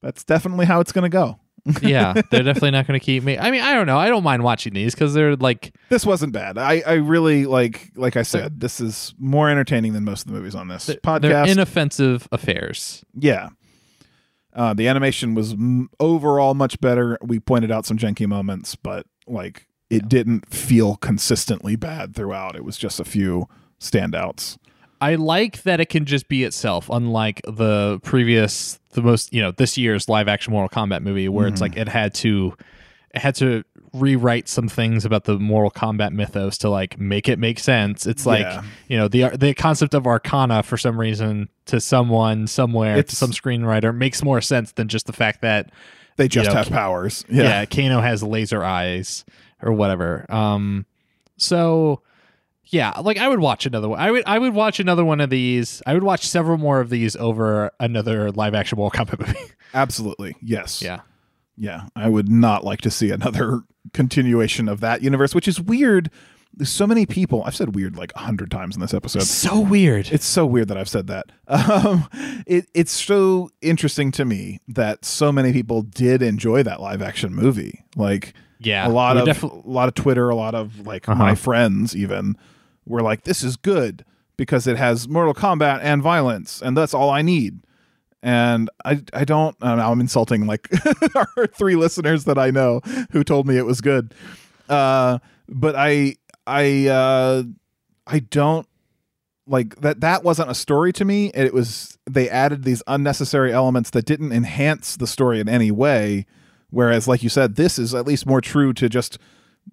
B: That's definitely how it's going to go. [laughs]
A: Yeah, they're definitely not going to keep me. I mean, I don't know. I don't mind watching these because they're like,
B: This wasn't bad. I, I really like like I said, this is more entertaining than most of the movies on this
A: they're,
B: podcast.
A: they're inoffensive affairs.
B: yeah. Uh, the animation was m- overall much better. We pointed out some janky moments, but like it
A: Yeah.
B: didn't feel consistently bad throughout. It was just a few standouts.
A: I like that it can just be itself, unlike the previous, the most, you know, this year's live action Mortal Kombat movie, where it's
B: Mhm.
A: like it had to, it had to rewrite some things about the Mortal Kombat mythos to like make it make sense. It's like
B: Yeah.
A: you know the the concept of Arcana for some reason to someone somewhere to some screenwriter makes more sense than just the fact that
B: They just
A: know,
B: have powers. [laughs]
A: yeah,
B: Yeah.
A: Kano has laser eyes or whatever. Um, so yeah, like I would watch another one. I would I would watch another one of these. I would watch several more of these over another live action Mortal Kombat movie. [laughs]
B: Absolutely. Yes.
A: yeah,
B: Yeah, I would not like to see another continuation of that universe, which is weird. There's so many people. I've said weird like a hundred times in this episode.
A: so weird.
B: It's so weird that I've said that. [laughs] Um, it, it's so interesting to me that so many people did enjoy that live action movie. Like
A: yeah,
B: a lot of a lot of Twitter, a lot of like
A: Uh-huh.
B: my friends even were like, "This is good because it has Mortal Kombat and violence, and that's all I need." And I I don't. I know, I'm insulting like [laughs] our three listeners that I know who told me it was good. Uh, but I I uh, I don't like that. That wasn't a story to me. It was they added these unnecessary elements that didn't enhance the story in any way Whereas, like you said, this is at least more true to just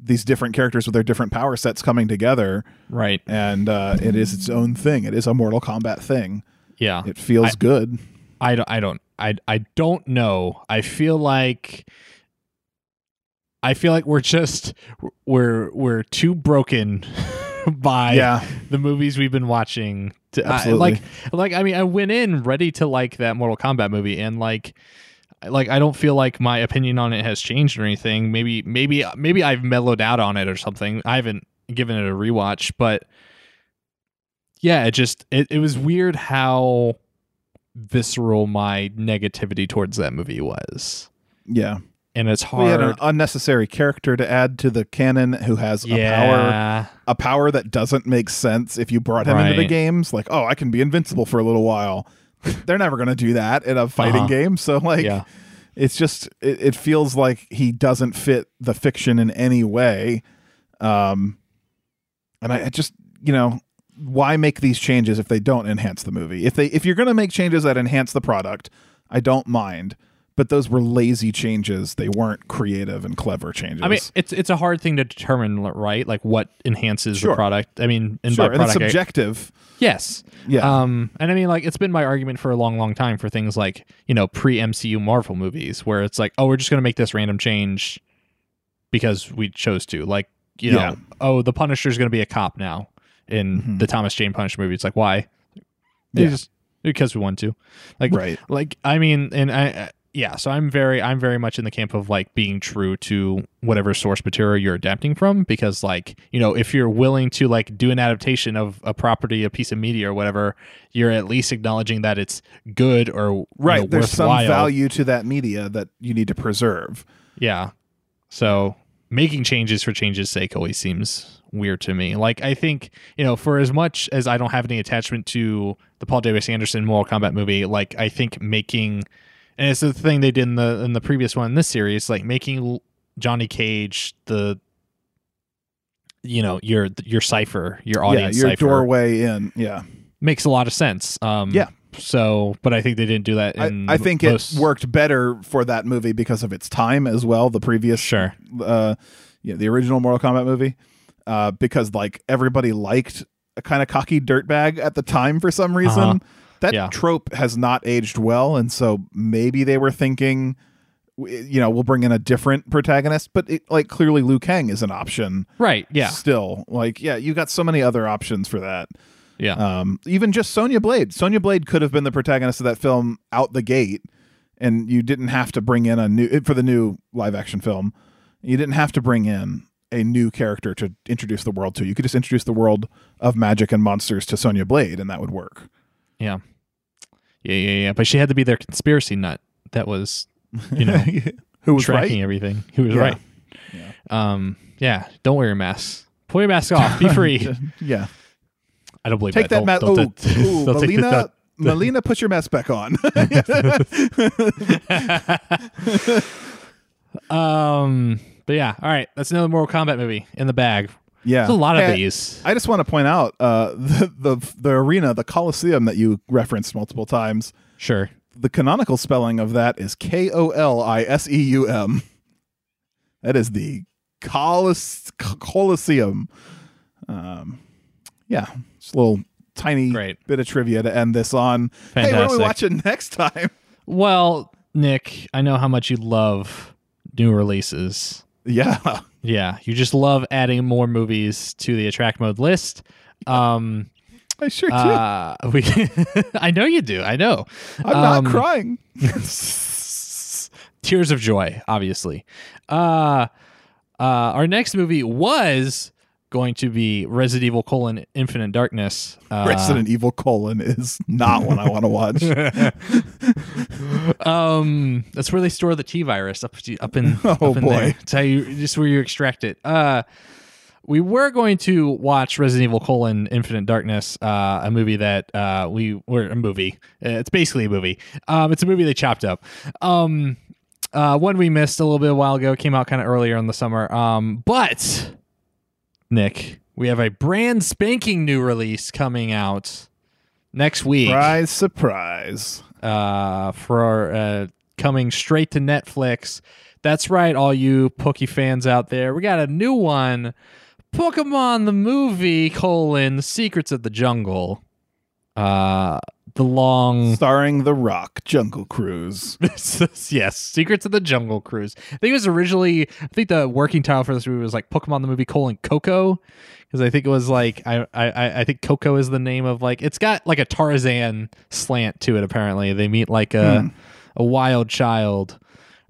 B: these different characters with their different power sets coming together,
A: Right.
B: and uh, it is its own thing. It is a Mortal Kombat thing.
A: Yeah.
B: It feels
A: I-
B: good.
A: I don't, I don't I I don't know. I feel like I feel like we're just we're we're too broken [laughs] by
B: yeah,
A: the movies we've been watching. To, I-
B: Absolutely.
A: like like I mean I went in ready to like that Mortal Kombat movie and like like I don't feel like my opinion on it has changed or anything. Maybe maybe maybe I've mellowed out on it or something. I haven't given it a rewatch, but yeah, it just it, it was weird how visceral my negativity towards that movie was.
B: yeah.
A: And it's hard.
B: We had an unnecessary character to add to the canon who has a power a power that doesn't make sense if you brought him into the games. Like, oh, I can be invincible for a little while. [laughs] They're never going to do that in a fighting
A: Uh-huh.
B: game. So, like,
A: yeah.
B: it's just it, it feels like he doesn't fit the fiction in any way. Um, and I, I just you know why make these changes if they don't enhance the movie? If they if you're going to make changes that enhance the product, I don't mind. But those were lazy changes. They weren't creative and clever changes.
A: I mean, it's it's a hard thing to determine, right? Like what enhances
B: Sure.
A: the product. I mean, and
B: sure,
A: by
B: and it's
A: product, I-
B: subjective.
A: yes.
B: Yeah,
A: Um, and I mean, like, it's been my argument for a long, long time for things like you know pre MCU Marvel movies, where it's like, oh, we're just gonna make this random change because we chose to. Like, you know,
B: Yeah.
A: oh, the Punisher's gonna be a cop now in
B: Mhm.
A: the Thomas Jane Punisher movie. It's like, why?
B: Yeah.
A: Just because we want to. Like,
B: right.
A: like I mean, and I. I yeah, so I'm very I'm very much in the camp of like being true to whatever source material you're adapting from because like, you know, if you're willing to like do an adaptation of a property, a piece of media or whatever, you're at least acknowledging that it's good or you
B: Right.
A: know,
B: There's some value to that media that you need to preserve.
A: Yeah. So making changes for changes sake always seems weird to me. Like I think, you know, for as much as I don't have any attachment to the Paul Davis Anderson Mortal Kombat movie, like I think making and it's the thing they did in the in the previous one in this series, like making Johnny Cage the you know, your your cipher, your audience
B: yeah, your
A: cipher
B: doorway in. Yeah.
A: makes a lot of sense. Um
B: Yeah.
A: so but I think they didn't do that
B: I, I think
A: most,
B: it worked better for that movie because of its time as well. The previous,
A: Sure.
B: uh, yeah, the original Mortal Kombat movie, uh, because like everybody liked a kind of cocky dirtbag at the time for some reason.
A: Uh-huh.
B: That
A: Yeah.
B: trope has not aged well, and so maybe they were thinking, you know, we'll bring in a different protagonist, but it, like clearly Liu Kang is an option.
A: Right. Yeah.
B: Still, like, yeah, you got so many other options for that.
A: Yeah.
B: Um, even just Sonya Blade. Sonya Blade could have been the protagonist of that film out the gate, and you didn't have to bring in a new for the new live action film. You didn't have to bring in a new character to introduce the world to. You could just introduce the world of magic and monsters to Sonya Blade, and that would work.
A: Yeah. Yeah, yeah, yeah. But she had to be their conspiracy nut that was You know, [laughs]
B: who was
A: tracking
B: right?
A: everything. Who was
B: Yeah.
A: right.
B: Yeah.
A: Um, yeah. Don't wear your mask. Pull your mask off. Be [laughs] free. [laughs]
B: yeah,
A: I don't believe
B: take that,
A: that.
B: mask. Oh, ooh, Mileena.
A: that-
B: Mileena, put your mask back on.
A: Um, but yeah. All right. That's another Mortal Kombat movie in the bag.
B: yeah,
A: There's a lot of
B: Hey,
A: these.
B: I just want to point out uh, [laughs] the, the the arena, the Coliseum that you referenced multiple times.
A: Sure.
B: The canonical spelling of that is K O L I S E U M. That is the Colis- Coliseum. Um, yeah, just a little tiny
A: Great.
B: bit of trivia to end this on. Hey, what are we
A: Fantastic.
B: watching [laughs] next time?
A: Well, Nick, I know how much you love new releases.
B: Yeah,
A: Yeah, you just love adding more movies to the attract mode list. Um,
B: I sure do.
A: uh, we, [laughs] I know you do. I know.
B: I'm
A: um,
B: not crying. [laughs]
A: Tears of joy, obviously. Uh, uh, our next movie was going to be Resident Evil: colon Infinite Darkness. Uh,
B: Resident Evil colon is not one I want to watch. [laughs]
A: um, that's where they store the T virus up up in [laughs]
B: Oh,
A: up in
B: boy.
A: there. It's how you just where you extract it. Uh, we were going to watch Resident Evil: colon Infinite Darkness, uh, a movie that uh, we were a movie. It's basically a movie. Um, it's a movie they chopped up. Um, uh, one we missed a little bit a while ago came out kind of earlier in the summer. Um, but Nick, we have a brand spanking new release coming out next week
B: surprise, surprise.
A: uh, for uh, coming straight to Netflix. That's right, all you Pookie fans out there. We got a new one. Pokemon the movie, colon, Secrets of the Jungle. Uh the long
B: Starring The Rock, Jungle Cruise. [laughs]
A: yes, Secrets of the Jungle Cruise. I think it was originally. I think the working title for this movie was like Pokemon the movie colon Coco, because I think it was like I, I I think Coco is the name of like it's got like a Tarzan slant to it. Apparently, they meet like a
B: Hmm.
A: a wild child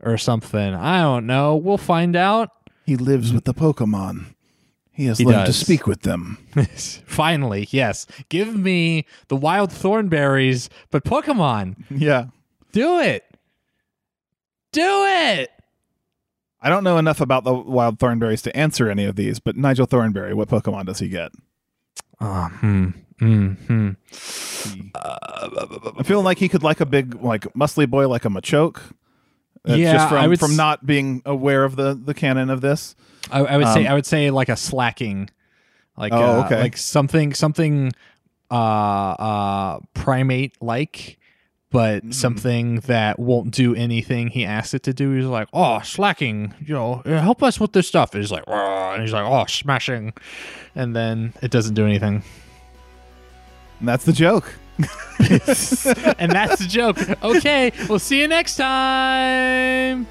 A: or something. I don't know. We'll find out.
B: He lives with the Pokemon. He has
A: He
B: learned
A: does.
B: to speak with them. [laughs]
A: Finally, yes. Give me the wild Thornberrys, but Pokemon,
B: Yeah.
A: do it. Do it.
B: I don't know enough about the wild Thornberrys to answer any of these, but Nigel Thornberry, what Pokemon does he get?
A: Oh, hmm. Hmm. hmm.
B: I'm feeling like he could like a big, like muscly boy, like a Machoke. Uh,
A: Yeah,
B: just from
A: I would
B: from not being aware of the the canon of this.
A: I, I would say
B: Um,
A: I would say like a Slaking, like
B: Oh,
A: uh,
B: okay.
A: like something something uh uh primate like, but
B: Mm-hmm.
A: something that won't do anything he asks it to do. He's like, oh, Slaking, you know, help us with this stuff. And he's like, and he's like, oh, smashing, and then it doesn't do anything.
B: And that's the joke. [laughs]
A: and that's the joke. Okay, we'll see you next time.